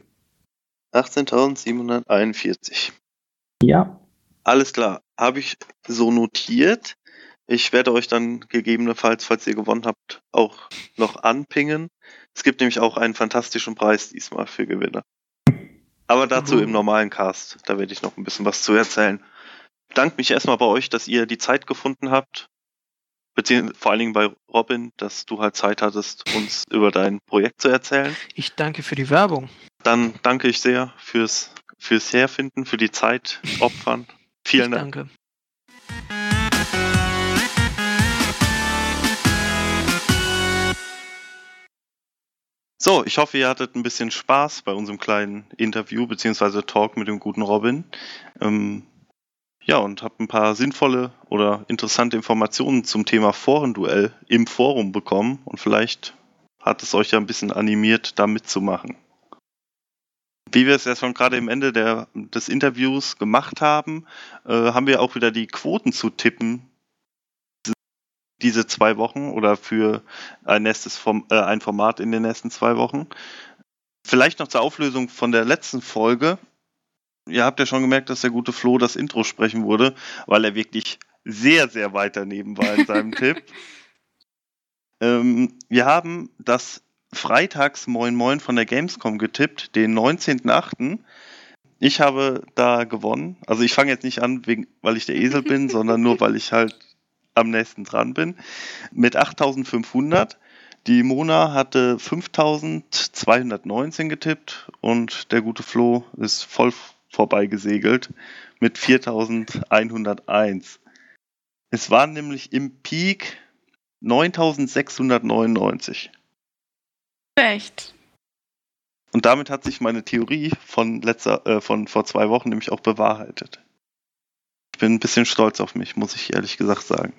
F: 18.741.
D: Ja,
F: Alles klar. Habe ich so notiert. Ich werde euch dann gegebenenfalls, falls ihr gewonnen habt, auch noch anpingen. Es gibt nämlich auch einen fantastischen Preis diesmal für Gewinner. Aber dazu
B: Mhm.
F: im normalen Cast. Da werde ich noch ein bisschen was zu erzählen. Danke mich erstmal bei euch, dass ihr die Zeit gefunden habt. Beziehungsweise vor allen Dingen bei Robin, dass du halt Zeit hattest, uns über dein Projekt zu erzählen.
B: Ich danke für die Werbung.
F: Dann danke ich sehr fürs, fürs Herfinden, für die Zeit opfern. Vielen
B: ich
F: Dank.
B: danke.
F: So, ich hoffe, ihr hattet ein bisschen Spaß bei unserem kleinen Interview bzw. Talk mit dem guten Robin. Ähm, ja, und habt ein paar sinnvolle oder interessante Informationen zum Thema Forenduell im Forum bekommen und vielleicht hat es euch ja ein bisschen animiert, da mitzumachen. Wie wir es ja schon gerade im Ende der, des Interviews gemacht haben, äh, haben wir auch wieder die Quoten zu tippen diese zwei Wochen oder für ein nächstes Form, äh, ein Format in den nächsten zwei Wochen. Vielleicht noch zur Auflösung von der letzten Folge. Ihr habt ja schon gemerkt, dass der gute Flo das Intro sprechen wurde, weil er wirklich sehr, sehr weit daneben war in seinem [LAUGHS] Tipp. Ähm, wir haben das Freitags Moin Moin von der Gamescom getippt, den 19.8. Ich habe da gewonnen. Also ich fange jetzt nicht an, wegen, weil ich der Esel bin, [LAUGHS] sondern nur, weil ich halt am nächsten dran bin. Mit 8500. Die Mona hatte 5219 getippt und der gute Flo ist voll vorbei gesegelt mit 4101. Es waren nämlich im Peak 9699.
G: Echt.
F: Und damit hat sich meine Theorie von letzter, äh, von vor zwei Wochen nämlich auch bewahrheitet. Ich bin ein bisschen stolz auf mich, muss ich ehrlich gesagt sagen.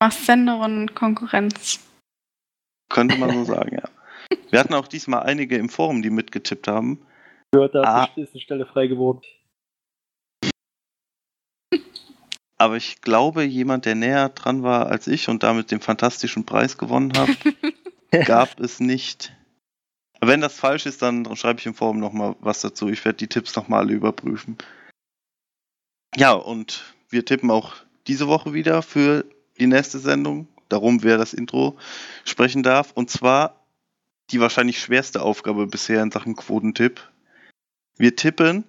G: Machst Senderin Konkurrenz.
F: Könnte man so [LAUGHS] sagen, ja. Wir hatten auch diesmal einige im Forum, die mitgetippt haben.
E: Gehört, da
F: Ah.
E: ist eine Stelle frei geworden.
F: Aber ich glaube, jemand, der näher dran war als ich und damit den fantastischen Preis gewonnen hat, [LAUGHS] gab es nicht. Wenn das falsch ist, dann schreibe ich im Forum nochmal was dazu. Ich werde die Tipps nochmal alle überprüfen. Ja, und wir tippen auch diese Woche wieder für die nächste Sendung. Darum, wer das Intro sprechen darf. Und zwar die wahrscheinlich schwerste Aufgabe bisher in Sachen Quotentipp. Wir tippen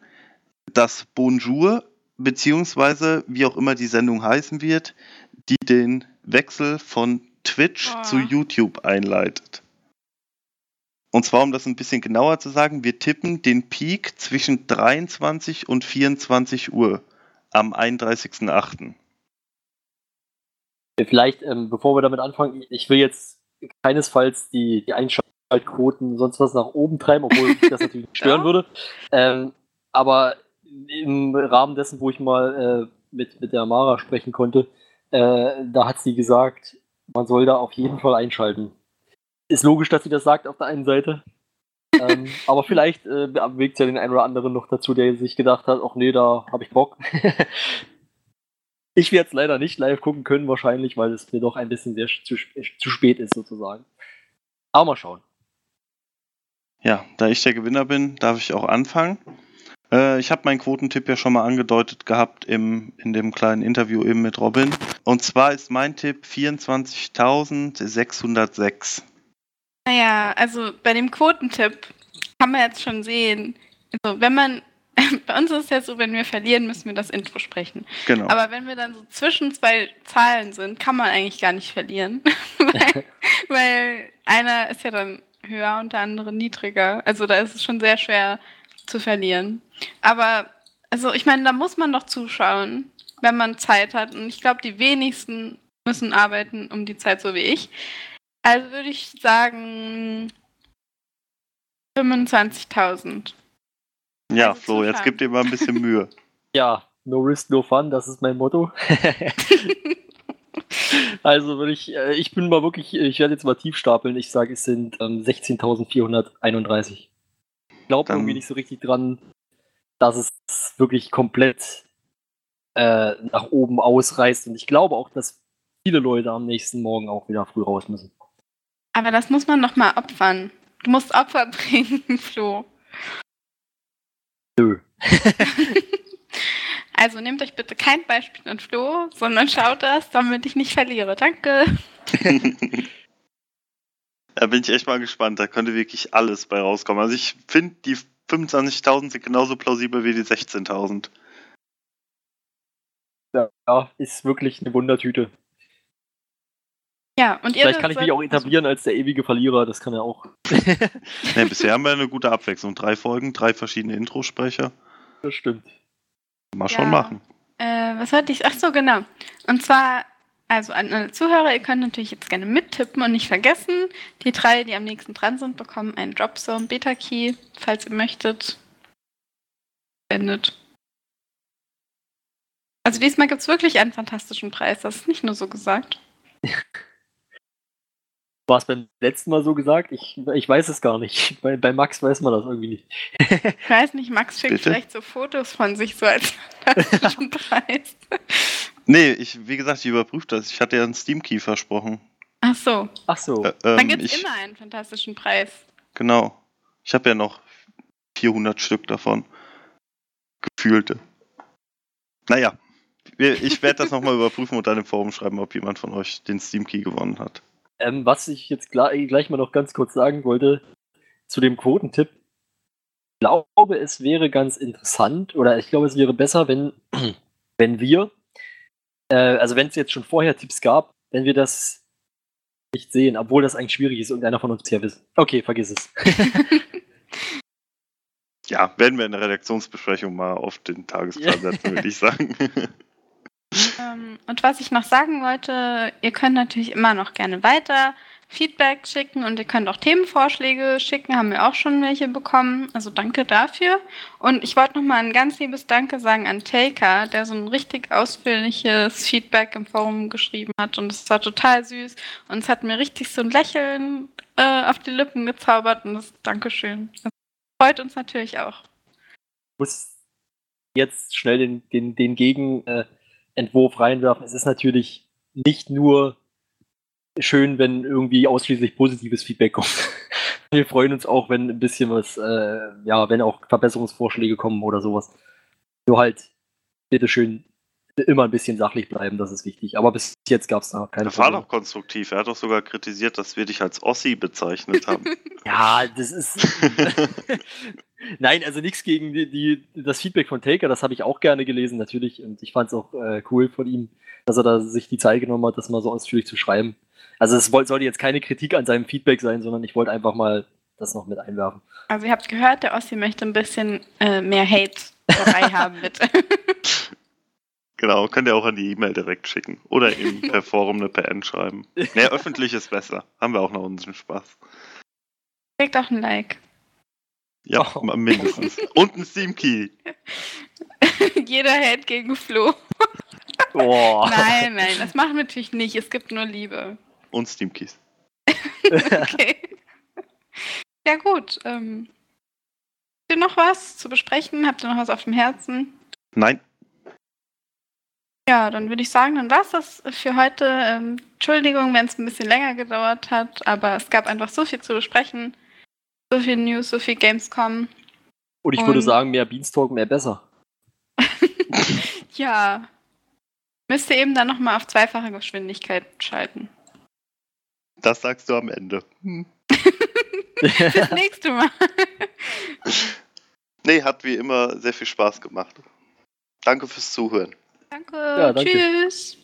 F: das Bonjour, beziehungsweise wie auch immer die Sendung heißen wird, die den Wechsel von Twitch
G: Oh.
F: zu YouTube einleitet. Und zwar, um das ein bisschen genauer zu sagen, wir tippen den Peak zwischen 23 und 24 Uhr am 31.08.
E: Vielleicht, ähm, bevor wir damit anfangen, ich- ich will jetzt keinesfalls die, die Einschaltquoten sonst was nach oben treiben, obwohl mich das natürlich nicht stören
G: Ja.
E: würde. Ähm, aber im Rahmen dessen, wo ich mal äh, mit, mit der Mara sprechen konnte, äh, da hat sie gesagt, man soll da auf jeden Fall einschalten. Ist logisch, dass sie das sagt auf der einen Seite. ähm, [LAUGHS] aber vielleicht äh, bewegt ja den einen oder anderen noch dazu, der sich gedacht hat, ach nee, da habe ich Bock. [LAUGHS] ich werde es leider nicht live gucken können, wahrscheinlich, weil es mir doch ein bisschen sehr zu, zu spät ist, sozusagen. Aber mal schauen.
F: Ja, da ich der Gewinner bin, darf ich auch anfangen. Äh, ich habe meinen Quotentipp ja schon mal angedeutet gehabt im, in dem kleinen Interview eben mit Robin. Und zwar ist mein Tipp 24.606.
G: Naja, also bei dem Quotentipp kann man jetzt schon sehen, also wenn man, [LAUGHS] bei uns ist es ja so, wenn wir verlieren, müssen wir das Intro sprechen.
F: Genau.
G: Aber wenn wir dann so zwischen zwei Zahlen sind, kann man eigentlich gar nicht verlieren. [LAUGHS] weil, [LAUGHS] weil einer ist ja dann höher und der andere niedriger. Also da ist es schon sehr schwer zu verlieren. Aber, also ich meine, da muss man doch zuschauen, wenn man Zeit hat. Und ich glaube, die wenigsten müssen arbeiten um die Zeit, so wie ich. Also würde ich sagen 25.000.
F: ja,
G: also
F: Flo, jetzt gib dir mal ein bisschen Mühe. [LAUGHS]
E: Ja, no risk, no fun, das ist mein Motto. [LAUGHS] also würde ich, äh, ich bin mal wirklich, ich werde jetzt mal tief stapeln. Ich sage, es sind ähm, 16.431. Ich glaube
F: Dann-
E: irgendwie nicht so richtig dran, dass es wirklich komplett äh, nach oben ausreißt. Und ich glaube auch, dass viele Leute am nächsten Morgen auch wieder früh raus müssen.
G: Aber das muss man noch mal opfern. Du musst Opfer [LAUGHS] bringen, Flo.
E: Nö. [LAUGHS]
G: Also nehmt euch bitte kein Beispiel an Flo, sondern schaut das, damit ich nicht verliere. Danke. [LAUGHS]
F: Da bin ich echt mal gespannt. Da könnte wirklich alles bei rauskommen. Also ich finde, die 25.000 sind genauso plausibel wie die 16.000.
E: Ja, ist wirklich eine Wundertüte.
G: Ja, und ihr
E: Vielleicht kann ich mich auch
G: sollt-
E: etablieren als der ewige Verlierer, das kann er auch. [LAUGHS]
F: Nee, bisher haben wir eine gute Abwechslung. Drei Folgen, drei verschiedene Introsprecher.
E: Das stimmt.
F: Mal schon
G: Ja.
F: machen.
G: Äh, was wollte ich? Ach so, genau. Und zwar, also an alle Zuhörer, ihr könnt natürlich jetzt gerne mittippen und nicht vergessen, die drei, die am nächsten dran sind, bekommen einen Dropzone Beta Key, falls ihr möchtet. Spendet. Also diesmal gibt es wirklich einen fantastischen Preis, das ist nicht nur so gesagt. [LAUGHS]
E: War es beim letzten Mal so gesagt? Ich, ich weiß es gar nicht. [LAUGHS] Bei, bei Max weiß man das irgendwie nicht.
G: Ich weiß nicht, Max schickt
F: Bitte?
G: vielleicht so Fotos von sich so als [LAUGHS] fantastischen Preis.
F: Nee, ich, wie gesagt, ich überprüfe das. Ich hatte ja einen Steam Key versprochen.
G: Ach so,
E: Ach so.
F: Äh,
G: dann
F: ähm,
G: gibt es immer einen fantastischen Preis.
F: Genau. Ich habe ja noch 400 Stück davon. Gefühlte. Naja, ich werde das nochmal [LAUGHS] überprüfen und dann im Forum schreiben, ob jemand von euch den Steam Key gewonnen hat.
E: Ähm, was ich jetzt gleich, gleich mal noch ganz kurz sagen wollte zu dem Quotentipp. Ich glaube, es wäre ganz interessant oder ich glaube, es wäre besser, wenn, [CLEARS THROAT] wenn wir, äh, also wenn es jetzt schon vorher Tipps gab, wenn wir das nicht sehen, obwohl das eigentlich schwierig ist, irgendeiner von uns ja wissen. Okay, vergiss es. [LAUGHS]
F: Ja, werden wir in der Redaktionsbesprechung mal auf den Tagesplan setzen, würde ich sagen. [LAUGHS]
G: Ähm, und was ich noch sagen wollte, ihr könnt natürlich immer noch gerne weiter Feedback schicken und ihr könnt auch Themenvorschläge schicken, haben wir auch schon welche bekommen. Also danke dafür. Und ich wollte noch mal ein ganz liebes Danke sagen an Taker, der so ein richtig ausführliches Feedback im Forum geschrieben hat und es war total süß und es hat mir richtig so ein Lächeln äh, auf die Lippen gezaubert und das Dankeschön. Das freut uns natürlich auch.
E: Ich muss jetzt schnell den, den, den Gegenentwurf reinwerfen. Es ist natürlich nicht nur schön, wenn irgendwie ausschließlich positives Feedback kommt. [LAUGHS] Wir freuen uns auch, wenn ein bisschen was, äh, ja, wenn auch Verbesserungsvorschläge kommen oder sowas. Nur halt, bitteschön, immer ein bisschen sachlich bleiben, das ist wichtig. Aber bis jetzt gab es da keine
F: Das war doch konstruktiv. Er hat doch sogar kritisiert, dass wir dich als Ossi bezeichnet haben. [LAUGHS]
E: Ja, das ist. [LAUGHS] Nein, also nichts gegen die, die, das Feedback von Taker, das habe ich auch gerne gelesen, natürlich. Und ich fand es auch äh, cool von ihm, dass er da sich die Zeit genommen hat, das mal so ausführlich zu schreiben. Also es sollte jetzt keine Kritik an seinem Feedback sein, sondern ich wollte einfach mal das noch mit einwerfen.
G: Also ihr habt gehört, der Ossi möchte ein bisschen äh, mehr Hate dabei [LAUGHS] haben, bitte.
F: genau, könnt ihr auch an die E-Mail direkt schicken. Oder eben [LAUGHS] per Forum eine PN schreiben. Nee, öffentlich ist besser. Haben wir auch noch unseren Spaß.
G: Kriegt auch ein Like.
F: Ja,
E: Oh.
F: mindestens. Und ein Steam Key. [LAUGHS]
G: Jeder Hate gegen Flo.
E: Boah.
G: Nein, nein, das machen wir natürlich nicht. Es gibt nur Liebe.
F: Und Steam Keys. [LAUGHS]
G: okay. [LAUGHS] Ja, gut. Ähm, habt ihr noch was zu besprechen? Habt ihr noch was auf dem Herzen?
F: Nein,
G: Ja, dann würde ich sagen, dann war es das für heute. Ähm, Entschuldigung, wenn es ein bisschen länger gedauert hat, aber es gab einfach so viel zu besprechen. So viel News, so viel Gamescom.
E: Und ich würde
G: Und-
E: sagen, mehr Beanstalk, mehr besser. [LAUGHS]
G: Ja. Müsst ihr eben dann nochmal auf zweifache Geschwindigkeit schalten.
F: Das sagst du am Ende. Hm. [LAUGHS]
G: Bis nächste Mal. [LAUGHS]
F: Nee, hat wie immer sehr viel Spaß gemacht. Danke fürs Zuhören.
G: Danke.
E: Ja, danke.
G: Tschüss.